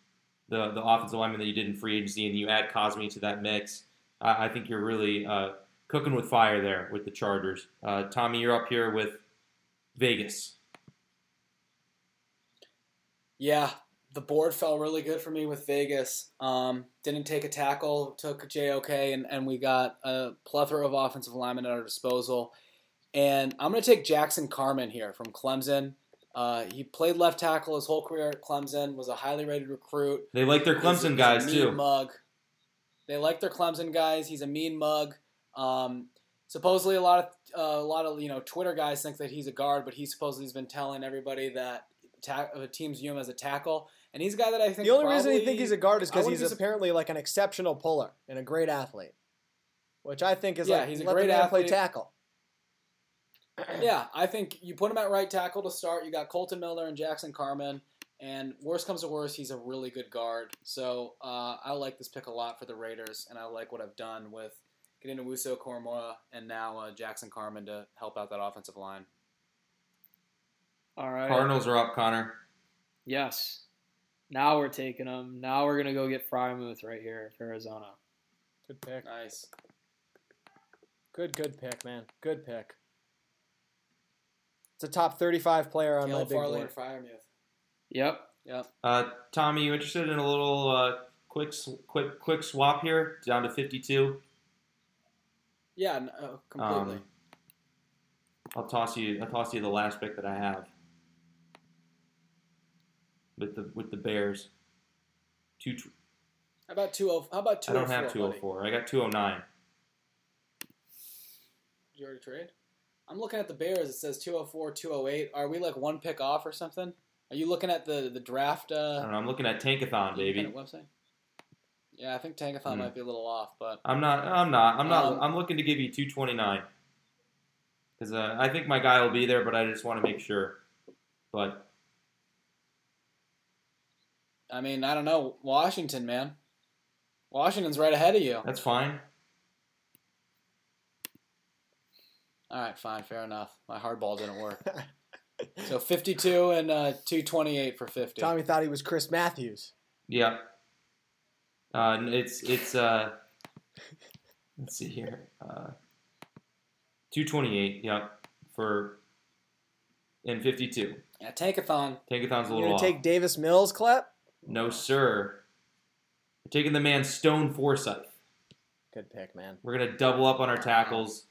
the the offensive lineman that you did in free agency, and you add Cosmi to that mix. I, I think you're really uh, cooking with fire there with the Chargers. Uh, Tommy, you're up here with Vegas. Yeah, the board fell really good for me with Vegas. Um, didn't take a tackle, took JOK, and, and we got a plethora of offensive linemen at our disposal. And I'm going to take Jackson Carman here from Clemson. Uh, he played left tackle his whole career at Clemson, was a highly rated recruit. They like their Clemson he's guys mean too. Mug. They like their Clemson guys. He's a mean mug. Um, supposedly, a lot of uh, a lot of you know Twitter guys think that he's a guard, but he supposedly has been telling everybody that ta- uh, teams view him as a tackle. And he's a guy that I think The only reason you think he's a guard is because wouldn't he's be apparently like an exceptional puller and a great athlete, which I think is Yeah, like he's a let great the man play athlete. tackle. yeah, I think you put him at right tackle to start. You got Kolton Miller and Jackson Carman. And worst comes to worst, he's a really good guard. So uh, I like this pick a lot for the Raiders, and I like what I've done with getting Owusu Koramoah and now uh, Jackson Carman to help out that offensive line. All right. Cardinals are up, Connor. Yes. Now we're taking them. Now we're gonna go get Freiermuth right here for Arizona. Good pick. Nice. Good, good pick, man. Good pick. It's a top 35 player on my Caleb big Farley board. and Freiermuth. Yep. Yep. Uh, Tommy, you interested in a little uh, quick quick quick swap here down to 52? Yeah, n- uh, completely. Um, I'll toss you. I'll toss you the last pick that I have with the with the Bears. Two. tw- how about two oh? How about I don't oh four? have 204. I got 209. Did you already trade? I'm looking at the Bears. It says 204, 208. Are we like one pick off or something? Are you looking at the the draft I uh, don't know. I'm looking at Tankathon, baby. website? Yeah, I think Tankathon Hmm. might be a little off, but I'm not. I'm not. I'm not. Um, I'm looking to give you 229 because uh, I think my guy will be there, but I just want to make sure. But I mean, I don't know. Washington, man. Washington's right ahead of you. that's fine. All right, fine, fair enough. My hardball didn't work. So 52 and uh, 228 for 50. Tommy thought he was Chris Matthews. Yeah. Uh, it's it's uh, let's see here, uh, two twenty eight. Yep, for in fifty two. Yeah, Tankathon. Tankathon's a You little gonna off. take Davis Mills, Klepp? No sir. We're taking the man Stone Forsythe. Good pick, man. We're gonna double up on our tackles,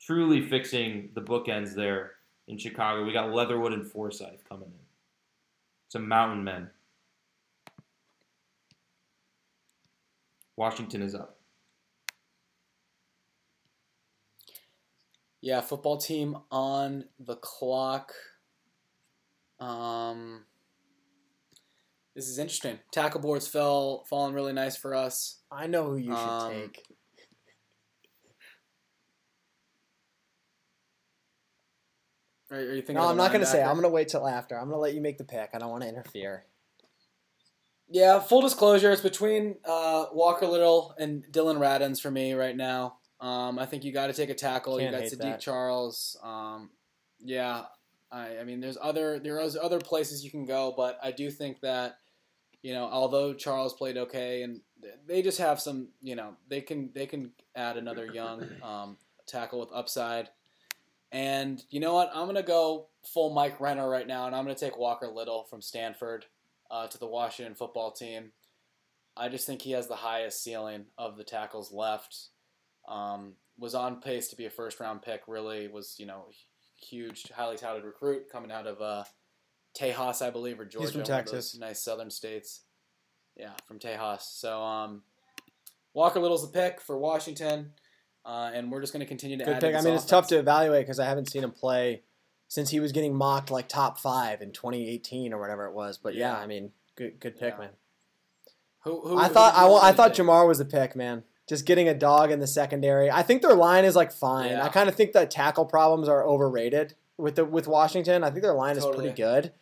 truly fixing the bookends there in Chicago. We got Leatherwood and Forsythe coming in. Some mountain men. Washington is up. Yeah, football team on the clock. Um, this is interesting. Tackle boards fell falling really nice for us. I know who you should Um, take. Are, are you thinking? No, I'm not gonna say. I'm gonna wait till after. I'm gonna let you make the pick. I don't want to interfere. Yeah, full disclosure, it's between uh, Walker Little and Dillon Radunz for me right now. Um, I think you got to take a tackle. Can't you got Saahdiq that. Charles. Um, yeah, I, I mean, there's other there is other places you can go, but I do think that you know, although Charles played okay, and they just have some, you know, they can they can add another young um, tackle with upside. And you know what? I'm gonna go full Mike Renner right now, and I'm gonna take Walker Little from Stanford uh, to the Washington football team. I just think he has the highest ceiling of the tackles left. Um, was on pace to be a first round pick. Really was you know huge, highly touted recruit coming out of uh, Tejas, I believe, or Georgia. from those Texas. nice southern states. Yeah, from Tejas. So um, Walker Little's the pick for Washington, uh, and we're just going to continue to Good add. to pick. I mean, it's tough to evaluate because I haven't seen him play since he was getting mocked like top five in 2018 or whatever it was. But yeah, Yeah. I mean, good good pick, Yeah. man. Who, who, I thought I, I thought pick? Jamar was the pick, man. Just getting a dog in the secondary. I think their line is like fine. Yeah. I kind of think that tackle problems are overrated with the with Washington. I think their line is pretty good,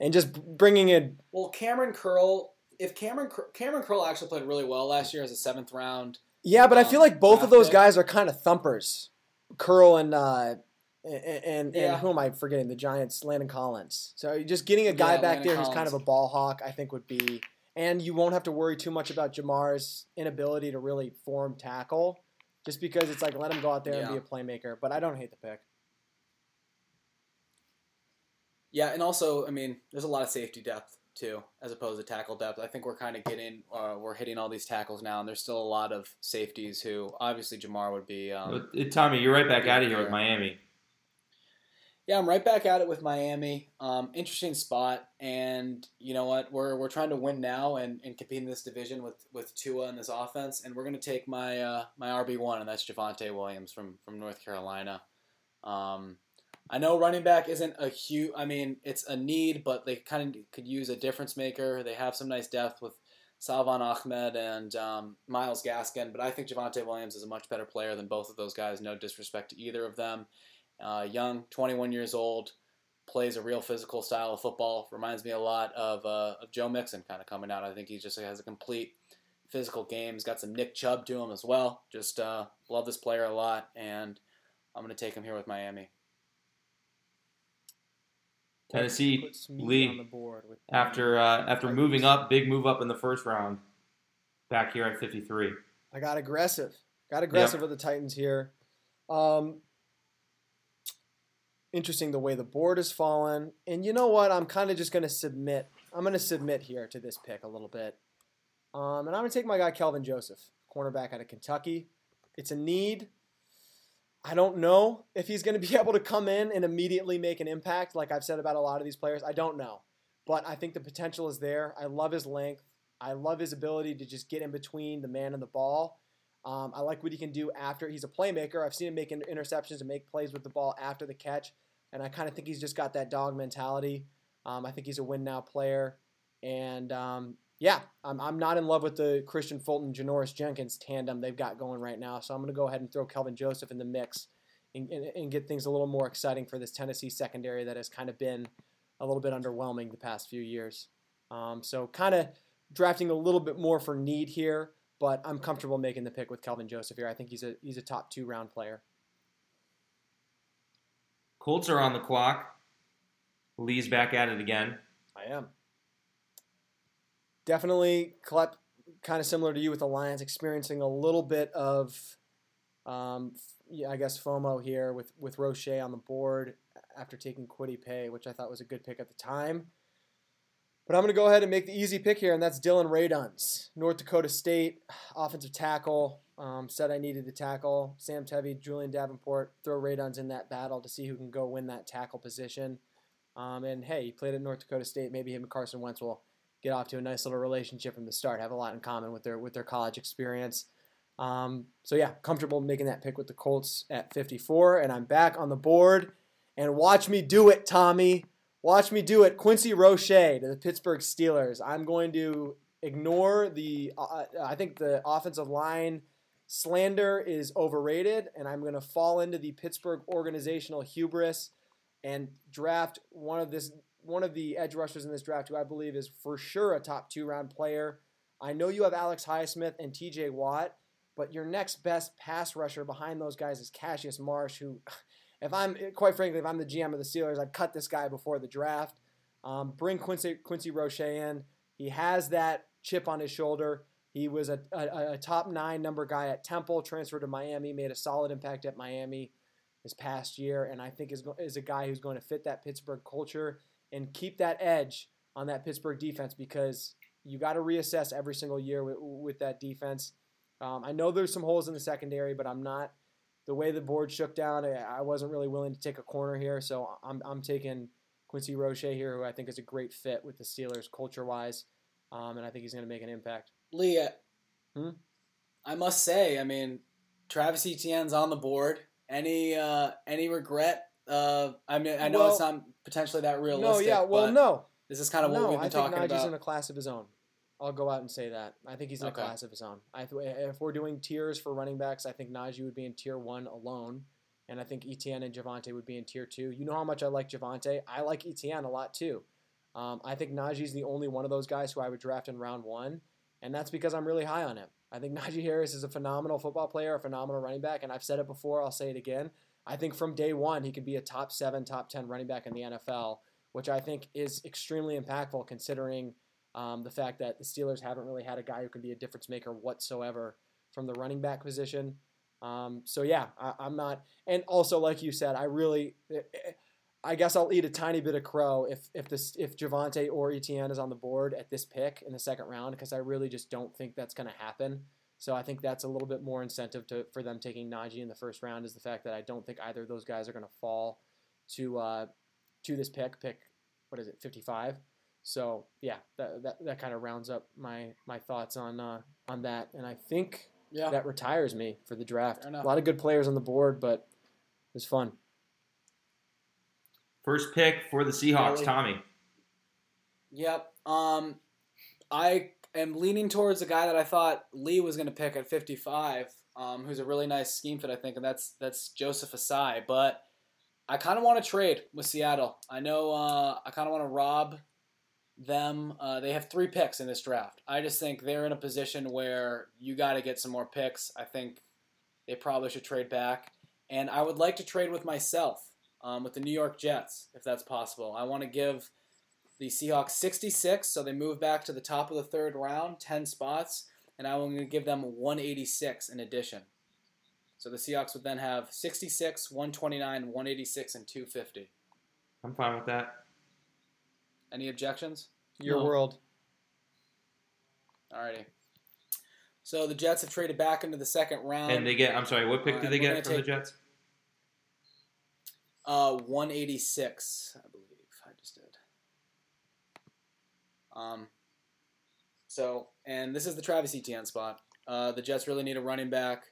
and just bringing in Well, Cameron Curl. If Cameron Cameron Curl actually played really well last year as a seventh round, yeah. But I feel Um, like both of those pick. guys are kind of thumpers, Curl and uh, and and, Yeah. and who am I forgetting? The Giants, Landon Collins. So just getting a guy Yeah, back Landon there who's kind of a ball hawk, I think would be. And you won't have to worry too much about Jamar's inability to really form tackle, just because it's like let him go out there and be a playmaker. But I don't hate the pick. Yeah, and also I mean, there's a lot of safety depth too, as opposed to tackle depth. I think we're kind of getting, uh, we're hitting all these tackles now, and there's still a lot of safeties who obviously Jamar would be. Um, Uh, Tommy, you're right back out of here with Miami. Yeah, I'm right back at it with Miami. Um, interesting spot, and you know what? We're we're trying to win now and, and compete in this division with with Tua and this offense, and we're gonna take my uh, my RB one, and that's Javonte Williams from from North Carolina. Um, I know running back isn't a huge. I mean, it's a need, but they kind of could use a difference maker. They have some nice depth with Salvon Ahmed and um, Myles Gaskin, but I think Javonte Williams is a much better player than both of those guys. No disrespect to either of them. Uh, young, 21 years old, plays a real physical style of football. Reminds me a lot of, uh, of Joe Mixon kind of coming out. I think he just has a complete physical game. He's got some Nick Chubb to him as well. Just uh, love this player a lot, and I'm going to take him here with Miami. Tennessee Lee, on the board with after uh, after moving up, big move up in the first round, back here at 53. I got aggressive. Got aggressive with the Titans here. Um, interesting the way the board has fallen. And you know what? I'm kind of just going to submit. I'm going to submit here to this pick a little bit. Um, and I'm going to take my guy Kelvin Joseph, cornerback out of Kentucky. It's a need. I don't know if he's going to be able to come in and immediately make an impact, like I've said about a lot of these players. I don't know. But I think the potential is there. I love his length. I love his ability to just get in between the man and the ball. Um, I like what he can do after. He's a playmaker. I've seen him make interceptions and make plays with the ball after the catch. And I kind of think he's just got that dog mentality. Um, I think he's a win now player. And um, yeah, I'm, I'm not in love with the Kristian Fulton, Janoris Jenkins tandem they've got going right now. So I'm going to go ahead and throw Kelvin Joseph in the mix and, and, and get things a little more exciting for this Tennessee secondary that has kind of been a little bit underwhelming the past few years. Um, so kind of drafting a little bit more for need here, but I'm comfortable making the pick with Kelvin Joseph here. I think he's a he's a top two round player. Colts are on the clock. Lee's back at it again. I am. Definitely Klepp kind of similar to you with the Lions, experiencing a little bit of, um, I guess FOMO here with with Roche on the board after taking Kwity Paye, which I thought was a good pick at the time. But I'm going to go ahead and make the easy pick here, and that's Dillon Radunz, North Dakota State offensive tackle. Um, said I needed to tackle Sam Tevi, Julian Davenport, throw Radunz in that battle to see who can go win that tackle position. Um, and hey, he played at North Dakota State. Maybe him and Carson Wentz will get off to a nice little relationship from the start. Have a lot in common with their with their college experience. Um, so yeah, comfortable making that pick with the Colts at 54, and I'm back on the board. And watch me do it, Tommy. Watch me do it. Quincy Roche to the Pittsburgh Steelers. I'm going to ignore the. Uh, I think the offensive line slander is overrated, and I'm going to fall into the Pittsburgh organizational hubris and draft one of this one of the edge rushers in this draft who I believe is for sure a top two round player. I know you have Alex Highsmith and TJ Watt, but your next best pass rusher behind those guys is Cassius Marsh, who, if I'm quite frankly, if I'm the GM of the Steelers, I'd cut this guy before the draft. Um, bring Quincy Quincy Roche in. He has that chip on his shoulder. He was a, a, a top nine number guy at Temple, transferred to Miami, made a solid impact at Miami this past year, and I think is, is a guy who's going to fit that Pittsburgh culture and keep that edge on that Pittsburgh defense because you got to reassess every single year with, with that defense. Um, I know there's some holes in the secondary, but I'm not the way the board shook down. I wasn't really willing to take a corner here, so I'm, I'm taking Quincy Roche here, who I think is a great fit with the Steelers culture wise, um, and I think he's going to make an impact. Leah, Hmm? I must say, I mean, Travis Etienne's on the board. Any uh, any regret? Uh, I mean, I know Well- it's not potentially that realistic. No, yeah, well, no, This is kind of what no. we've I been think talking Najee's about. in a class of his own. I'll go out and say that. I think he's in Okay. a class of his own. I th- if we're doing tiers for running backs, I think Najee would be in tier one alone, and I think Etienne and Javonte would be in tier two. You know how much I like Javonte. I like Etienne a lot too. Um, I think Najee's the only one of those guys who I would draft in round one, and that's because I'm really high on him. I think Najee Harris is a phenomenal football player, a phenomenal running back, and I've said it before. I'll say it again. I think from day one he could be a top seven, top ten running back in the NFL, which I think is extremely impactful considering um, the fact that the Steelers haven't really had a guy who can be a difference maker whatsoever from the running back position. Um, so yeah, I, I'm not. And also, like you said, I really, I guess I'll eat a tiny bit of crow if if this if Javonte or Etienne is on the board at this pick in the second round because I really just don't think that's going to happen. So I think that's a little bit more incentive to for them taking Najee in the first round is the fact that I don't think either of those guys are going to fall to uh, to this pick. Pick what is it, 55? So yeah, that that, that kind of rounds up my my thoughts on uh, on that, and I think yeah. that retires me for the draft. A lot of good players on the board, but it was fun. First pick for the Seahawks, Really? Tommy. Yep. Um, I am leaning towards a guy that I thought Lee was going to pick at 55, um, who's a really nice scheme fit, I think, and that's that's Joseph Ossai. But I kind of want to trade with Seattle. I know uh, I kind of want to rob them. Uh, they have three picks in this draft. I just think they're in a position where you got to get some more picks. I think they probably should trade back, and I would like to trade with myself um, with the New York Jets, if that's possible. I want to give the Seahawks 66, so they move back to the top of the third round, 10 spots, and I'm going to give them 186 in addition. So the Seahawks would then have 66, 129, 186, and 250. I'm fine with that. Any objections? Your No. world. Alrighty. So the Jets have traded back into the second round. And they get, I'm sorry, what pick Alright, did they get gonna from the Jets? Uh, 186, I believe. I just did. Um, so, and this is the Travis Etienne spot. Uh, the Jets really need a running back.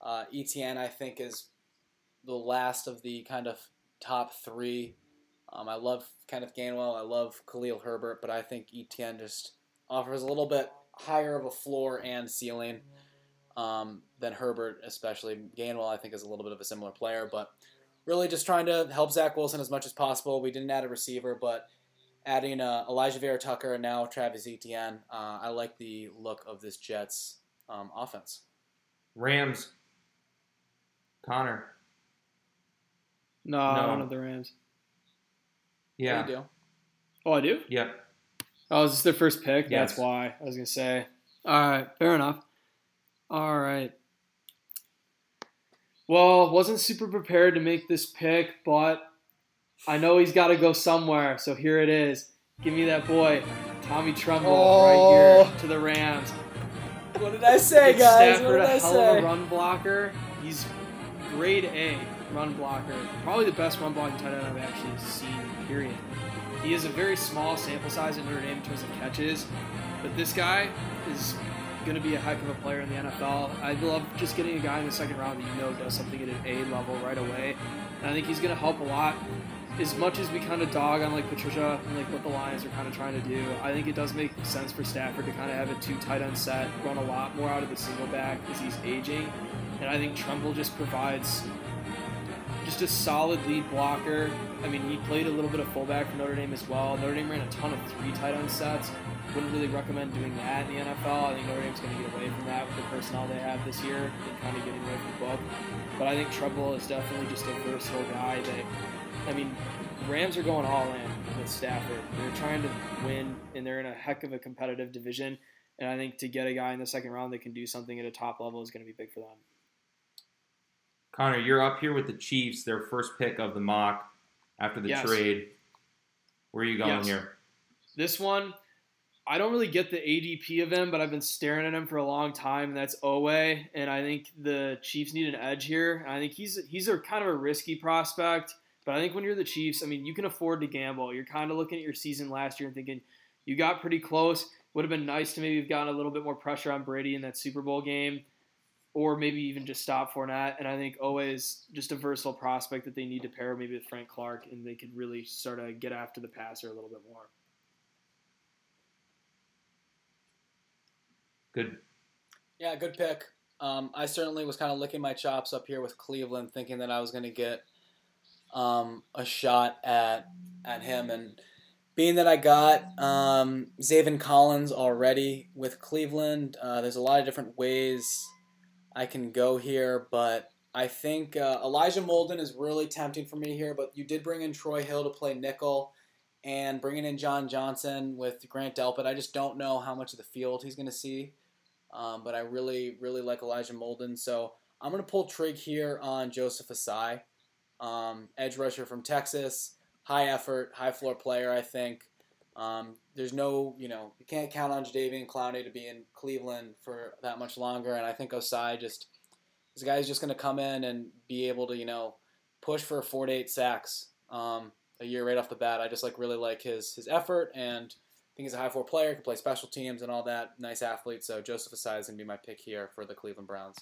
Uh, Etienne, I think, is the last of the kind of top three. Um, I love Kenneth Gainwell. I love Khalil Herbert, but I think Etienne just offers a little bit higher of a floor and ceiling um, than Herbert, especially. Gainwell, I think, is a little bit of a similar player, but really just trying to help Zach Wilson as much as possible. We didn't add a receiver, but adding uh, Alijah Vera Tucker and now Travis Etienne, uh, I like the look of this Jets um, offense. Rams. Connor. No, I No. don't have the Rams. Yeah. What you do? Oh, I do. Yep. Oh, is this their first pick? Yes. That's why I was gonna say. All right, fair enough. All right. Well, wasn't super prepared to make this pick, but I know he's got to go somewhere, so here it is. Give me that boy, Tommy Tremble, Oh. right here to the Rams. What did I say, Get guys? Stafford what did a I hell say? of a run blocker. He's grade A run blocker. Probably the best run blocking tight end I've actually seen, period. He has a very small sample size at Notre Dame in terms of catches, but this guy is going to be a heck of a player in the NFL. I love just getting a guy in the second round that you know does something at an A level right away. And I think he's going to help a lot. As much as we kind of dog on like Patricia and like what the Lions are kind of trying to do, I think it does make sense for Stafford to kind of have a two tight end set, run a lot more out of the single back as he's aging. And I think Tremble just provides just a solid lead blocker. I mean, he played a little bit of fullback for Notre Dame as well. Notre Dame ran a ton of three tight end sets. Wouldn't really recommend doing that in the NFL. I think Notre Dame's going to get away from that with the personnel they have this year and kind of getting away from the book. But I think Tremble is definitely just a versatile guy that, I mean, Rams are going all in with Stafford. They're trying to win, and they're in a heck of a competitive division. And I think to get a guy in the second round that can do something at a top level is going to be big for them. Connor, you're up here with the Chiefs, their first pick of the mock after the Yes. trade. Where are you going Yes. here? This one, I don't really get the ADP of him, but I've been staring at him for a long time, and that's Oweh. And I think the Chiefs need an edge here. I think he's he's a kind of a risky prospect, but I think when you're the Chiefs, I mean, you can afford to gamble. You're kind of looking at your season last year and thinking you got pretty close. Would have been nice to maybe have gotten a little bit more pressure on Brady in that Super Bowl game, or maybe even just stop Fournette. And I think always just a versatile prospect that they need to pair maybe with Frank Clark, and they could really sort of get after the passer a little bit more. Good. Yeah, good pick. Um, I certainly was kind of licking my chops up here with Cleveland, thinking that I was going to get um, a shot at at him, and being that I got um, Zaven Collins already with Cleveland, uh, there's a lot of different ways I can go here, but I think uh, Elijah Molden is really tempting for me here. But you did bring in Troy Hill to play nickel. And bringing in John Johnson with Grant Delpit, I just don't know how much of the field he's going to see. Um, but I really, really like Elijah Molden. So I'm going to pull trig here on Joseph Ossai, um, edge rusher from Texas, high effort, high floor player, I think. Um, there's no, you know, you can't count on Jadeveon Clowney to be in Cleveland for that much longer. And I think Ossai just, this guy's just going to come in and be able to, you know, push for four to eight sacks um, a year right off the bat. I just like really like his his effort and I think he's a high floor player, can play special teams and all that. Nice athlete. So Joseph Ossai is going to be my pick here for the Cleveland Browns.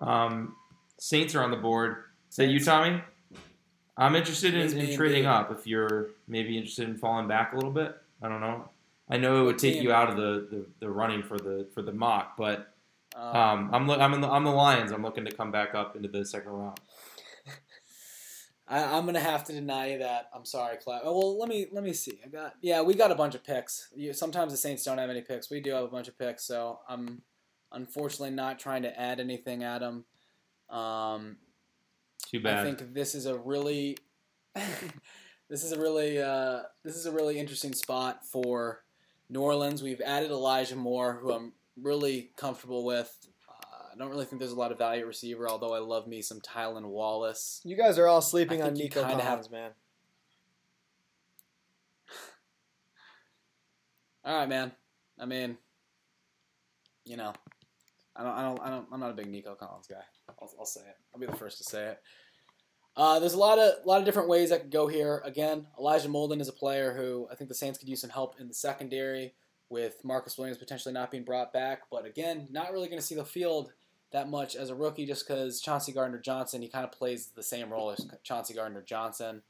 Um, Saints are on the board. Is that you, Tommy? I'm interested in, in trading up. If you're maybe interested in falling back a little bit, I don't know. I know it would take you out of the, the, the running for the for the mock, but Um, um, I'm lo- I'm in the, I'm the Lions. I'm looking to come back up into the second round. I, I'm gonna have to deny you that. I'm sorry, Cloud. Oh, well, let me let me see. I got yeah, we got a bunch of picks. You, sometimes the Saints don't have any picks. We do have a bunch of picks, so I'm unfortunately not trying to add anything at them. Um, Too bad. I think this is a really this is a really uh, this is a really interesting spot for New Orleans. We've added Elijah Moore, who I'm really comfortable with. Uh, I don't really think there's a lot of value at receiver, although I love me some Tylan Wallace. You guys are all sleeping I on Nico kinda have- Collins, man. All right, man. I mean, you know, I don't, I don't, I don't, I'm not a big Nico Collins guy. I'll, I'll say it. I'll be the first to say it. Uh, there's a lot of, lot of different ways I could go here. Again, Elijah Molden is a player who I think the Saints could use some help in the secondary with Marcus Williams potentially not being brought back. But again, not really going to see the field that much as a rookie just because Chauncey Gardner Johnson, he kind of plays the same role as Chauncey Gardner Johnson.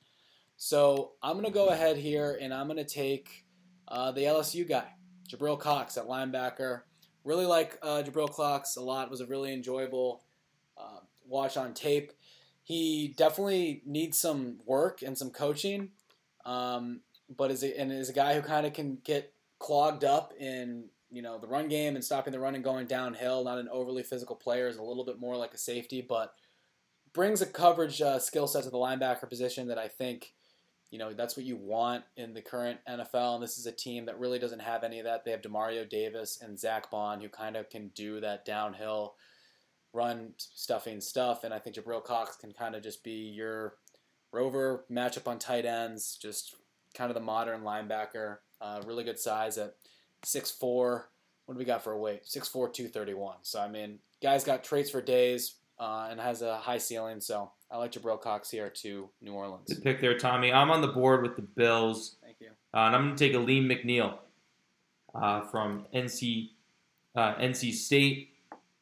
So I'm going to go ahead here and I'm going to take uh, the LSU guy, Jabril Cox at linebacker. Really like uh, Jabril Cox a lot. Was a really enjoyable watch on tape. He definitely needs some work and some coaching, um, but is a, and is a guy who kind of can get clogged up in you know the run game and stopping the run and going downhill. Not an overly physical player. Is a little bit more like a safety, but brings a coverage uh, skill set to the linebacker position that I think you know that's what you want in the current NFL. And this is a team that really doesn't have any of that. They have Demario Davis and Zack Baun, who kind of can do that downhill run stuffing stuff. And I think Jabril Cox can kind of just be your rover matchup on tight ends, just kind of the modern linebacker. Uh, really good size at 6'4. What do we got for a weight? 6'4, 231. So, I mean, guy's got traits for days uh, and has a high ceiling. So, I like Jabril Cox here to New Orleans. Good pick there, Tommy. I'm on the board with the Bills. Thank you. Uh, and I'm going to take Alim McNeill uh, from NC uh, NC State.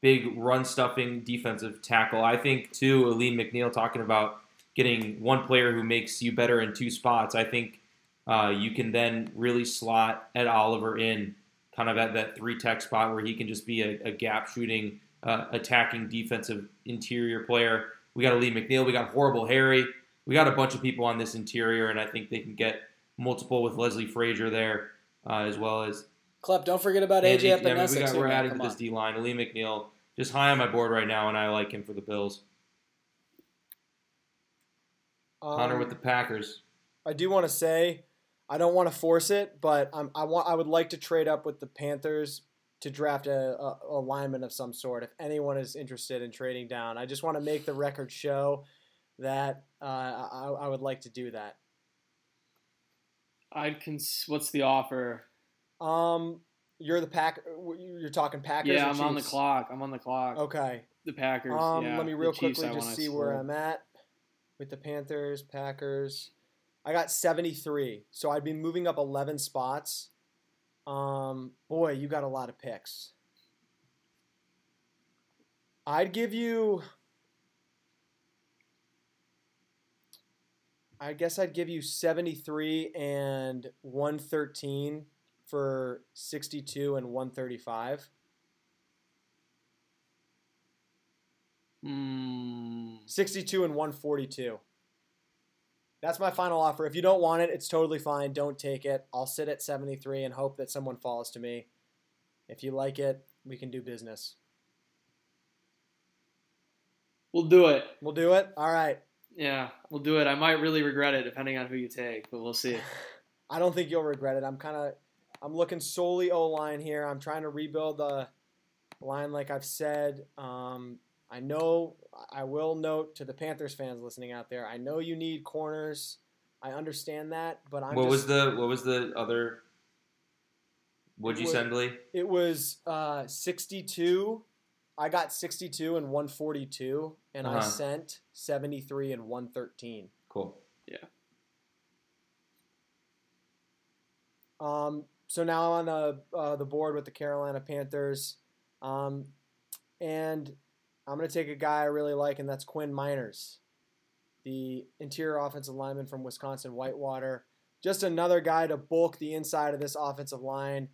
Big run stuffing defensive tackle. I think too. Alim McNeill talking about getting one player who makes you better in two spots. I think uh, you can then really slot Ed Oliver in kind of at that three tech spot where he can just be a, a gap shooting, uh, attacking defensive interior player. We got Alim McNeill. We got Horrible Harry. We got a bunch of people on this interior, and I think they can get multiple with Leslie Frazier there, uh, as well as Klepp, don't forget about Andy- AJ yeah, I mean, Epenesa. we got, too, we're man. adding to this. D line. Alim McNeill, just high on my board right now, and I like him for the Bills. Connor Um, with the Packers. I do want to say, I don't want to force it, but I'm, I want I would like to trade up with the Panthers to draft a, a, a lineman of some sort. If anyone is interested in trading down, I just want to make the record show that uh, I, I would like to do that. I'd cons- What's the offer? Um, you're the pack. You're talking Packers. yeah, I'm on the clock. I'm on the clock. Okay. The Packers. Um, yeah. let me real quickly I just see where. I'm at with the Panthers, Packers. I got 73, so I'd be moving up 11 spots. Um, boy, you got a lot of picks. I'd give you. I guess I'd give you 73 and 113 for 62 and 135. Hmm. 62 and 142. That's my final offer. If you don't want it, it's totally fine. Don't take it. I'll sit at 73 and hope that someone falls to me. If you like it, we can do business. We'll do it. We'll do it. All right. Yeah, we'll do it. I might really regret it depending on who you take, but we'll see. I don't think you'll regret it. I'm kind of I'm looking solely O line here. I'm trying to rebuild the line like I've said. Um, I know I will note to the Panthers fans listening out there. I know you need corners. I understand that, but I'm what just, was the what was the other? What'd you What- send, Lee? It was uh, 62. I got 62 and 142, and I Uh-huh. sent 73 and 113. Cool. Yeah. Um, so now I'm on the uh, the board with the Carolina Panthers, um, and I'm going to take a guy I really like, and that's Quinn Meinerz, the interior offensive lineman from Wisconsin Whitewater. Just another guy to bulk the inside of this offensive line,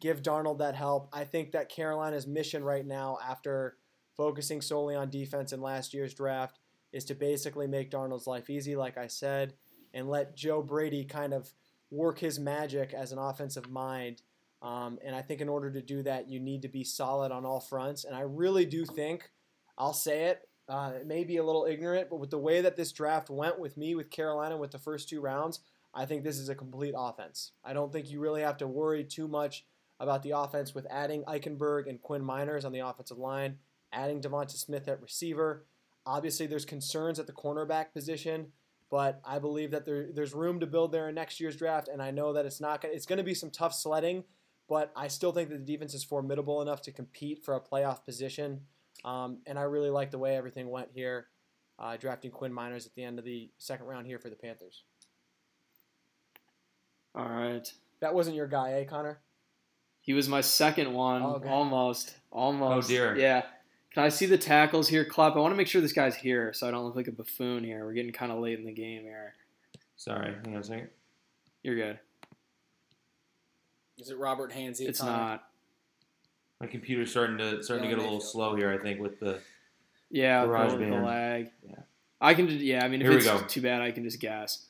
give Darnold that help. I think that Carolina's mission right now, after focusing solely on defense in last year's draft, is to basically make Darnold's life easy, like I said, and let Joe Brady kind of work his magic as an offensive mind. Um, and I think in order to do that, you need to be solid on all fronts. And I really do think, I'll say it, uh, it may be a little ignorant, but with the way that this draft went with me, with Carolina, with the first two rounds, I think this is a complete offense. I don't think you really have to worry too much about the offense with adding Eichenberg and Quinn Meinerz on the offensive line, adding Devonta Smith at receiver. Obviously, there's concerns at the cornerback position, but I believe that there, there's room to build there in next year's draft, and I know that it's not gonna, it's going to be some tough sledding, but I still think that the defense is formidable enough to compete for a playoff position, um, and I really like the way everything went here, uh, drafting Quinn Meinerz at the end of the second round here for the Panthers. All right. That wasn't your guy, eh, Connor? He was my second one. Oh, okay. Almost. Almost. Oh, dear. Yeah. Can I see the tackles here, Klepp? I want to make sure this guy's here so I don't look like a buffoon here. We're getting kind of late in the game here. Sorry, hang on a second. You're good. Is it Robert Hainsey? It's Connor? not. My computer's starting to starting to get a little Mayfield. slow here. I think with the Yeah, the, Garage the band. lag. Yeah. I can. Yeah, I mean, if Here it's too bad, I can just guess.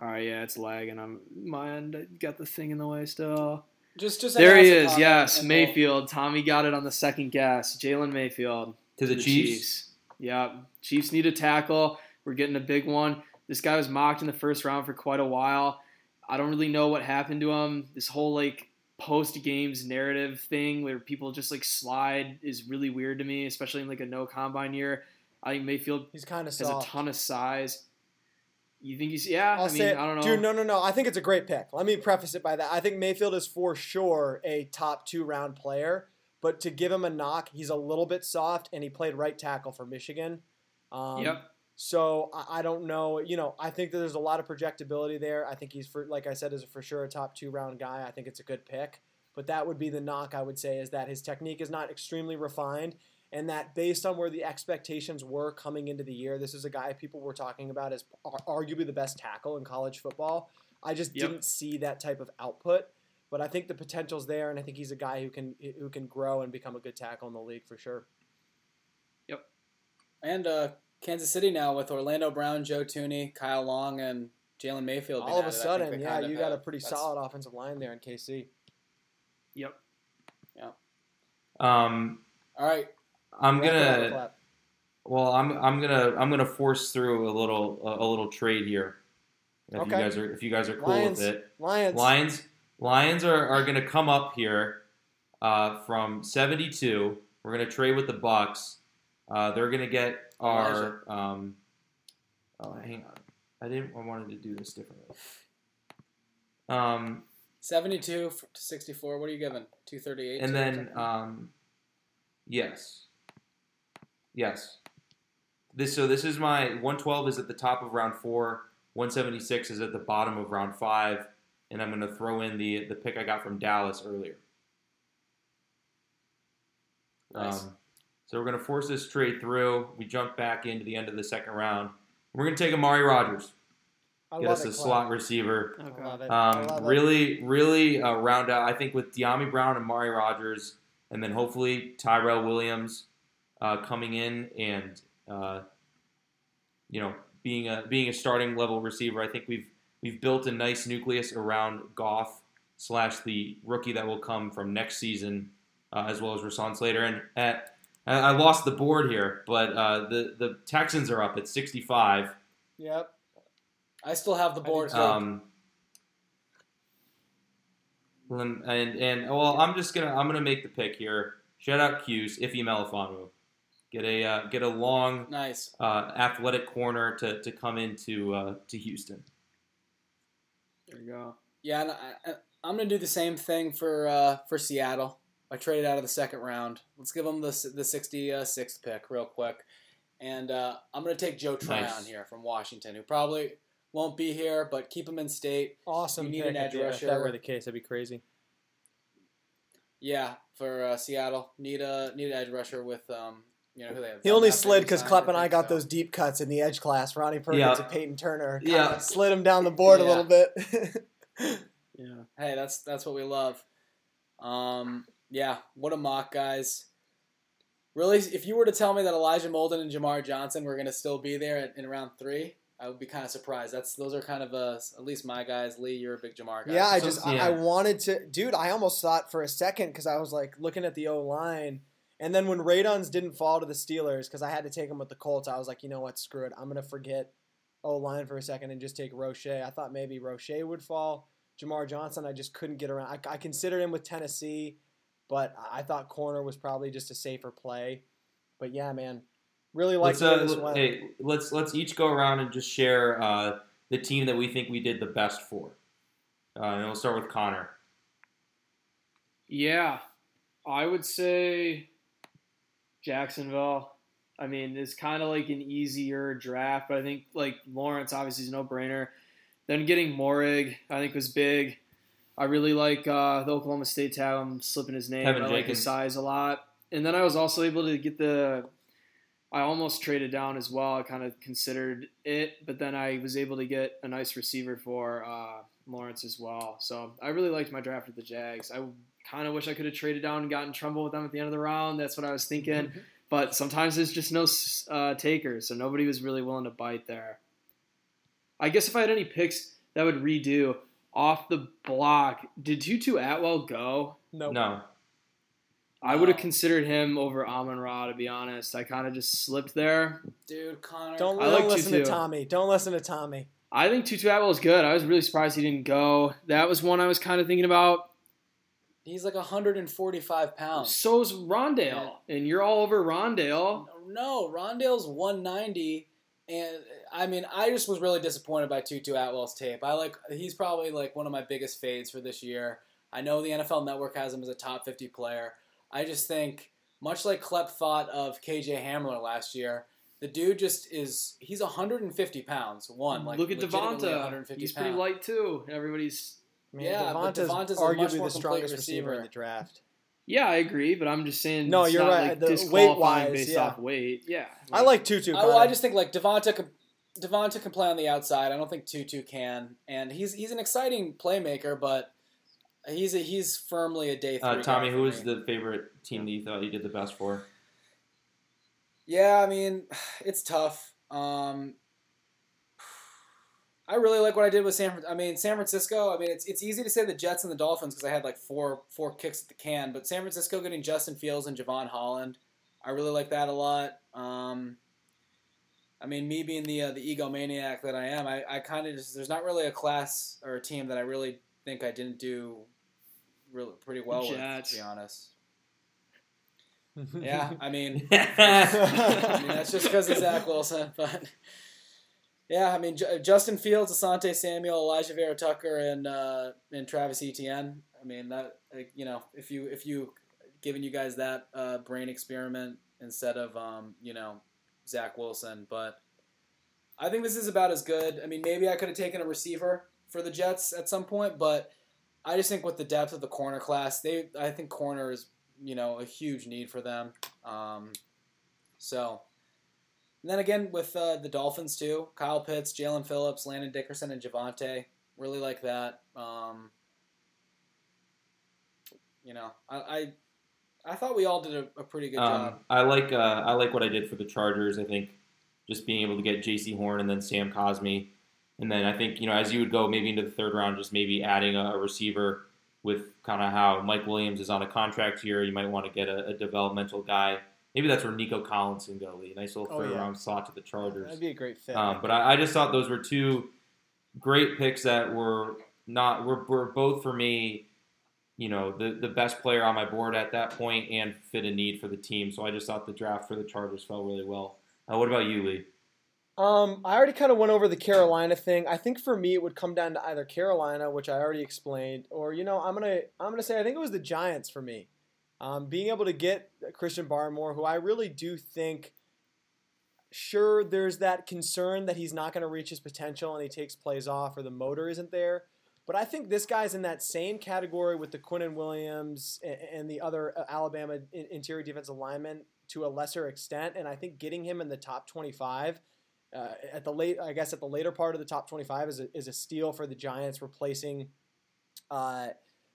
All right, yeah, it's lagging. I'm my end. I got the thing in the way still. Just, just There he announce it, is. Connor, Yes, and we'll- Mayfield. Tommy got it on the second guess. Jalen Mayfield to the, Chiefs. Yeah, Chiefs need a tackle. We're getting a big one. This guy was mocked in the first round for quite a while. I don't really know what happened to him. This whole like post games narrative thing where people just like slide is really weird to me, especially in like a no combine year. I think Mayfield He's kind of has soft. a ton of size. You think he's yeah? I'll I mean, say, it. I don't know. dude. No, no, no. I think it's a great pick. Let me preface it by that. I think Mayfield is for sure a top two round player, but to give him a knock, he's a little bit soft, and he played right tackle for Michigan. Um, Yep. So I, I don't know. You know, I think that there's a lot of projectability there. I think he's for, like I said, is for sure a top two round guy. I think it's a good pick. But that would be the knock I would say is that his technique is not extremely refined, and that based on where the expectations were coming into the year, this is a guy people were talking about as arguably the best tackle in college football. I just Yep. didn't see that type of output. But I think the potential's there, and I think he's a guy who can who can grow and become a good tackle in the league for sure. Yep. And uh, Kansas City now with Orlando Brown, Joe Thuney, Kyle Long, and Jalen Mayfield. All of a added. I think sudden, they yeah, kind of you got a pretty solid offensive line there in KC. Yep. Yeah. Um, All right, I'm Wrap it up, gonna. Clap. Well, I'm I'm gonna I'm gonna force through a little a, a little trade here. If Okay. you guys are if you guys are cool Lions. with it. Lions. Lions Lions are, are gonna come up here uh, from 72. We're gonna trade with the Bucks. Uh, they're gonna get our um, oh hang on. I didn't I wanted to do this differently. Um, seventy-two to sixty-four. What are you giving? Two thirty-eight. and then um, yes, yes. This so this is my 112 is at the top of round four. 176 is at the bottom of round five, and I'm going to throw in the the pick I got from Dallas earlier. Nice. Um, so we're going to force this trade through. We jump back into the end of the second round. We're going to take Amari Rodgers, I get love us it, a Clap. slot receiver. Okay. I love it. I Um, love it. really, really uh, round out. I think with Dyami Brown and Amari Rodgers, and then hopefully Tyrell Williams uh, coming in and uh, you know being a being a starting level receiver. I think we've we've built a nice nucleus around Goff slash the rookie that will come from next season, uh, as well as Rashawn Slater. And at I I lost the board here, but uh, the the Texans are up at 65. Yep. I still have the board. Um, and and and well, I'm just gonna I'm gonna make the pick here. Shout out Q's Iffy Melifonwu. Get a uh, get a long nice. uh, athletic corner to, to come into uh, to Houston. There you go. Yeah, and I, I- I'm gonna do the same thing for uh, for Seattle. I traded out of the second round. Let's give them the the 66th pick real quick, and uh, I'm gonna take Joe Tryon Nice. here from Washington, who probably won't be here, but keep him in state. Awesome. You need pick. an edge Yeah, If that were the case, that'd be crazy. Yeah, for uh, Seattle, need a need an edge rusher with um, you know who they have. He only slid because signed, Klepp and I got so. those deep cuts in the edge class. Ronnie Perkins Yeah. and Payton Turner. Kinda Yeah. Slid him down the board a little bit. Yeah. Hey, that's that's what we love. Um, yeah, what a mock, guys. Really, if you were to tell me that Elijah Molden and Jamar Johnson were going to still be there in, in round three, I would be kind of surprised. That's those are kind of uh, at least my guys. Lee, you're a big Jamar guy. yeah, I So- just I. I wanted to, dude. I almost thought for a second because I was like looking at the O line, and then when Radunz didn't fall to the Steelers because I had to take him with the Colts, I was like, you know what, screw it. I'm gonna forget O line for a second and just take Roche. I thought maybe Roche would fall. Jamar Johnson, I just couldn't get around. I, I considered him with Tennessee, but I thought corner was probably just a safer play. But yeah, man, really like Let's where uh, this l- hey, let's let's each go around and just share uh, the team that we think we did the best for. Uh, and we'll start with Connor. Yeah, I would say Jacksonville. I mean, it's kind of like an easier draft, but I think like Lawrence obviously is no brainer. Then getting Moehrig, I think was big. I really like uh, the Oklahoma State tackle. I'm slipping his name. Kevin I like his size a lot. And then I was also able to get the. I almost traded down as well. I kind of considered it, but then I was able to get a nice receiver for uh, Lawrence as well. So I really liked my draft with the Jags. I kind of wish I could have traded down and gotten in trouble with them at the end of the round. That's what I was thinking. But sometimes there's just no uh, takers, so nobody was really willing to bite there. I guess if I had any picks that would redo off the block, did Tutu Atwell go? Nope. No, I would have considered him over Amon Ra to be honest. I kind of just slipped there. Dude, Connor. Don't, I don't like listen Tutu. to Tommy. Don't listen to Tommy. I think Tutu Atwell is good. I was really surprised he didn't go. That was one I was kind of thinking about. He's like 145 pounds. So's Rondale, and you're all over Rondale. No, Rondale's 190, and I mean, I just was really disappointed by Tutu Atwell's tape. I like he's probably like one of my biggest fades for this year. I know the NFL Network has him as a top 50 player. I just think, much like Klepp thought of KJ Hamler last year, the dude just is he's 150 pounds. One, like Look at Devonta. 150 He's pounds. pretty light too. Everybody's I mean, Yeah, but Devonta's Devonta's a much arguably more the strongest receiver in the draft. yeah, I agree, but I'm just saying. No, it's you're not, right. Like, The disqualifying weight-wise, based yeah. off weight. Yeah, I like Tutu. I, well, I just think like Devonta can, Devonta can play on the outside. I don't think Tutu can, and he's he's an exciting playmaker, but he's a, he's firmly a day three. Uh, Tommy, guy who for was me. the favorite team that you thought you did the best for? Yeah, I mean, it's tough. Um, I really like what I did with San. I mean, San Francisco. I mean, it's it's easy to say the Jets and the Dolphins because I had like four four kicks at the can. But San Francisco getting Justin Fields and Jevon Holland, I really like that a lot. Um, I mean, me being the uh, the egomaniac that I am, I, I kind of just there's not really a class or a team that I really think I didn't do really pretty well with, Jets. to be honest. Yeah, I mean, I mean, that's just because of Zach Wilson. But yeah, I mean, J- Justin Fields, Asante Samuel, Alijah Vera Tucker, and uh, and Travis Etienne. I mean, that you know, if you if you giving you guys that uh, brain experiment instead of um, you know Zach Wilson, but I think this is about as good. I mean, maybe I could have taken a receiver for the Jets at some point, but I just think with the depth of the corner class, they I think corner is you know a huge need for them. Um, so, and then again with uh, the Dolphins too, Kyle Pitts, Jaelan Phillips, Landon Dickerson, and Javante. Really like that. Um, you know, I, I I thought we all did a, a pretty good Um, job. I like uh, I like what I did for the Chargers. I think just being able to get Jaycee Horn and then Sam Cosmi, and then I think you know as you would go maybe into the third round, just maybe adding a, a receiver with kind of how Mike Williams is on a contract here. You might want to get a, a developmental guy. Maybe that's where Nico Collins can go. Lee. Nice little Oh, third yeah. round slot to the Chargers. That'd be a great fit. Um, but I, I just thought those were two great picks that were not were, were both for me. You know, the the best player on my board at that point and fit a need for the team. So I just thought the draft for the Chargers fell really well. Uh, what about you, Lee? Um, I already kind of went over the Carolina thing. I think for me it would come down to either Carolina, which I already explained, or you know, I'm gonna I'm gonna say I think it was the Giants for me. Um, being able to get Christian Barmore, who I really do think, sure, there's that concern that he's not going to reach his potential and he takes plays off or the motor isn't there. But I think this guy's in that same category with the Quinnen Williams and, the other uh, Alabama interior defensive linemen to a lesser extent. And I think getting him in the top 25 uh, at the late, I guess at the later part of the top 25 is a, is a steal for the Giants, replacing uh,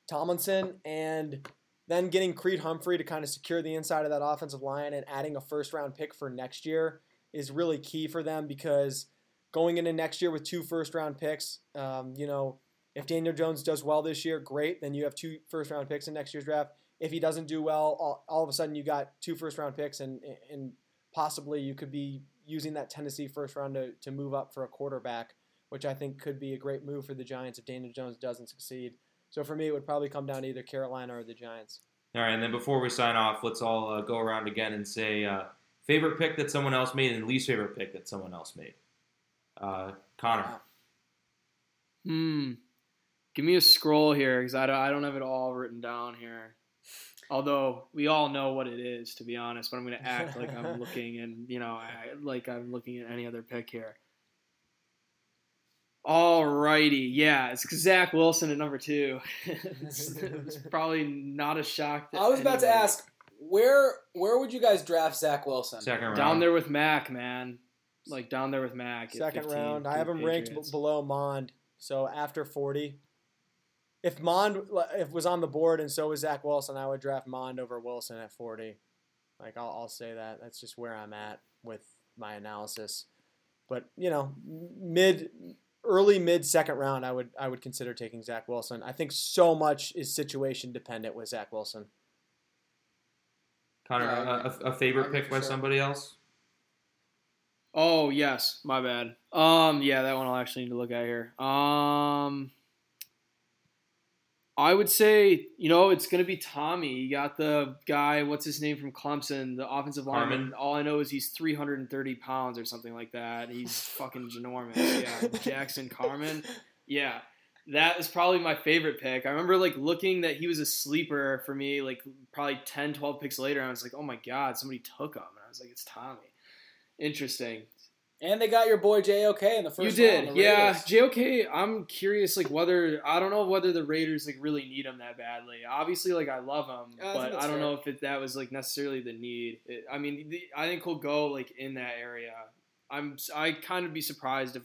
Tomlinson and then getting Creed Humphrey to kind of secure the inside of that offensive line and adding a first round pick for next year is really key for them because going into next year with two first round picks, um, you know, if Daniel Jones does well this year, great. Then you have two first round picks in next year's draft. If he doesn't do well, all, all of a sudden you got two first round picks and and possibly you could be using that Tennessee first round to, to move up for a quarterback, which I think could be a great move for the Giants if Daniel Jones doesn't succeed. So for me, it would probably come down to either Carolina or the Giants. All right, and then before we sign off, let's all uh, go around again and say uh, favorite pick that someone else made and least favorite pick that someone else made. Uh, Connor. Hmm. Give me a scroll here because I don't, I don't have it all written down here. Although we all know what it is, to be honest, but I'm going to act like I'm looking and, you know, I, like I'm looking at any other pick here. Alrighty, yeah, it's Zach Wilson at number two. it's, it's probably not a shock. To I was about to ask where where would you guys draft Zach Wilson? Second round. down there with Mac, man, like down there with Mac. Second 15 round. I have him ranked below Mond. So after 40. If Mond if was on the board and so was Zach Wilson, I would draft Mond over Wilson at 40. Like I'll, I'll say that. That's just where I'm at with my analysis. But you know, mid, early mid second round, I would I would consider taking Zach Wilson. I think so much is situation dependent with Zach Wilson. Connor, Yeah, a, a, a favorite pick by sure. somebody else? Oh yes, my bad. Um, yeah, that one I'll actually need to look at here. Um, I would say you know it's gonna be Tommy. You got the guy. What's his name from Clemson? The offensive lineman. Harmon. All I know is he's 330 pounds or something like that. He's fucking ginormous. Yeah, Jackson Carman. Yeah. That is probably my favorite pick. I remember like looking that he was a sleeper for me like probably 10, 12 picks later. And I was like, oh my God, somebody took him. And I was like, it's Tommy. Interesting. And they got your boy JOK in the first You did, the yeah. JOK, I'm curious, like whether I don't know whether the Raiders like really need him that badly. Obviously, like I love him, Yeah, but that's I don't fair. know if it, that was like necessarily the need. It, I mean, the, I think he'll go like in that area. I'm I kind of be surprised if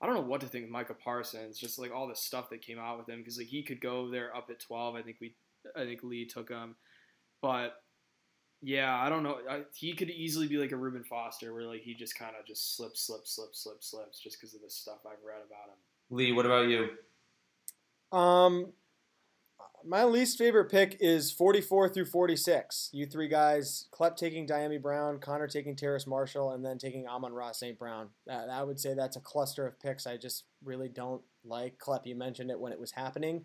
I don't know what to think of Micah Parsons. Just like all the stuff that came out with him, because like he could go there up at 12. I think we, I think Lee took him, but yeah, I don't know. I, he could easily be like a Reuben Foster, where like he just kind of just slips, slips, slips, slips, slips, just because of the stuff I've read about him. Lee, what about you? Um, my least favorite pick is 44 through 46. You three guys, Klepp taking Dyami Brown, Connor taking Terrace Marshall, and then taking Amon Ross St. Brown. Uh, I would say that's a cluster of picks I just really don't like. Klepp, you mentioned it when it was happening.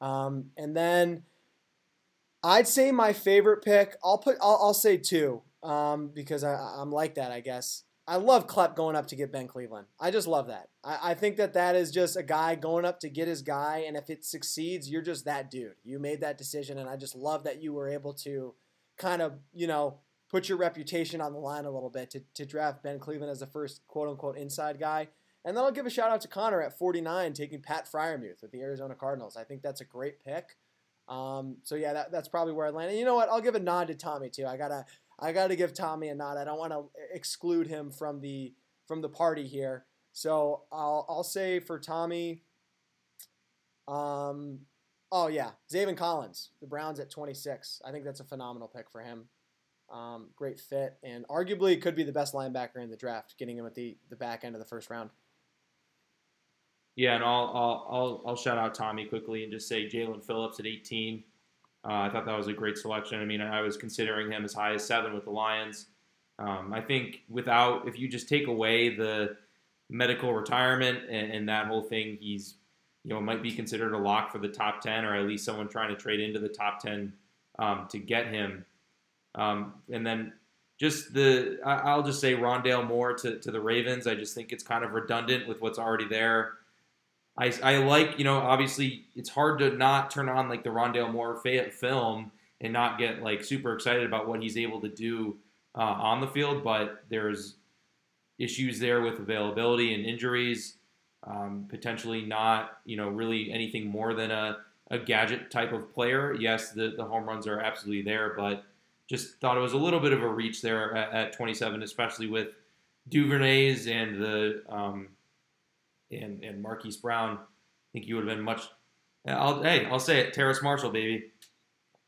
Um, and then I'd say my favorite pick, I'll put, I'll, I'll say two um, because I, I'm like that, I guess. I love Klepp going up to get Ben Cleveland. I just love that. I, I think that that is just a guy going up to get his guy, and if it succeeds, you're just that dude. You made that decision, and I just love that you were able to kind of, you know, put your reputation on the line a little bit to, to draft Ben Cleveland as the first quote unquote inside guy. And then I'll give a shout out to Connor at 49 taking Pat Freiermuth with the Arizona Cardinals. I think that's a great pick. Um, so yeah, that, that's probably where I landed. You know what? I'll give a nod to Tommy too. I gotta I gotta give Tommy a nod. I don't want to exclude him from the from the party here. So I'll I'll say for Tommy. Um, oh yeah, Zaven Collins, the Browns at 26. I think that's a phenomenal pick for him. Um, great fit, and arguably could be the best linebacker in the draft. Getting him at the the back end of the first round. Yeah, and I'll I'll I'll, I'll shout out Tommy quickly and just say Jaelan Phillips at 18. Uh, I thought that was a great selection. I mean, I was considering him as high as seven with the Lions. Um, I think without if you just take away the medical retirement and, and that whole thing, he's you know might be considered a lock for the top 10 or at least someone trying to trade into the top 10 um, to get him. Um, and then just the I'll just say Rondale Moore to, to the Ravens. I just think it's kind of redundant with what's already there. I, I like, you know, obviously it's hard to not turn on like the Rondale Moore film and not get like super excited about what he's able to do uh, on the field, but there's issues there with availability and injuries, um, potentially not, you know, really anything more than a, a gadget type of player. Yes, the, the home runs are absolutely there, but just thought it was a little bit of a reach there at, at 27, especially with Duvernay's and the um, and and Marquise Brown. I think you would have been much. I'll hey, I'll say it, Terrace Marshall, baby.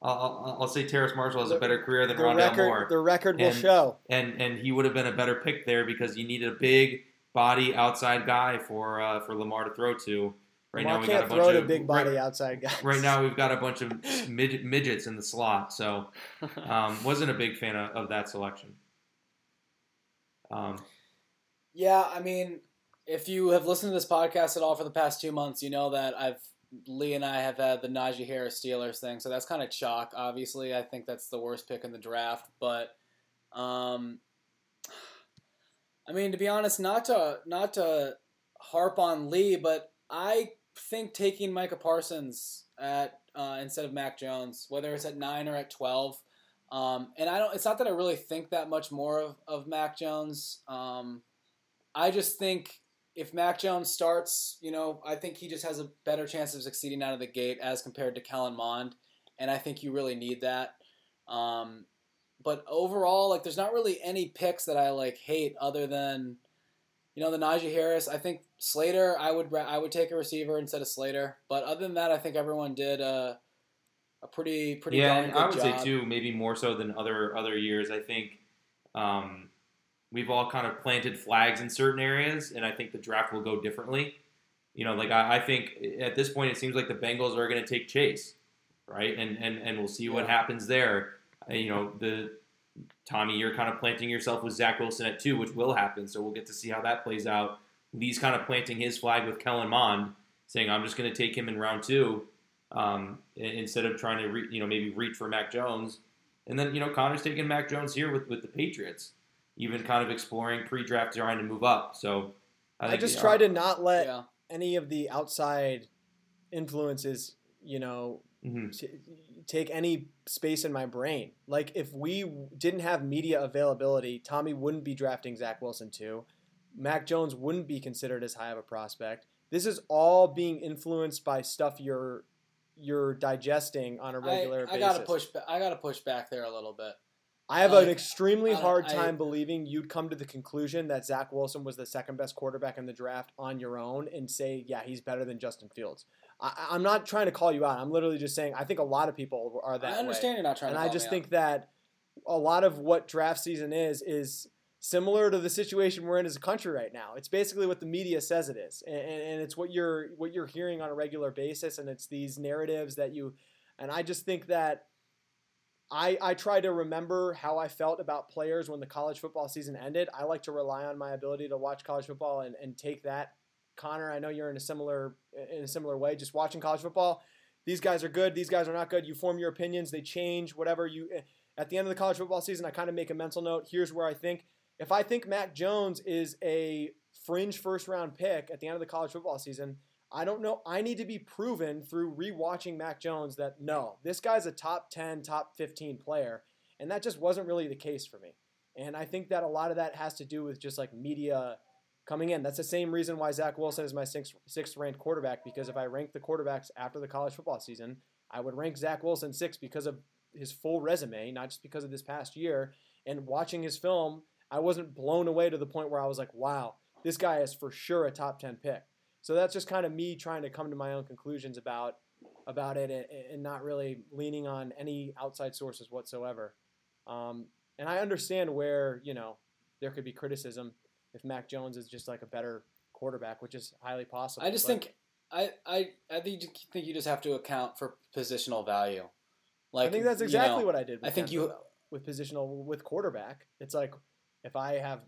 I'll, I'll, I'll say Terrace Marshall has a better career than The Rondale record Moore, the record will And- show. and and he would have been a better pick there because you needed a big body outside guy for uh, for Lamar to throw to. Right Lamar now we can't got a bunch throw to of big body Right, outside guys. right now we've got a bunch of mid, midgets in the slot, so um, wasn't a big fan of, of that selection. Um, Yeah, I mean, if you have listened to this podcast at all for the past two months, you know that I've Lee and I have had the Najee Harris Steelers thing, so that's kind of chalk. Obviously, I think that's the worst pick in the draft, but um, I mean, to be honest, not to not to harp on Lee, but I think taking Micah Parsons at uh, instead of Mac Jones, whether it's at nine or at twelve. Um, and I don't. It's not that I really think that much more of, of Mac Jones. Um, I just think if Mac Jones starts, you know, I think he just has a better chance of succeeding out of the gate as compared to Kellen Mond, and I think you really need that. Um, but overall, like, there's not really any picks that I like hate other than, you know, the Najee Harris. I think Slater, I would I would take a receiver instead of Slater. But other than that, I think everyone did a, a pretty pretty yeah, darn and good I would job. say too, maybe more so than other other years. I think um, we've all kind of planted flags in certain areas, and I think the draft will go differently. You know, like I, I think at this point, it seems like the Bengals are going to take Chase, right? And and and we'll see what happens there. Uh, You know, the Tommy, you're kind of planting yourself with Zach Wilson at two, which will happen. So we'll get to see how that plays out. Lee's kind of planting his flag with Kellen Mond, saying I'm just going to take him in round two um, instead of trying to re- you know maybe reach for Mac Jones. And then you know Connor's taking Mac Jones here with with the Patriots, even kind of exploring pre-draft trying to move up. So I, think, just you know, try to not let Yeah. any of the outside influences, you know, mhm. t- take any space in my brain. Like if we didn't have media availability, Tommy wouldn't be drafting Zach Wilson too. Mac Jones wouldn't be considered as high of a prospect. This is all being influenced by stuff you're you're digesting on a regular I, basis. I gotta push. Ba- I gotta push back there a little bit. I have like, an extremely I- hard I- time believing you'd come to the conclusion that Zach Wilson was the second best quarterback in the draft on your own and say, yeah, he's better than Justin Fields. I, I'm not trying to call you out. I'm literally just saying I think a lot of people are that I way. understand you're not trying and. I just think out. that a lot of what draft season is is similar to the situation we're in as a country right now. It's basically what the media says it is, and, and and it's what you're what you're hearing on a regular basis, and it's these narratives that you. And I just think that I I try to remember how I felt about players when the college football season ended. I like to rely on my ability to watch college football and, and take that. Connor, I know you're in a similar in a similar way. Just watching college football, these guys are good, these guys are not good. You form your opinions, they change, whatever you. Eh, at the end of the college football season, I kind of make a mental note. Here's where I think. If I think Mac Jones is a fringe first round pick at the end of the college football season, I don't know. I need to be proven through rewatching Mac Jones that no, this guy's a top 10, top 15 player. And that just wasn't really the case for me. And I think that a lot of that has to do with just like media coming in. That's the same reason why Zach Wilson is my sixth, sixth ranked quarterback because if I ranked the quarterbacks after the college football season, I would rank Zach Wilson sixth because of his full resume, not just because of this past year. And watching his film, I wasn't blown away to the point where I was like, wow, this guy is for sure a top 10 pick. So that's just kind of me trying to come to my own conclusions about about it and, and not really leaning on any outside sources whatsoever. Um, and I understand where you know there could be criticism if Mac Jones is just like a better quarterback, which is highly possible. I just but think I I I think you think you just have to account for positional value. Like I think that's you exactly know, what I did. With I think Denver, you- though, with positional with quarterback. It's like if I have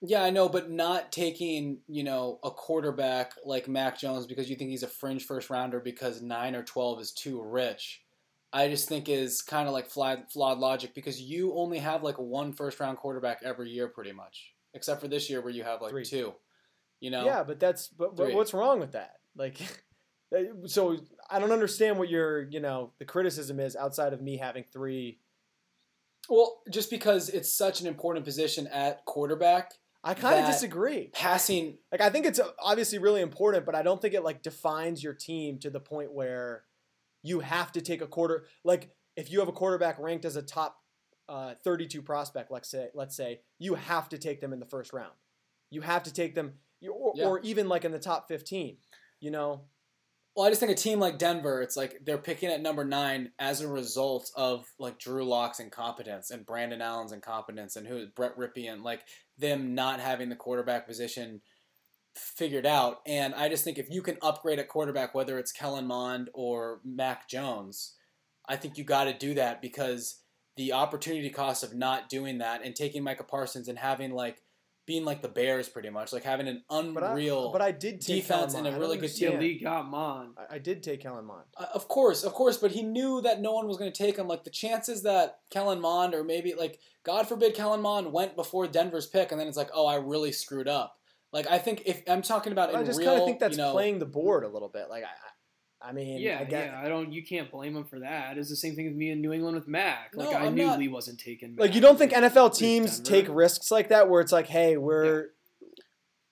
Yeah, I know, but not taking you know a quarterback like Mac Jones because you think he's a fringe first rounder because nine or twelve is too rich. I just think is kind of like flawed, flawed logic because you only have like one first round quarterback every year, pretty much, except for this year where you have like Three. two. You know, Yeah, but that's but, but what's wrong with that? Like, so I don't understand what your you know the criticism is outside of me having three. Well, just because it's such an important position at quarterback, I kind of disagree. passing Like, I think it's obviously really important, but I don't think it like defines your team to the point where you have to take a quarter. Like, if you have a quarterback ranked as a top uh, 32 prospect, let's say, let's say you have to take them in the first round. You have to take them, or, Yeah. or even like in the top 15. You know, Well, I just think a team like Denver, it's like they're picking at number nine as a result of like Drew Lock's incompetence and Brandon Allen's incompetence and who Brett Rypien, like them not having the quarterback position figured out. And I just think if you can upgrade at quarterback, whether it's Kellen Mond or Mac Jones, I think you got to do that because the opportunity cost of not doing that and taking Micah Parsons and having like being like the Bears pretty much, like having an but I, unreal but I did take defense Kellen and a really don't good Yeah, understand. Lee got Mon. I, I did take Kellen Mond. Uh, Of course, of course, but he knew that no one was going to take him. Like the chances that Kellen Mond or maybe like God forbid Kellen Mond went before Denver's pick, and then it's like, oh, I really screwed up. Like I think if I'm talking about in I just real, kind of think that's you know, playing the board a little bit. Like I, I I mean, Yeah, I get, yeah. I don't. You can't blame him for that. It's the same thing with me in New England with Mac. Like No, I I'm knew not- Lee wasn't taking. Like you don't think NFL teams Denver. take risks like that, where it's like, hey, we're,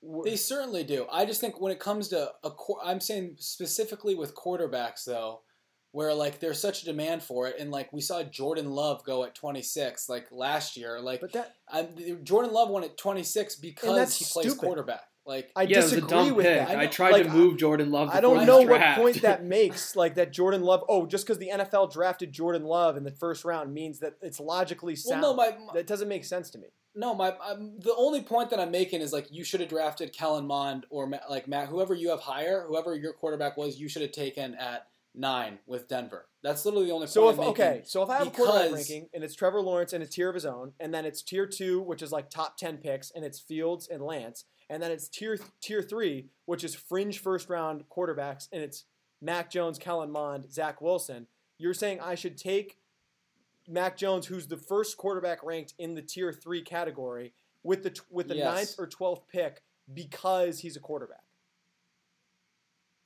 we're They certainly do. I just think when it comes to a, qu- I'm saying specifically with quarterbacks though, where like there's such a demand for it, and like we saw Jordan Love go at 26 like last year. Like but that I'm, Jordan Love went at 26 because he plays stupid. quarterback. Like I yeah, it was a disagree dumb with pick. that. I I, tried like, to move Jordan Love. I don't know what point that makes. Like that Jordan Love. Oh, just because the NFL drafted Jordan Love in the first round means that it's logically well, sound. no, my, my that doesn't make sense to me. No, my I'm, the only point that I'm making is like you should have drafted Kellen Mond or Ma- like Matt, whoever you have higher, whoever your quarterback was, you should have taken at nine with Denver. That's literally the only So if okay, so if I have a quarterback ranking and it's Trevor Lawrence in a tier of his own, and then it's tier two, which is like top ten picks, and it's Fields and Lance, and then it's tier tier three, which is fringe first round quarterbacks, and it's Mac Jones, Kellen Mond, Zach Wilson. You're saying I should take Mac Jones, who's the first quarterback ranked in the tier three category, with the with the Yes. ninth or twelfth pick because he's a quarterback.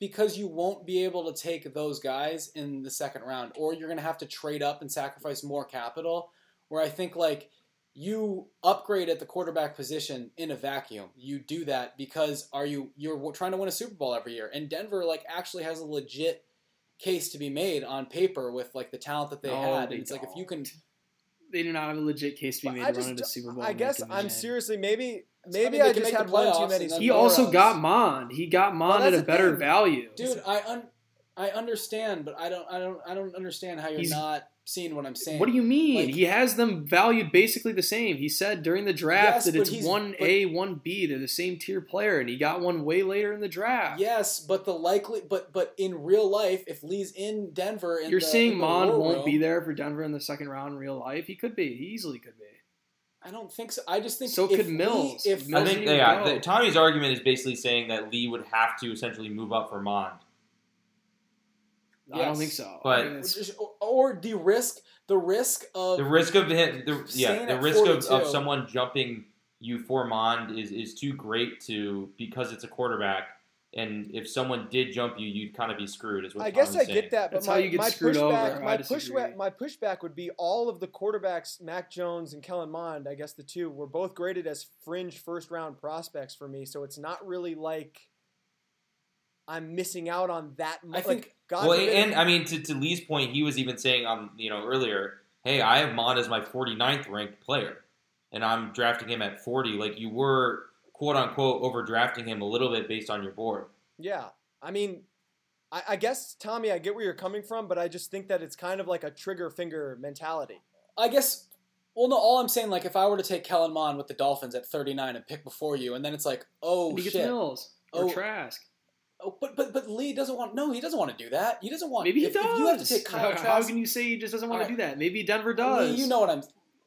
Because you won't be able to take those guys in the second round, or you're going to have to trade up and sacrifice more capital. Where I think like you upgrade at the quarterback position in a vacuum. You do that because are you you're trying to win a Super Bowl every year, and Denver like actually has a legit case to be made on paper with like the talent that they No, had. they And it's like if you can, They do not have a legit case to be made to run into Super Bowl. I guess I'm seriously maybe I maybe mean, they I can just make had the one too playoffs many. He also else. got Mond. He got Mond that's at a better thing. value. dude, I un, I understand, but I don't I don't I don't understand how you're He's- not seeing what I'm saying. What do you mean? Like- he has them valued basically the same. He said during the draft Yes, that it's one A, one B. They're the same tier player, and he got one way later in the draft. Yes, but the likely, but but in real life, if Lee's in Denver, in You're the, saying Mond won't room, be there for Denver in the second round in real life? He could be. He easily could be. I don't think so. I just think So if could Lee- Mills. if Mills I think yeah, the, Tommy's argument is basically saying that Lee would have to essentially move up for Mond. I don't think so. But- I think it's- or, or the risk, the risk of The risk of him, the, yeah, the at risk of, of someone jumping you for Mond is is too great to because it's a quarterback. And if someone did jump you, you'd kind of be screwed. Is what I guess I saying. get that, but That's how my, you get my screwed over. pushback, I my pushback, my pushback would be all of the quarterbacks, Mac Jones and Kellen Mond, I guess the two were both graded as fringe first round prospects for me. So it's not really like I'm missing out on that much. I think- like, God well, forbid- and I mean, to, to Lee's point, he was even saying, um, you know, earlier, hey, I have Mond as my 49th ranked player, and I'm drafting him at 40. Like you were quote unquote overdrafting him a little bit based on your board. Yeah, I mean, I, I guess Tommy, I get where you're coming from, but I just think that it's kind of like a trigger finger mentality. I guess. Well, no. All I'm saying, like, if I were to take Kellen Mond with the Dolphins at 39 and pick before you, and then it's like, oh and he gets shit. Mills or Oh. Trask. Oh, but but but Lee doesn't want. No, he doesn't want to do that. He doesn't want. Maybe he if, does. If you have to take Kyle How Trask, can you say he just doesn't want to do that? Maybe Denver does. Lee, you know what I'm.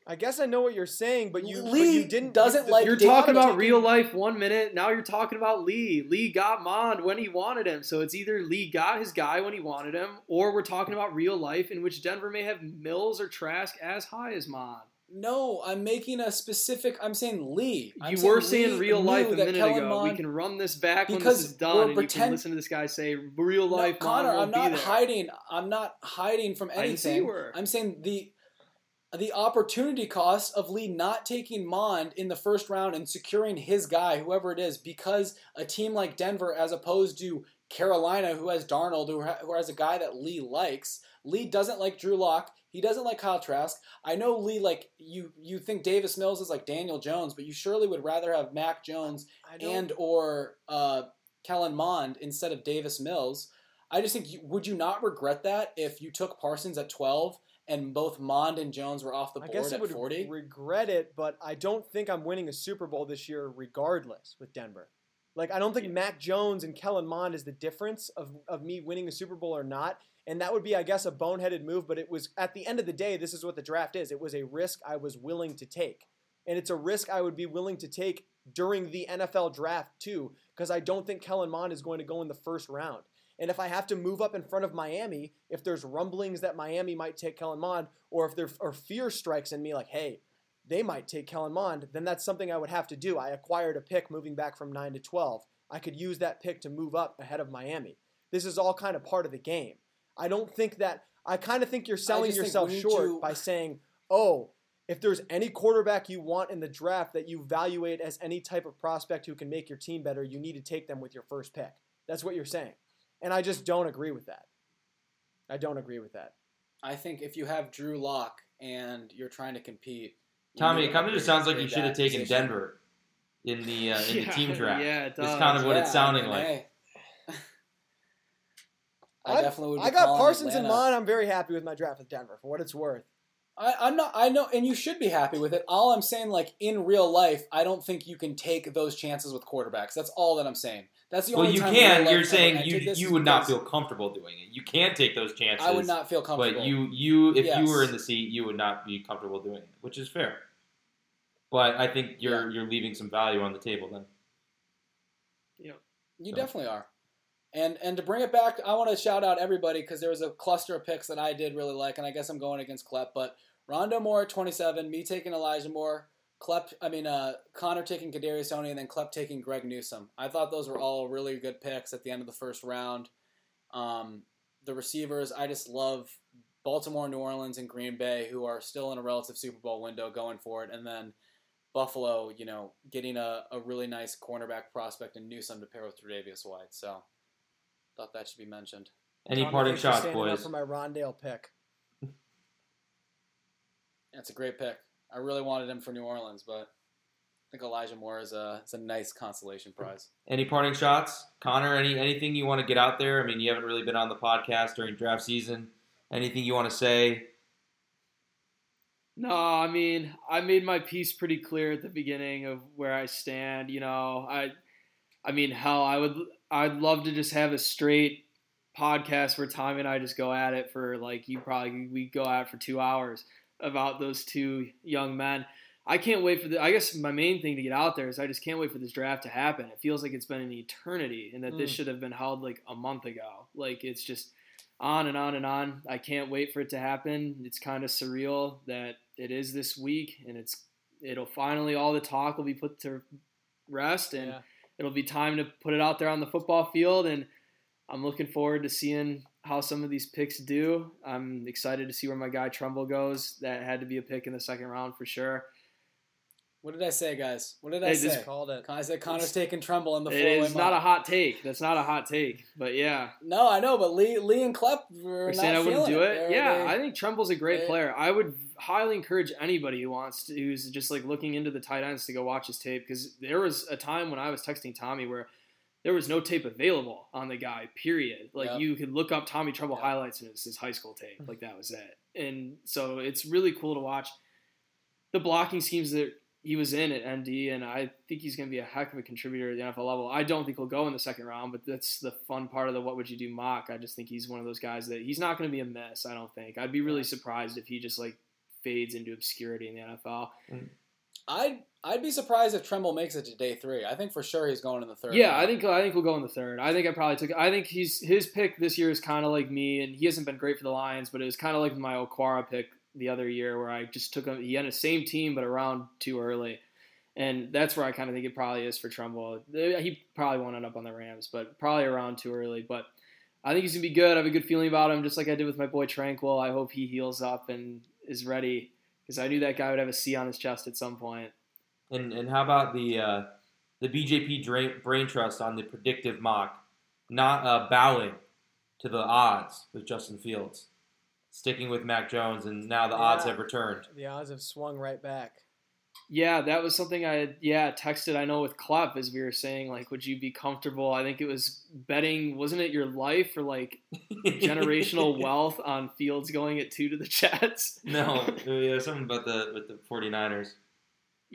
I guess I know what you're saying, but you, but Lee you didn't doesn't the- like You're David talking about taking- real life one minute. Now you're talking about Lee. Lee got Mond when he wanted him. So it's either Lee got his guy when he wanted him, or we're talking about real life in which Denver may have Mills or Trask as high as Mond. No, I'm making a specific. I'm saying Lee. I'm you were saying Lee real life a minute Kellen ago. Mond- we can run this back when Because this is done, we're and you can listen to this guy say real No, life. Mond Connor, won't I'm not be there. hiding. I'm not hiding from I didn't say you anything. were. I'm saying the the opportunity cost of Lee not taking Mond in the first round and securing his guy, whoever it is, because a team like Denver, as opposed to Carolina, who has Darnold, who, ha- who has a guy that Lee likes. Lee doesn't like Drew Lock. He doesn't like Kyle Trask. I know Lee like you. You think Davis Mills is like Daniel Jones, but you surely would rather have Mac Jones and or uh, Kellen Mond instead of Davis Mills. I just think you, would you not regret that if you took Parsons at twelve and both Mond and Jones were off the board I guess I would regret it, but I don't think I'm winning a Super Bowl this year, regardless with Denver. Like I don't think Mac Jones and Kellen Mond is the difference of, of me winning a Super Bowl or not. And that would be, I guess, a boneheaded move. But it was at the end of the day, this is what the draft is. It was a risk I was willing to take, and it's a risk I would be willing to take during the NFL draft too, because I don't think Kellen Mond is going to go in the first round. And if I have to move up in front of Miami, if there's rumblings that Miami might take Kellen Mond, or if there or fear strikes in me like, hey, they might take Kellen Mond, then that's something I would have to do. I acquired a pick moving back from 9 to 12. I could use that pick to move up ahead of Miami. This is all kind of part of the game. I don't think that I kind of think you're selling yourself short to- by saying, "Oh, if there's any quarterback you want in the draft that you evaluate as any type of prospect who can make your team better, you need to take them with your first pick." That's what you're saying. And I just don't agree with that. I don't agree with that. I think if you have Drew Lock and you're trying to compete, you Tommy, it kind of just sounds like you should have taken position. Denver in the uh, in the team draft. Yeah, it It's kind of what it's sounding I mean, like. hey. I I- definitely would. Be I got calling Parsons in Atlanta. mind. I'm very happy with my draft with Denver for what it's worth. I, I'm not. I know, and you should be happy with it. All I'm saying, like in real life, I don't think you can take those chances with quarterbacks. That's all that I'm saying. That's the Well, only you time can. life You're saying you you would not feel comfortable doing it. You can take those chances. I would not feel comfortable. But you you if you were in the seat, you would not be comfortable doing it, which is fair. But I think you're you're leaving some value on the table then. Yeah, You So. definitely are. And and to bring it back, I want to shout out everybody because there was a cluster of picks that I did really like, and I guess I'm going against Klepp. But Rondo Moore at 27, me taking Elijah Moore, Klepp, I mean uh, Connor taking Kadarius Toney, and then Klepp taking Greg Newsome. I thought those were all really good picks at the end of the first round. Um, the receivers, I just love Baltimore, New Orleans, and Green Bay, who are still in a relative Super Bowl window going for it, and then Buffalo, you know, getting a, a really nice cornerback prospect in Newsome to pair with Tre'Davious White. So, thought that should be mentioned. Any parting shots, standing up boys? For my Rondale pick. That's a great pick. I really wanted him for New Orleans, but I think Elijah Moore is a is a nice consolation prize. Any parting shots, Connor? Any anything you want to get out there? I mean, you haven't really been on the podcast during draft season. Anything you want to say? No, I mean, I made my piece pretty clear at the beginning of where I stand. You know, I, I mean, hell, I would, I'd love to just have a straight podcast where Tommy and I just go at it for like you probably we go at it for two hours about those two young men. I can't wait for the. I guess my main thing to get out there is I just can't wait for this draft to happen. It feels like it's been an eternity, and that this Mm. should have been held like a month ago. Like it's just on and on and on. I can't wait for it to happen. It's kind of surreal that it is this week, and it's it'll finally all the talk will be put to rest, and Yeah. it'll be time to put it out there on the football field. And I'm looking forward to seeing how some of these picks do. I'm excited to see where my guy Tremble goes. That had to be a pick in the second round for sure. What did I say, guys? What did I Hey, say? this- Called it. I said Connor's taking Tremble in the It four-way not a hot take. That's not a hot take, but yeah. No, I know, but Lee Lee and Klepp were You're not saying I wouldn't do it? They're- yeah, they- I think Tremble's a great they- player. I would highly encourage anybody who wants to, who's just like looking into the tight ends to go watch his tape because there was a time when I was texting Tommy where there was no tape available on the guy. Period. Like Yep. you could look up Tommy Tremble Yep. highlights and it's his high school tape. Mm-hmm. Like that was it. And so it's really cool to watch the blocking schemes that he was in at ND, and I think he's going to be a heck of a contributor at the NFL level. I don't think he'll go in the second round, but that's the fun part of the what would you do mock. I just think he's one of those guys that he's not going to be a miss. I don't think. I'd be really surprised if he just like fades into obscurity in the NFL. Mm-hmm. I'd I'd be surprised if Tremble makes it to day three. I think for sure he's going in the third. Yeah, round. I think I think we'll go in the third. I think I probably took. I think he's his pick this year is kind of like me, and he hasn't been great for the Lions, but it was kind of like my Okwara pick the other year, where I just took him. He had the same team, but around too early, and that's where I kind of think it probably is for Tremble. He probably won't end up on the Rams, but probably around too early. But I think he's gonna be good. I have a good feeling about him, just like I did with my boy Tranquill. I hope he heals up and is ready because I knew that guy would have a C on his chest at some point. And and how about the uh, the BJP drain, brain trust on the predictive mock, not uh, bowing to the odds with Justin Fields, sticking with Mac Jones, and now the odds have returned. The odds have swung right back. Yeah, that was something I had, yeah texted. I know with Klepp as we were saying, like, would you be comfortable? I think it was betting, wasn't it your life or like generational wealth on Fields going at two to the Jets? No, yeah, something about the with the 49ers.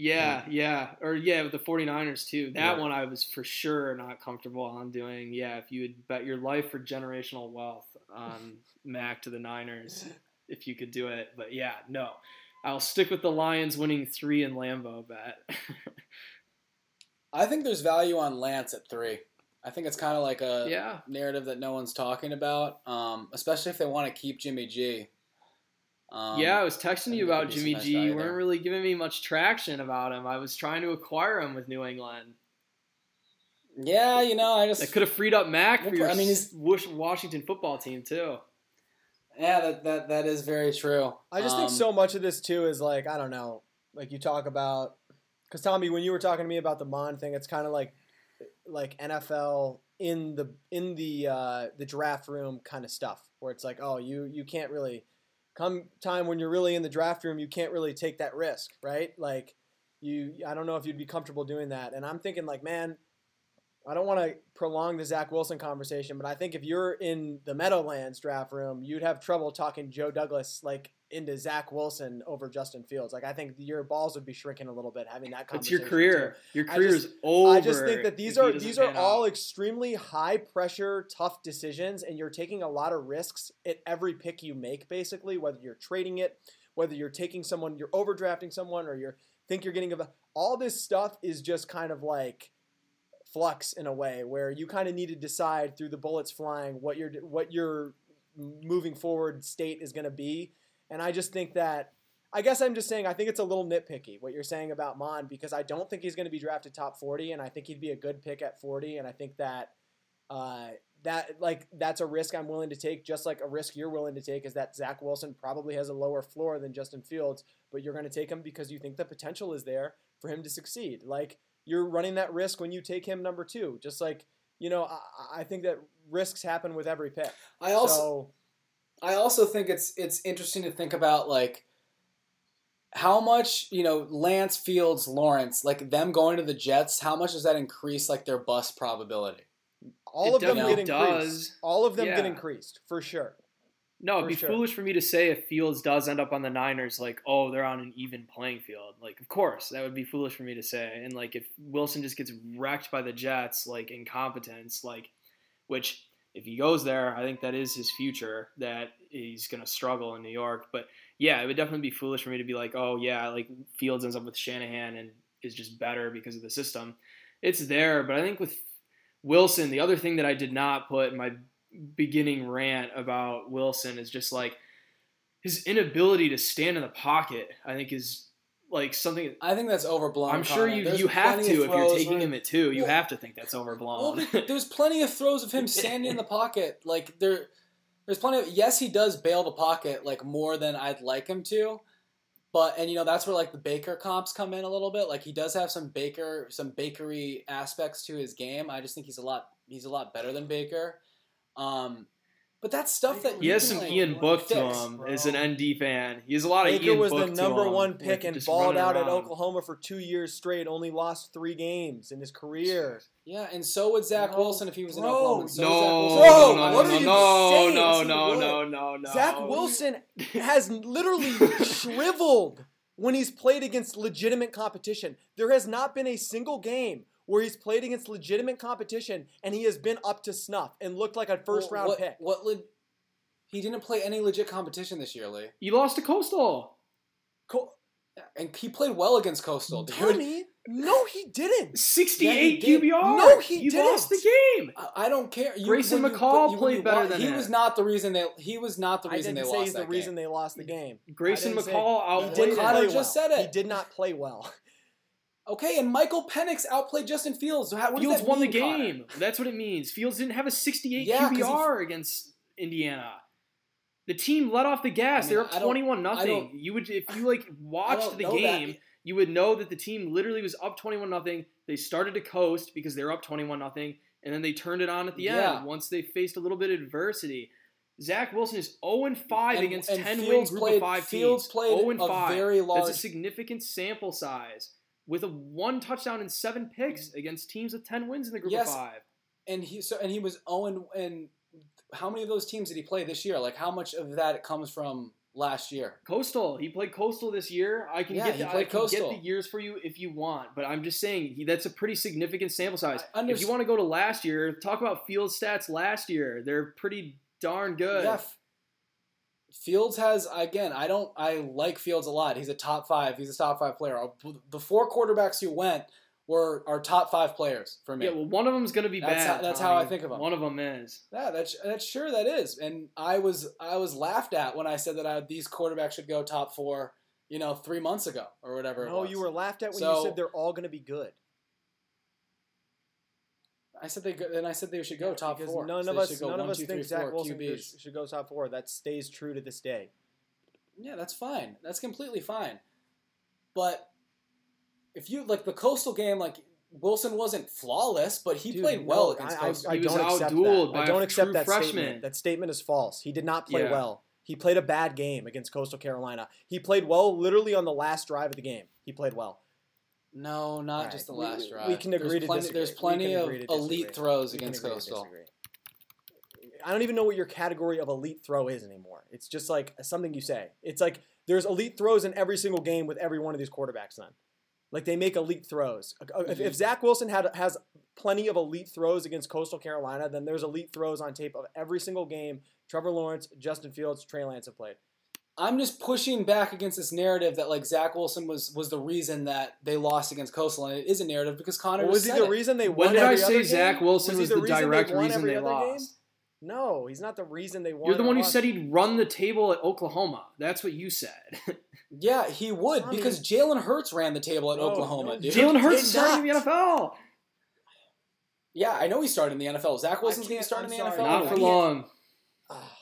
Yeah, yeah, or yeah, with the 49ers too. That Yeah. one I was for sure not comfortable on doing. Yeah, if you would bet your life for generational wealth on Mac to the Niners, if you could do it. But yeah, no. I'll stick with the Lions winning three in Lambeau bet. I think there's value on Lance at three. I think it's kind of like a yeah. narrative that no one's talking about, um, especially if they want to keep Jimmy G. Um, yeah, I was texting you about there'd be some Jimmy nice G. You weren't there. really giving me much traction about him. I was trying to acquire him with New England. yeah, you know, I just That could have freed up Mac for your I mean, he's- Washington football team too. Yeah, that that that is very true. I just Um, think so much of this too is like I don't know, like you talk about, because Tommy, when you were talking to me about the Mond thing, it's kind of like, like NFL in the in the uh, the draft room kind of stuff, where it's like, oh, you you can't really come time when you're really in the draft room, you can't really take that risk, right? Like you, I don't know if you'd be comfortable doing that, and I'm thinking like, man, I don't want to prolong the Zach Wilson conversation, but I think if you're in the Meadowlands draft room, you'd have trouble talking Joe Douglas like into Zach Wilson over Justin Fields. Like I think your balls would be shrinking a little bit having that It's conversation. your career. too. Your career just- is over. I just think that these are these are all out. extremely high pressure, tough decisions, and you're taking a lot of risks at every pick you make. Basically, whether you're trading it, whether you're taking someone, you're overdrafting someone, or you're think you're getting a all this stuff is just kind of like flux in a way where you kind of need to decide through the bullets flying what your what your moving forward state is going to be. And I just think that I guess I'm just saying I think it's a little nitpicky what you're saying about Mond because I don't think he's going to be drafted top 40 and I think he'd be a good pick at 40 and I think that uh, that like that's a risk I'm willing to take just like a risk you're willing to take is that Zach Wilson probably has a lower floor than Justin Fields but you're going to take him because you think the potential is there for him to succeed like you're running that risk when you take him number 2 just like you know I, I think that risks happen with every pick I also so I also think it's it's interesting to think about like how much you know Lance Fields Lawrence like them going to the Jets. How much does that increase like their bust probability? all It of them get increased does. all of them get increased for sure No, it'd be sure. foolish for me to say if Fields does end up on the Niners, like, oh, they're on an even playing field. Like, of course, that would be foolish for me to say. And like, if Wilson just gets wrecked by the Jets, like incompetence, like, which if he goes there, I think that is his future. That he's gonna struggle in New York. But yeah, it would definitely be foolish for me to be like, oh yeah, like Fields ends up with Shanahan and is just better because of the system. It's there, but I think with Wilson, the other thing that I did not put in my beginning rant about Wilson is just like his inability to stand in the pocket. I think is like something. I think that's overblown. I'm sure you There's you have to if you're taking him at two. You Well- have to think that's overblown. but there's plenty of throws of him standing in the pocket. Like there, there's plenty of. Yes, he does bail the pocket like more than I'd like him to. But and you know that's where like the Baker comps come in a little bit. Like he does have some Baker, some bakery aspects to his game. I just think he's a lot he's a lot better than Baker. Um, but that's stuff that he has some like, Ian Book to him as an ND fan. He has a lot of Baker Ian was Book the number one pick and balled out at. Oklahoma for two years straight. Only lost three games in his career. Yeah, and so would Zach No, Wilson if he was in Oklahoma. So No, would Zach no, Wilson. Bro, no, what no, are you no, saying? no, no, no, no, no. Zach Wilson has literally shriveled when he's played against legitimate competition. There has not been a single game where he's played against legitimate competition and he has been up to snuff and looked like a first Well, round what, pick. What le- he didn't play any legit competition this year, Lee. You lost to Coastal. Co- And he played well against Coastal, dude. Tommy, no, he didn't. 68 did. QBR. No, he you didn't. lost the game. I, I don't care. You, Grayson when you- McCall you- played you better wa- than He him. was not the reason they. He was not the I reason didn't they say lost he's the that reason game. they lost the game. Grayson I didn't say- McCall He didn't him. Connor play just said it. He did not play well. Okay, and Michael Penix outplayed Justin Fields. How, what does Fields won the mean, Connor? game. That's what it means. Fields didn't have a 68 Yeah, 'cause he- QBR against Indiana. The team let off the gas. I mean, They're up 21 I nothing. You would if you like watched the know that. game, you would know that the team literally was up 21 nothing. They started to coast because they were up 21 nothing, and then they turned it on at the Yeah. end once they faced a little bit of adversity. Zach Wilson is 0 5 against and 10 win Fields group played- of five Fields teams. played 0 a 5. very That's a significant sample size with a one touchdown and seven picks mm. against teams with 10 wins in the group Yes. of five. And he so and he was Owen. And and how many of those teams did he play this year? Like how much of that comes from last year? Coastal. He played Coastal this year. I can Yeah, get he the, I can get the years for you if you want, but I'm just saying he, that's a pretty significant sample size. If you want to go to last year, talk about field stats last year. They're pretty darn good. Yeah. F- Fields has again. I don't. I like Fields a lot. He's a top five. He's a top five player. Uh, The four quarterbacks who went were our top five players for me. Yeah, well, one of them's going to be That's bad. how- that's Tommy. how I think of 'em. One of them is. Yeah, that's that's sure that is. And I was I was laughed at when I said that I, these quarterbacks should go top four. You know, three months ago or whatever. it No, was. you were laughed at when So- you said they're all going to be good. I said they go, and I said they should go top because four. None So of us, should go none of us two, think three, Zach four Wilson QBs. should, should go top four. That stays true to this day. Yeah, that's fine. That's completely fine. But if you like the coastal game, like Wilson wasn't flawless, but he Dude, played no, well against I, I, coastal. I He was don't accept outdueled that. by I a don't accept true that freshman. statement. That statement is false. He did not play Yeah. well. He played a bad game against Coastal Carolina. He played well literally on the last drive of the game. He played well. No, not All just the last we- drive. we can agree there's to plenty, disagree. There's plenty of elite throws We against Coastal. I don't even know what your category of elite throw is anymore. It's just like something you say. It's like there's elite throws in every single game with every one of these quarterbacks. Then, like they make elite throws. Uh, If, if Zach Wilson had has plenty of elite throws against Coastal Carolina, then there's elite throws on tape of every single game. Trevor Lawrence, Justin Fields, Trey Lance have played. I'm just pushing back against this narrative that like Zach Wilson was was the reason that they lost against Coastal, and it is a narrative because Connor Well, was he said the it. reason they won? When did I say Zach game? Wilson he was the reason direct won reason they other game? lost? No, he's not the reason they won. You're the one who said he'd run the table at Oklahoma. That's what you said. Yeah, he would Tommy- because Jalen Hurts ran the table at No, Oklahoma. no, dude. Jalen Hurts did starting in the. NFL. Yeah, I know he started in the NFL. Zach Wilson's going to start in the. NFL. Not for he- long. Ah.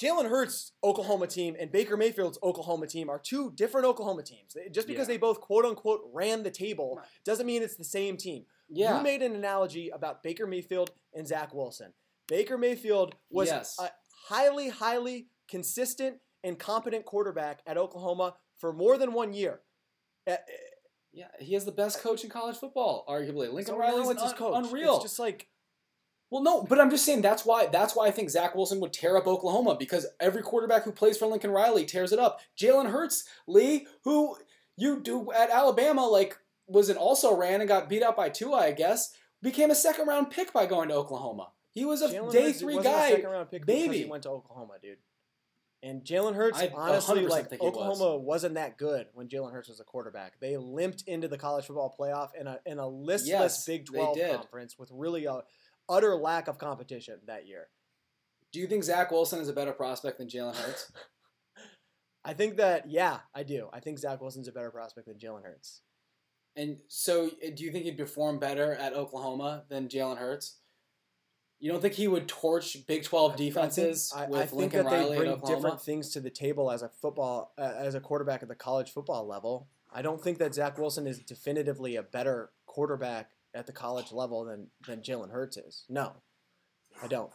Jalen Hurts' Oklahoma team and Baker Mayfield's Oklahoma team are two different Oklahoma teams. Just because Yeah. they both quote unquote ran the table doesn't mean it's the same team. Yeah, You made an analogy about Baker Mayfield and Zach Wilson. Baker Mayfield was Yes. a highly, highly consistent and competent quarterback at Oklahoma for more than one year. Yeah, he has the best coach in college football, arguably. Lincoln so Riley's his un- coach. unreal. It's just like Well, no, but I'm just saying that's why that's why I think Zach Wilson would tear up Oklahoma because every quarterback who plays for Lincoln Riley tears it up. Jalen Hurts, Lee, who you do at Alabama, like was an also ran and got beat out by Tua, I guess, became a second round pick by going to Oklahoma. He was a Jalen day Hurts three guy. second round pick baby. he went to Oklahoma, dude. And Jalen Hurts, I honestly, like think he was. Oklahoma was. not that good when Jalen Hurts was a quarterback. They limped into the college football playoff in a in a listless Yes, Big Twelve conference with really a utter lack of competition that year. Do you think Zach Wilson is a better prospect than Jalen Hurts? I think that yeah, I do. I think Zach Wilson's a better prospect than Jalen Hurts. and so, uh, do you think he'd perform better at Oklahoma than Jalen Hurts? You don't think he would torch Big Twelve defenses I think, with I, I think Lincoln that they bring different things to the table as a football uh, as a quarterback at the college football level. I don't think that Zach Wilson is definitively a better quarterback at the college level than than Jalen Hurts is. No, I don't.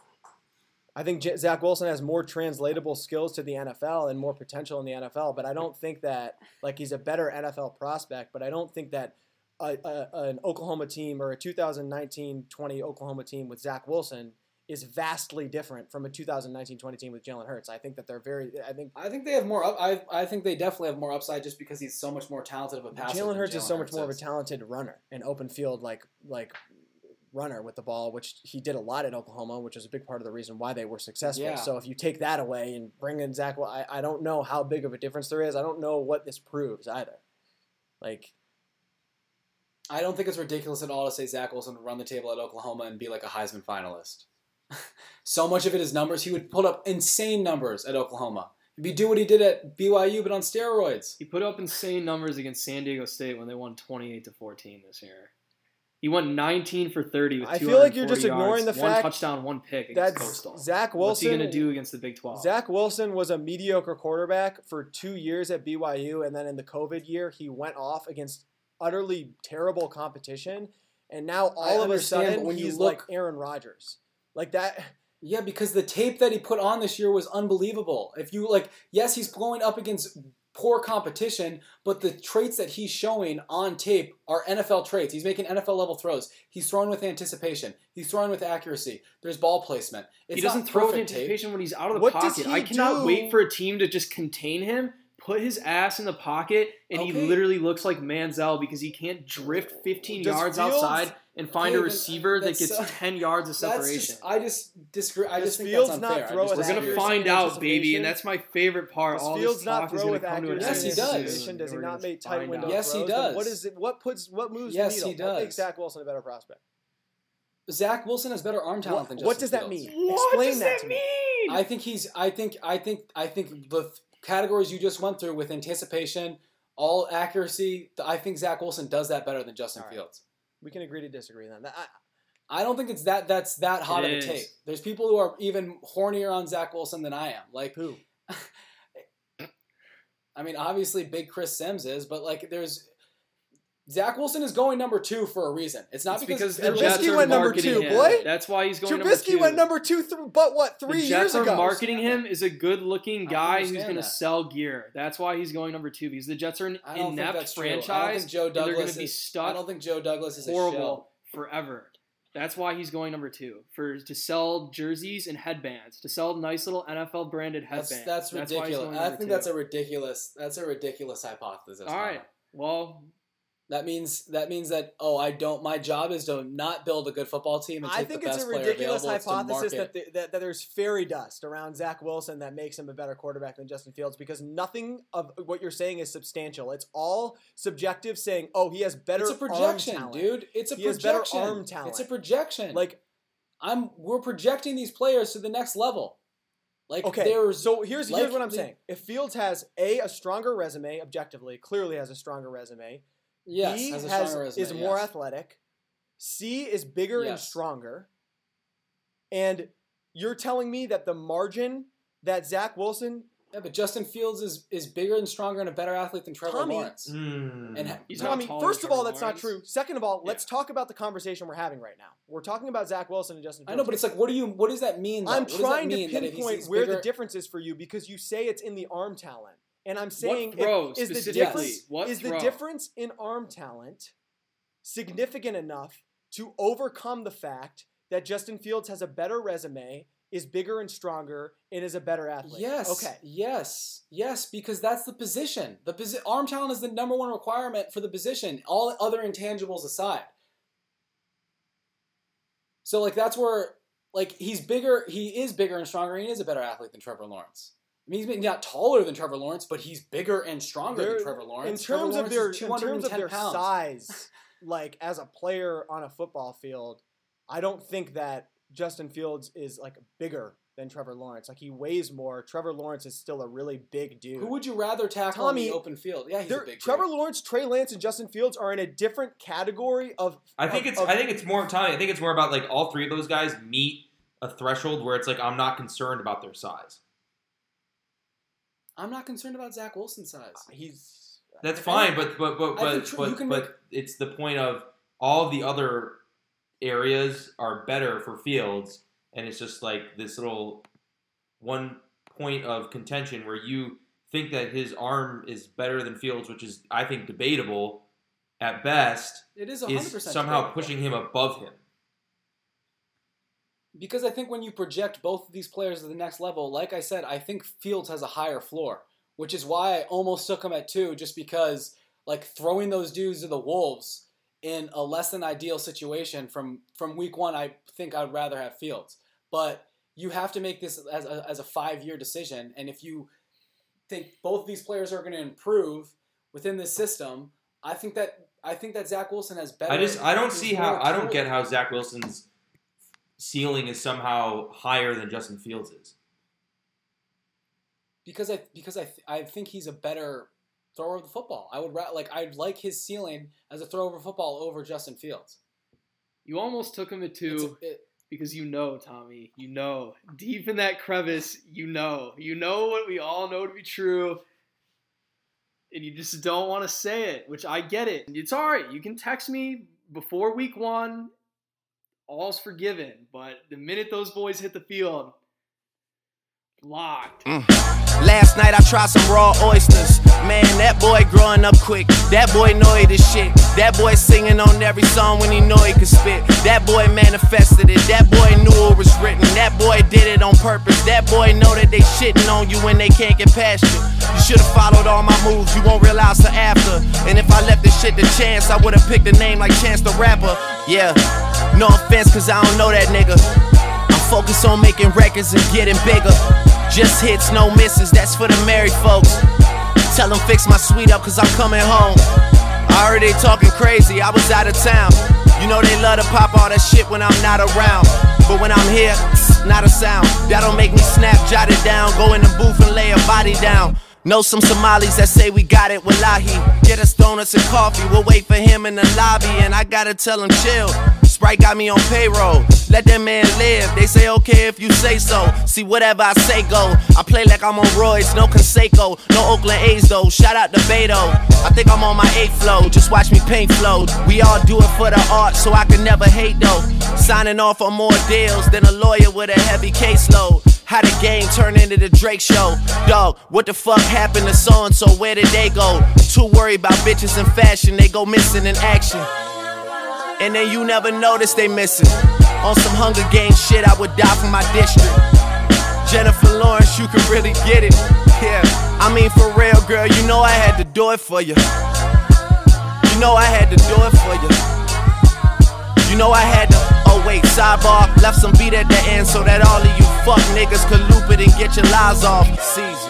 I think J- Zach Wilson has more translatable skills to the NFL and more potential in the NFL, but I don't think that like he's a better NFL prospect. But I don't think that a, a, an Oklahoma team or a 2019-20 Oklahoma team with Zach Wilson is vastly different from a 2019-20 team with Jalen Hurts. I think that they're very. I think I think they have more. Up, I I think they definitely have more upside just because he's so much more talented of a passer. Jalen Hurts is so much Hurts more of a talented runner, an open field like like runner with the ball, which he did a lot at Oklahoma, which is a big part of the reason why they were successful. Yeah. So if you take that away and bring in Zach, well, I, I don't know how big of a difference there is. I don't know what this proves either. Like I don't think it's ridiculous at all to say Zach Wilson would run the table at Oklahoma and be like a Heisman finalist. So much of it is numbers. He would put up insane numbers at Oklahoma. He'd do what he did at BYU, but on steroids. He put up insane numbers against San Diego State when they won 28 to 14 this year. He went 19 for 30 with I feel like you're 240 just ignoring yards, the one fact touchdown, one pick against that's Coastal. Zach Wilson. What's he going to do against the Big 12? Zach Wilson was a mediocre quarterback for two years at BYU, and then in the COVID year, he went off against utterly terrible competition, and now all I of a sudden when you he's look- like Aaron Rodgers, like that. Yeah, because the tape that he put on this year was unbelievable. If you like, yes, he's blowing up against poor competition, but the traits that he's showing on tape are NFL traits. He's making NFL level throws. He's throwing with anticipation. He's throwing with accuracy. There's ball placement. It's he doesn't not throw with perfect tape. anticipation when he's out of the What does pocket. he I cannot do? wait for a team to just contain him, put his ass in the pocket, and he literally looks like Manziel because he can't drift 15 Does yards Fields- outside and find Okay, a receiver that gets so- 10 yards of separation. just, I just disagree. I Does just think Fields that's not unfair. I throw just We're gonna accuracy find out, baby, and that's my favorite part. Does All Fields this not talk throw gonna with come accuracy? Yes, he does. Does he not make tight window. Yes, he throws? Then does. is it? What puts what moves Yes, the he needle? What makes does. Zach Wilson a better prospect? Zach Wilson has better arm talent What, than Justin what does that Fields. mean? What Explain does that, that to me. I think he's. I think. I think. I think the th- categories you just went through with anticipation, all accuracy. I think Zach Wilson does that better than Justin All right. Fields. We can agree to disagree then. That- I, I don't think it's that. That's that hot of It a is. tape. There's people who are even hornier on Zach Wilson than I am. Like, who? I mean, obviously, big Chris Sims is, but like, there's Zach Wilson is going number two for a reason. It's not It's because, because the Trubisky Jets are went number marketing two, him. boy. That's why he's going number Trubisky two. went number two, th- but what the three Jets years are ago? marketing him as a good-looking guy who's going to sell gear. That's why he's going number two because the Jets are an I don't think inept that's. I don't franchise. think Joe and they're going Douglas to be is. I stuck don't think Joe Douglas is a horrible forever. That's why he's going number two for to sell jerseys and headbands, to sell nice little NFL branded headbands. that's why he's ridiculous. going I think two. that's a ridiculous. That's a ridiculous hypothesis. All right. Well, That means that means that oh I don't my job is to not build a good football team and I think it's a ridiculous available. It's to hypothesis that, the, that that there's fairy dust around Zach Wilson that makes him a better quarterback than Justin Fields because nothing of what you're saying is substantial. It's all subjective, saying, "Oh, he has better it's a projection, dude. It's a He has better projection. arm talent. It's a projection. Like, I'm we're projecting these players to the next level. Like okay, there's so here's here's what I'm saying. If Fields has a a stronger resume, objectively, clearly has a stronger resume. Yes B has a has resume, is more yes. athletic. C is bigger and stronger. And you're telling me that the margin that Zach Wilson, Yeah, but Justin Fields is is bigger and stronger and a better athlete than Trevor Tommy- Lawrence. Mm. And ha- he's not Tommy, taller first of all, Trevor that's not true. Second of all, let's talk about the conversation we're having right now. We're talking about Zach Wilson and Justin I know, but it's like, what do you? What does that mean? Though? I'm What trying to mean that if pinpoint where bigger- the difference is for you because you say it's in the arm talent. And I'm saying what if- is the difference What is the difference in arm talent significant enough to overcome the fact that Justin Fields has a better resume, is bigger and stronger, and is a better athlete? Yes. Okay. Yes. Yes. Because that's the position. The posi- arm talent is the number one requirement for the position. All other intangibles aside. So like that's where like he's bigger. He is bigger and stronger. And he is a better athlete than Trevor Lawrence. I mean, he's not taller than Trevor Lawrence, but he's bigger and stronger They're- than Trevor In Lawrence. terms Trevor of their Lawrence is in terms of their pounds. size, like as a player on a football field, I don't think that Justin Fields is like bigger than Trevor Lawrence. Like he weighs more. Trevor Lawrence is still a really big dude. Who would you rather tackle Tommy, in the open field? Yeah, he's a big. Trevor dude. Lawrence, Trey Lance, and Justin Fields are in a different category of. I think of- it's of- I think it's more Tommy. I think it's more about like all three of those guys meet a threshold where it's like I'm not concerned about their size. I'm not concerned about Zach Wilson's size. Uh, he's. That's fine, but but but but tr- but, but make- it's the point of all the other areas are better for Fields, and it's just like this little one point of contention where you think that his arm is better than Fields, which is I think debatable at best, It is 100% is somehow debatable. pushing him above him. Because I think when you project both of these players to the next level, like I said, I think Fields has a higher floor, which is why I almost took him at two, just because like throwing those dudes to the wolves in a less than ideal situation from from week one, I think I'd rather have Fields. But you have to make this as a, as a five year decision, and if you think both of these players are going to improve within this system, I think that I think that Zach Wilson has better. I just I don't see how I don't get how Zach Wilson's ceiling is somehow higher than Justin Fields is. because I because I th- I think he's a better thrower of the football. I would ra- like I'd like his ceiling as a thrower of football over Justin Fields. You almost took him at two a- it- because you know, Tommy. You know. Deep in that crevice, you know. You know what we all know to be true. And you just don't want to say it, which I get it. It's all right. You can text me before week one. All's forgiven. But the minute those boys hit the field, locked. Mm. Last night I tried some raw oysters. Man, that boy growing up quick. That boy know he the shit. That boy singing on every song when he know he could spit. That boy manifested it. That boy knew it was written. That boy did it on purpose. That boy know that they shitting on you when they can't get past you. You should've followed all my moves. You won't realize till after. And if I left this shit to chance, I would've picked a name like Chance the Rapper. Yeah. No offense, cause I don't know that nigga. I'm focused on making records and getting bigger. Just hits, no misses, that's for the married folks. Tell them fix my suite up, cause I'm coming home. I heard they talking crazy, I was out of town. You know they love to pop all that shit when I'm not around. But when I'm here, not a sound. That'll make me snap, jot it down. Go in the booth and lay a body down. Know some Somalis that say we got it, wallahi. Get us donuts and coffee, we'll wait for him in the lobby. And I gotta tell him chill. Sprite got me on payroll. Let that man live. They say okay if you say so. See whatever I say go. I play like I'm on Royce, no Canseco, no Oakland A's though. Shout out to Beto. I think I'm on my eighth flow. Just watch me paint flow. We all do it for the art, so I can never hate though. Signing off on more deals than a lawyer with a heavy caseload. How the game turn into the Drake show. Dog, what the fuck happened to so and so? Where did they go? Too worried about bitches and fashion, they go missing in action. And then you never notice they missing. On some Hunger Games shit, I would die for my district. Jennifer Lawrence, you can really get it. Yeah, I mean for real, girl, you know I had to do it for you. You know I had to do it for you. You know I had to. Oh wait, sidebar, left some beat at the end so that all of you fuck niggas could loop it and get your lies off. Season.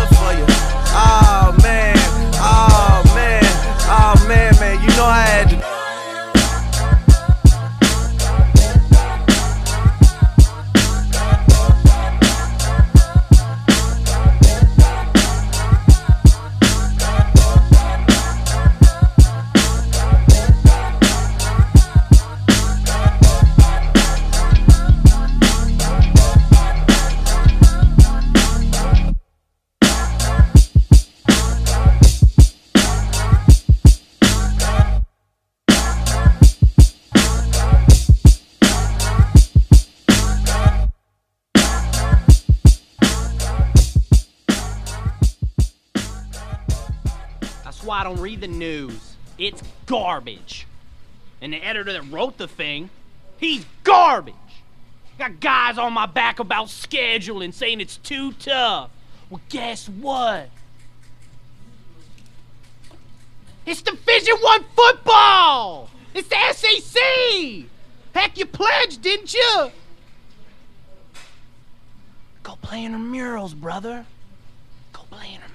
it man, man, you know don't read the news. It's garbage. And the editor that wrote the thing, he's garbage. Got guys on my back about scheduling saying it's too tough. Well, guess what? It's Division One football. It's the SEC. Heck, you pledged, didn't you? Go play in the murals, brother. Go play in the